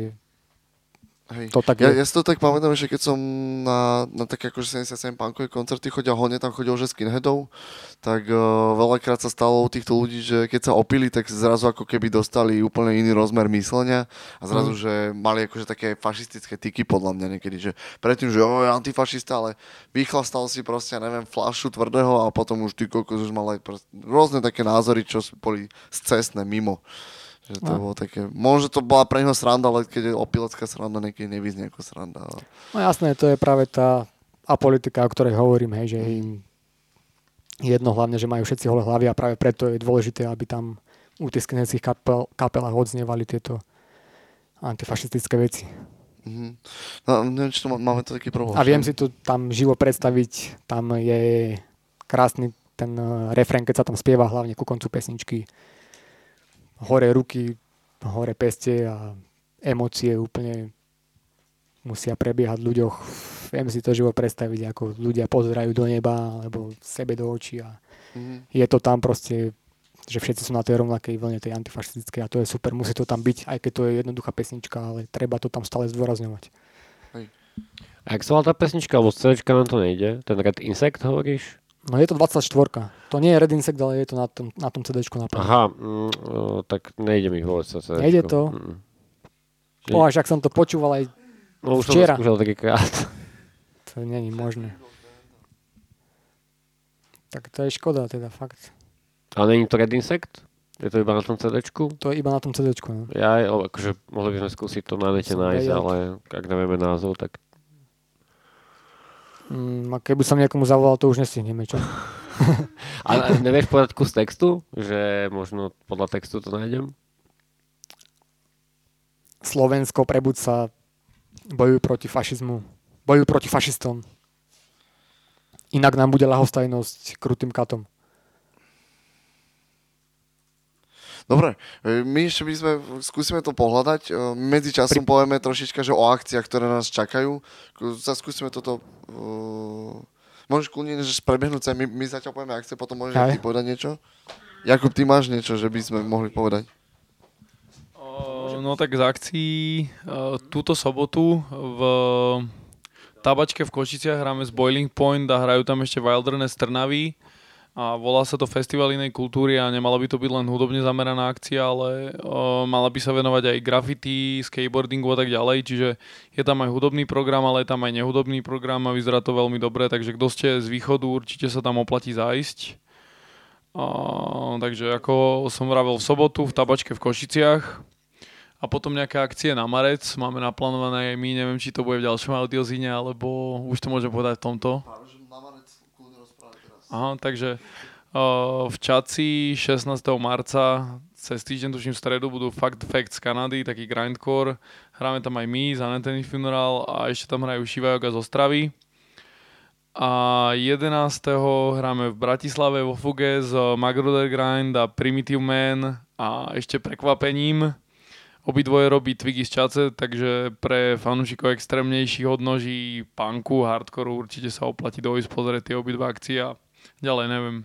Hej.
to tak
Ja,
je.
ja si to tak pamätám, že keď som na, na také akože 77 punkové koncerty chodil, hodne tam chodil že skinheadov, tak uh, veľakrát sa stalo u týchto ľudí, že keď sa opili, tak zrazu ako keby dostali úplne iný rozmer myslenia a zrazu,
Mm.
že mali akože také fašistické tyky podľa mňa niekedy, že predtým, že o, je antifašista, ale vychlastal si proste, neviem, flašu tvrdého a potom už ty kokos už mal aj proste, rôzne také názory, čo boli scestné mimo. Že to
No.
bolo také, možno to bola pre neho sranda, ale keď je opilecká sranda, niekedy nevyznie ako sranda. Ale...
No jasné, to je práve tá apolitika, o ktorej hovorím, hej, že im jedno hlavne, že majú všetci holé hlavy a práve preto je dôležité, aby tam u tých skinheadských kapel, kapelách odznievali tieto antifašistické veci.
Mhm. No, neviem, či to má, máme to taký problém.
A viem si to tam živo predstaviť, tam je krásny ten eh, refrén, keď sa tam spieva hlavne ku koncu pesničky. Hore ruky, hore peste a emócie úplne musia prebiehať v ľuďoch. Viem si to živo predstaviť, ako ľudia pozerajú do neba alebo sebe do očí a
Mhm.
je to tam proste, že všetci sú na tej rovnakej vlne, tej antifašistickej a to je super, musí to tam byť, aj keď to je jednoduchá pesnička, ale treba to tam stále zdôrazňovať.
A jak sa tá pesnička, alebo z CDčka nám to nejde? Ten Red Insect hovoríš?
No je to 24. To nie je Red Insect, ale je to na tom, na tom CD-čku naplno.
Aha, mm, tak nejde mi vôbec sa CDčko.
Nejde to?
Mm.
O, až ak som to počúval aj,
No už
Včera.
som to skúšal takýkrát.
to není možné. Tak to je škoda teda, fakt.
A není to Red Insect? Je to iba na tom CDčku?
To je iba na tom CD-čku. No.
Ja, akože mohli by sme skúsiť to na nete nájsť, ale ak nevieme názov, tak
Mm, a keby som niekomu zavolal, to už nestihneme, čo?
Ale nevieš povedať kus textu? Že možno podľa textu to nájdem?
Slovensko, prebuď sa, bojuj proti fašizmu, bojuj proti fašistom. Inak nám bude lahostajnosť krutým katom.
Dobre, e, my ešte by sme, skúsime to pohľadať. E, Medzičasom povieme trošička, že o akciách, ktoré nás čakajú. Sa skúsime toto... Uh, môžeš kľudne, že prebehnúť sa, my, my zatiaľ povieme akcie, potom môžeš aj ty povedať niečo? Jakub, ty máš niečo, že by sme mohli povedať?
No tak z akcií túto sobotu v Tabačke v Košiciach hráme z Boiling Point a hrajú tam ešte Wilderness Trnavy a volá sa to Festival inej kultúry a nemala by to byť len hudobne zameraná akcia, ale o, mala by sa venovať aj graffiti, skateboardingu a tak ďalej, čiže je tam aj hudobný program, ale je tam aj nehudobný program a vyzerá to veľmi dobre, takže kto ste z východu, určite sa tam oplatí zájsť. A, takže ako som vravel v sobotu v Tabačke v Košiciach. A potom nejaké akcie na marec. Máme naplánované aj my, neviem či to bude v ďalšom audiozíne, alebo už to môžem povedať v tomto. Aha, takže uh, v Čaci 16. marca cez týždeň, tuším v stredu, budú Fact Facts z Kanady, taký grindcore. Hráme tam aj my, Zanetany Funeral a ešte tam hrajú Shiva Yoga z Ostravy. A 11. hráme v Bratislave vo Fuge z Magruder Grind a Primitive Man a ešte prekvapením Obidvoje robí Twiggy z Čace, takže pre fanúšikov extrémnejších odnoží punku, hardcoreu určite sa oplatí dojsť pozrieť tie obidva akcie ďalej neviem.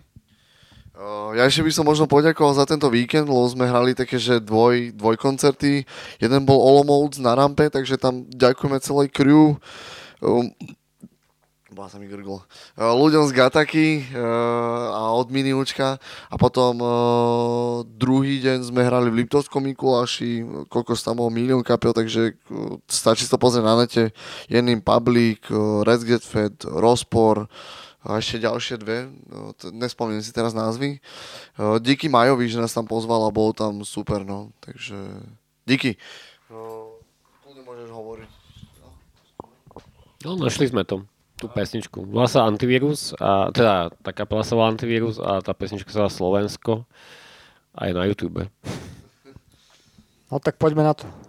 Ja ešte by som možno poďakoval za tento víkend, lebo sme hrali také, že dvoj, dvojkoncerty. Jeden bol Olomouc na rampe, takže tam ďakujeme celej crew. Um, bola sa mi grgol. Uh, ľuďom z Gataky uh, a od Miniučka. A potom uh, druhý deň sme hrali v Liptovskom Mikuláši, koľko tam bolo milión kapiel, takže uh, stačí to pozrieť na nete. Jedným Public, uh, Let's Get Fed, Rozpor, a ešte ďalšie dve, no, t- nespomínam si teraz názvy. Uh, díky Majovi, že nás tam pozval a bolo tam super, no, takže díky. Uh, kľudne môžeš hovoriť.
No, našli sme to, tú pesničku. Volá sa Antivírus, a, teda tá kapela sa volá Antivírus a tá pesnička sa volá Slovensko a je na YouTube.
No tak poďme na to.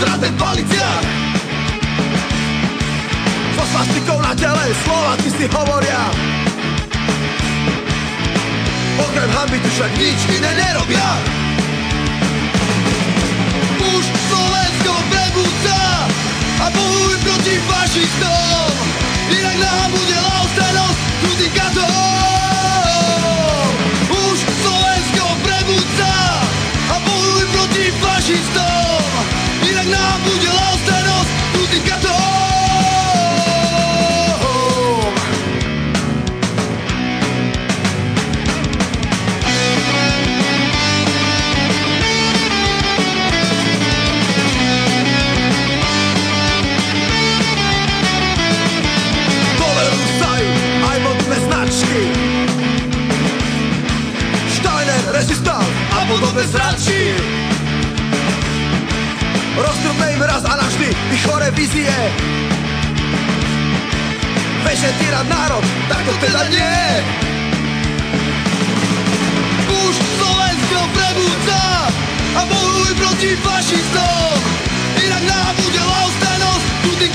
Ale nás strate v So svastikou na tele, Slováci si hovoria. Okrem hamby tu však nič iné nerobia. Už Slovensko prebúca a bojuj proti fašistom. Inak nám bude laostanosť krutým katom Už Slovensko prebúca a bojuj proti fašistom zabudila ostanosť, muzika to
značky. Steiner, Resistant a podobné sračky Roztrubme im raz a navždy ich chore vízie. Veže týrať národ, tak to teda nie. Už Slovensko prebúca a bojuj proti fašistom. Inak nám bude laostanosť tu tým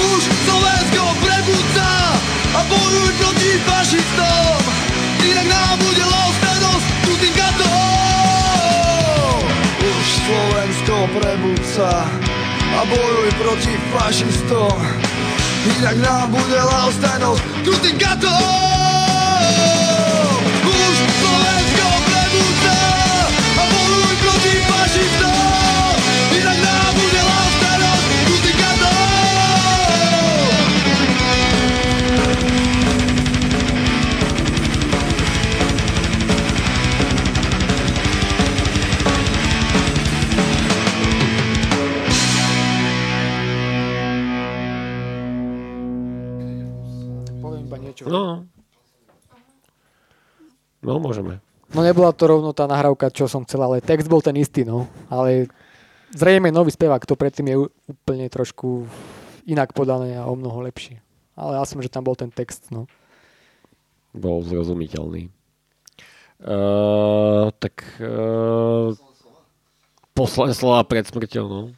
Už Slovensko prebúca a bojuj proti fašistom. Inak nám bude laostanosť tu tým Slovensko prebúca a bojuj proti fašistom. Inak nám bude laostanosť tu tým
No, môžeme.
No nebola to rovno tá nahrávka, čo som chcel, ale text bol ten istý, no. Ale zrejme nový spevák, to predtým je úplne trošku inak podané a o mnoho lepšie. Ale ja som, že tam bol ten text, no.
Bol zrozumiteľný. Uh, tak uh, posledné slova pred smrťou, no.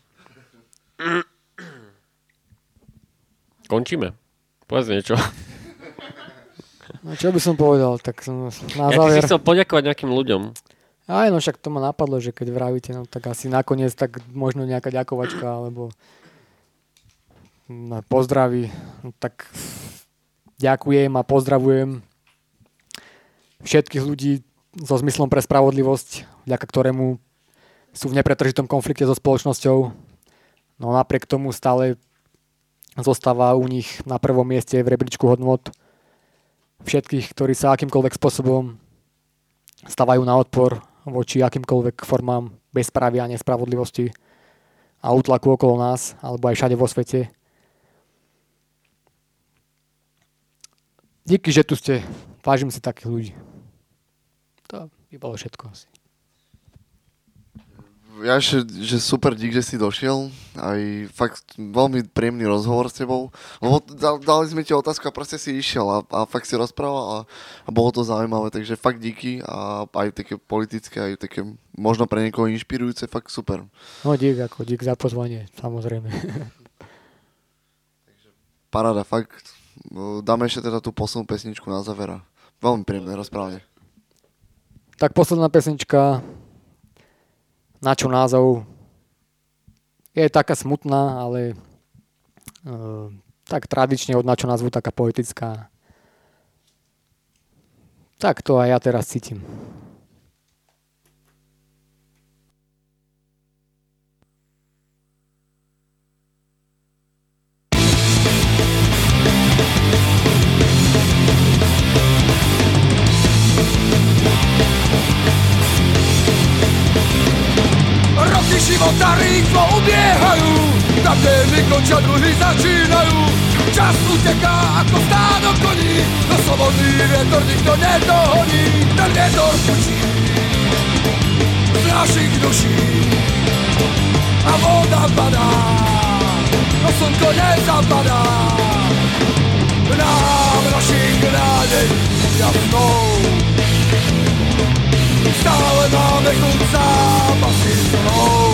Končíme. Povedz niečo.
No. čo by som povedal, tak som na
Ja
záver...
si chcel poďakovať nejakým ľuďom.
Aj no však to ma napadlo, že keď vravíte, no tak asi nakoniec tak možno nejaká ďakovačka, alebo no, pozdraví, no, tak ďakujem a pozdravujem všetkých ľudí so zmyslom pre spravodlivosť, vďaka ktorému sú v nepretržitom konflikte so spoločnosťou. No napriek tomu stále zostáva u nich na prvom mieste v rebríčku hodnot všetkých, ktorí sa akýmkoľvek spôsobom stavajú na odpor voči akýmkoľvek formám bezprávia nespravodlivosti a útlaku okolo nás, alebo aj všade vo svete. Díky, že tu ste. Vážim si takých ľudí. To by bolo všetko asi.
Ja ešte, že super dík, že si došiel. Aj fakt veľmi príjemný rozhovor s tebou. Lebo dal- dali sme ti otázku a proste si išiel a, a fakt si rozprával a, a bolo to zaujímavé. Takže fakt díky a aj také politické, aj také možno pre niekoho inšpirujúce, fakt super.
No dík, ako dík za pozvanie, samozrejme.
Paráda, fakt. Dáme ešte teda tú poslednú pesničku na záver. a Veľmi príjemné rozprávanie.
tak posledná pesnička, na čo názov, je taká smutná, ale uh, tak tradične od na názvu taká poetická. Tak to aj ja teraz cítim.
Roky života rýchlo ubiehajú Tam, kde mi končia, druhý začínajú. Čas uteká ako stádo koní No slobodný vietor nikto nedohoní. Ten vietor pučí Z našich duší. A voda padá No slnko nezapadá. Nám našich nádejí jasnou Stále máme chuť zápasy s mnou.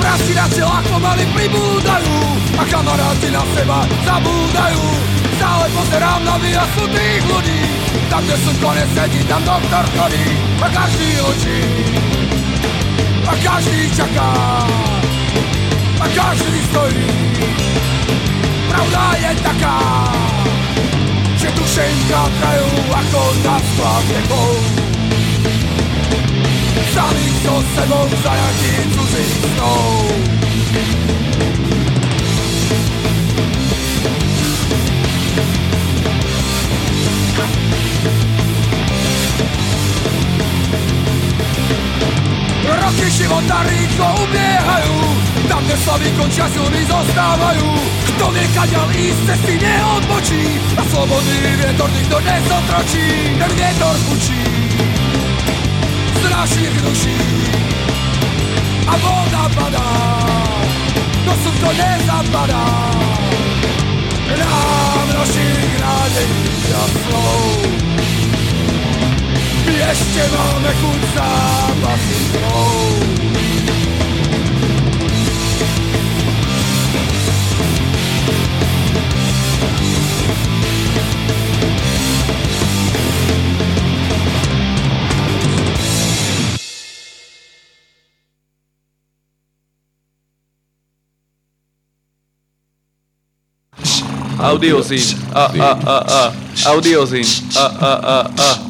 Vrasti na ľahko mali pribúdajú. A kamaráti na seba zabúdajú. Stále pozerám na vyjasnutých ľudí. Tam, kde slnko nesedí, tam doktor chodí A každý učí a každý čaká a každý stojí. Pravda je taká, že duše im kátrajú ako na skladebou. Sami so sebou zajatí cudzích snov. Roky života rýchlo ubiehajú. Tam, kde slavy končia, silní zostávajú. Kto vie, kaďal ísť, cesty neodbočí. A slobodný vietor nikto nezotročí. Ten vietor fučí Z našich duší. A voda padá. Do slnko nezapadá. Nám našich nádejí a slov ešte máme chuť zápasníkov
Audiozín. A, a, a, a. Audiozín. A, a, a, a.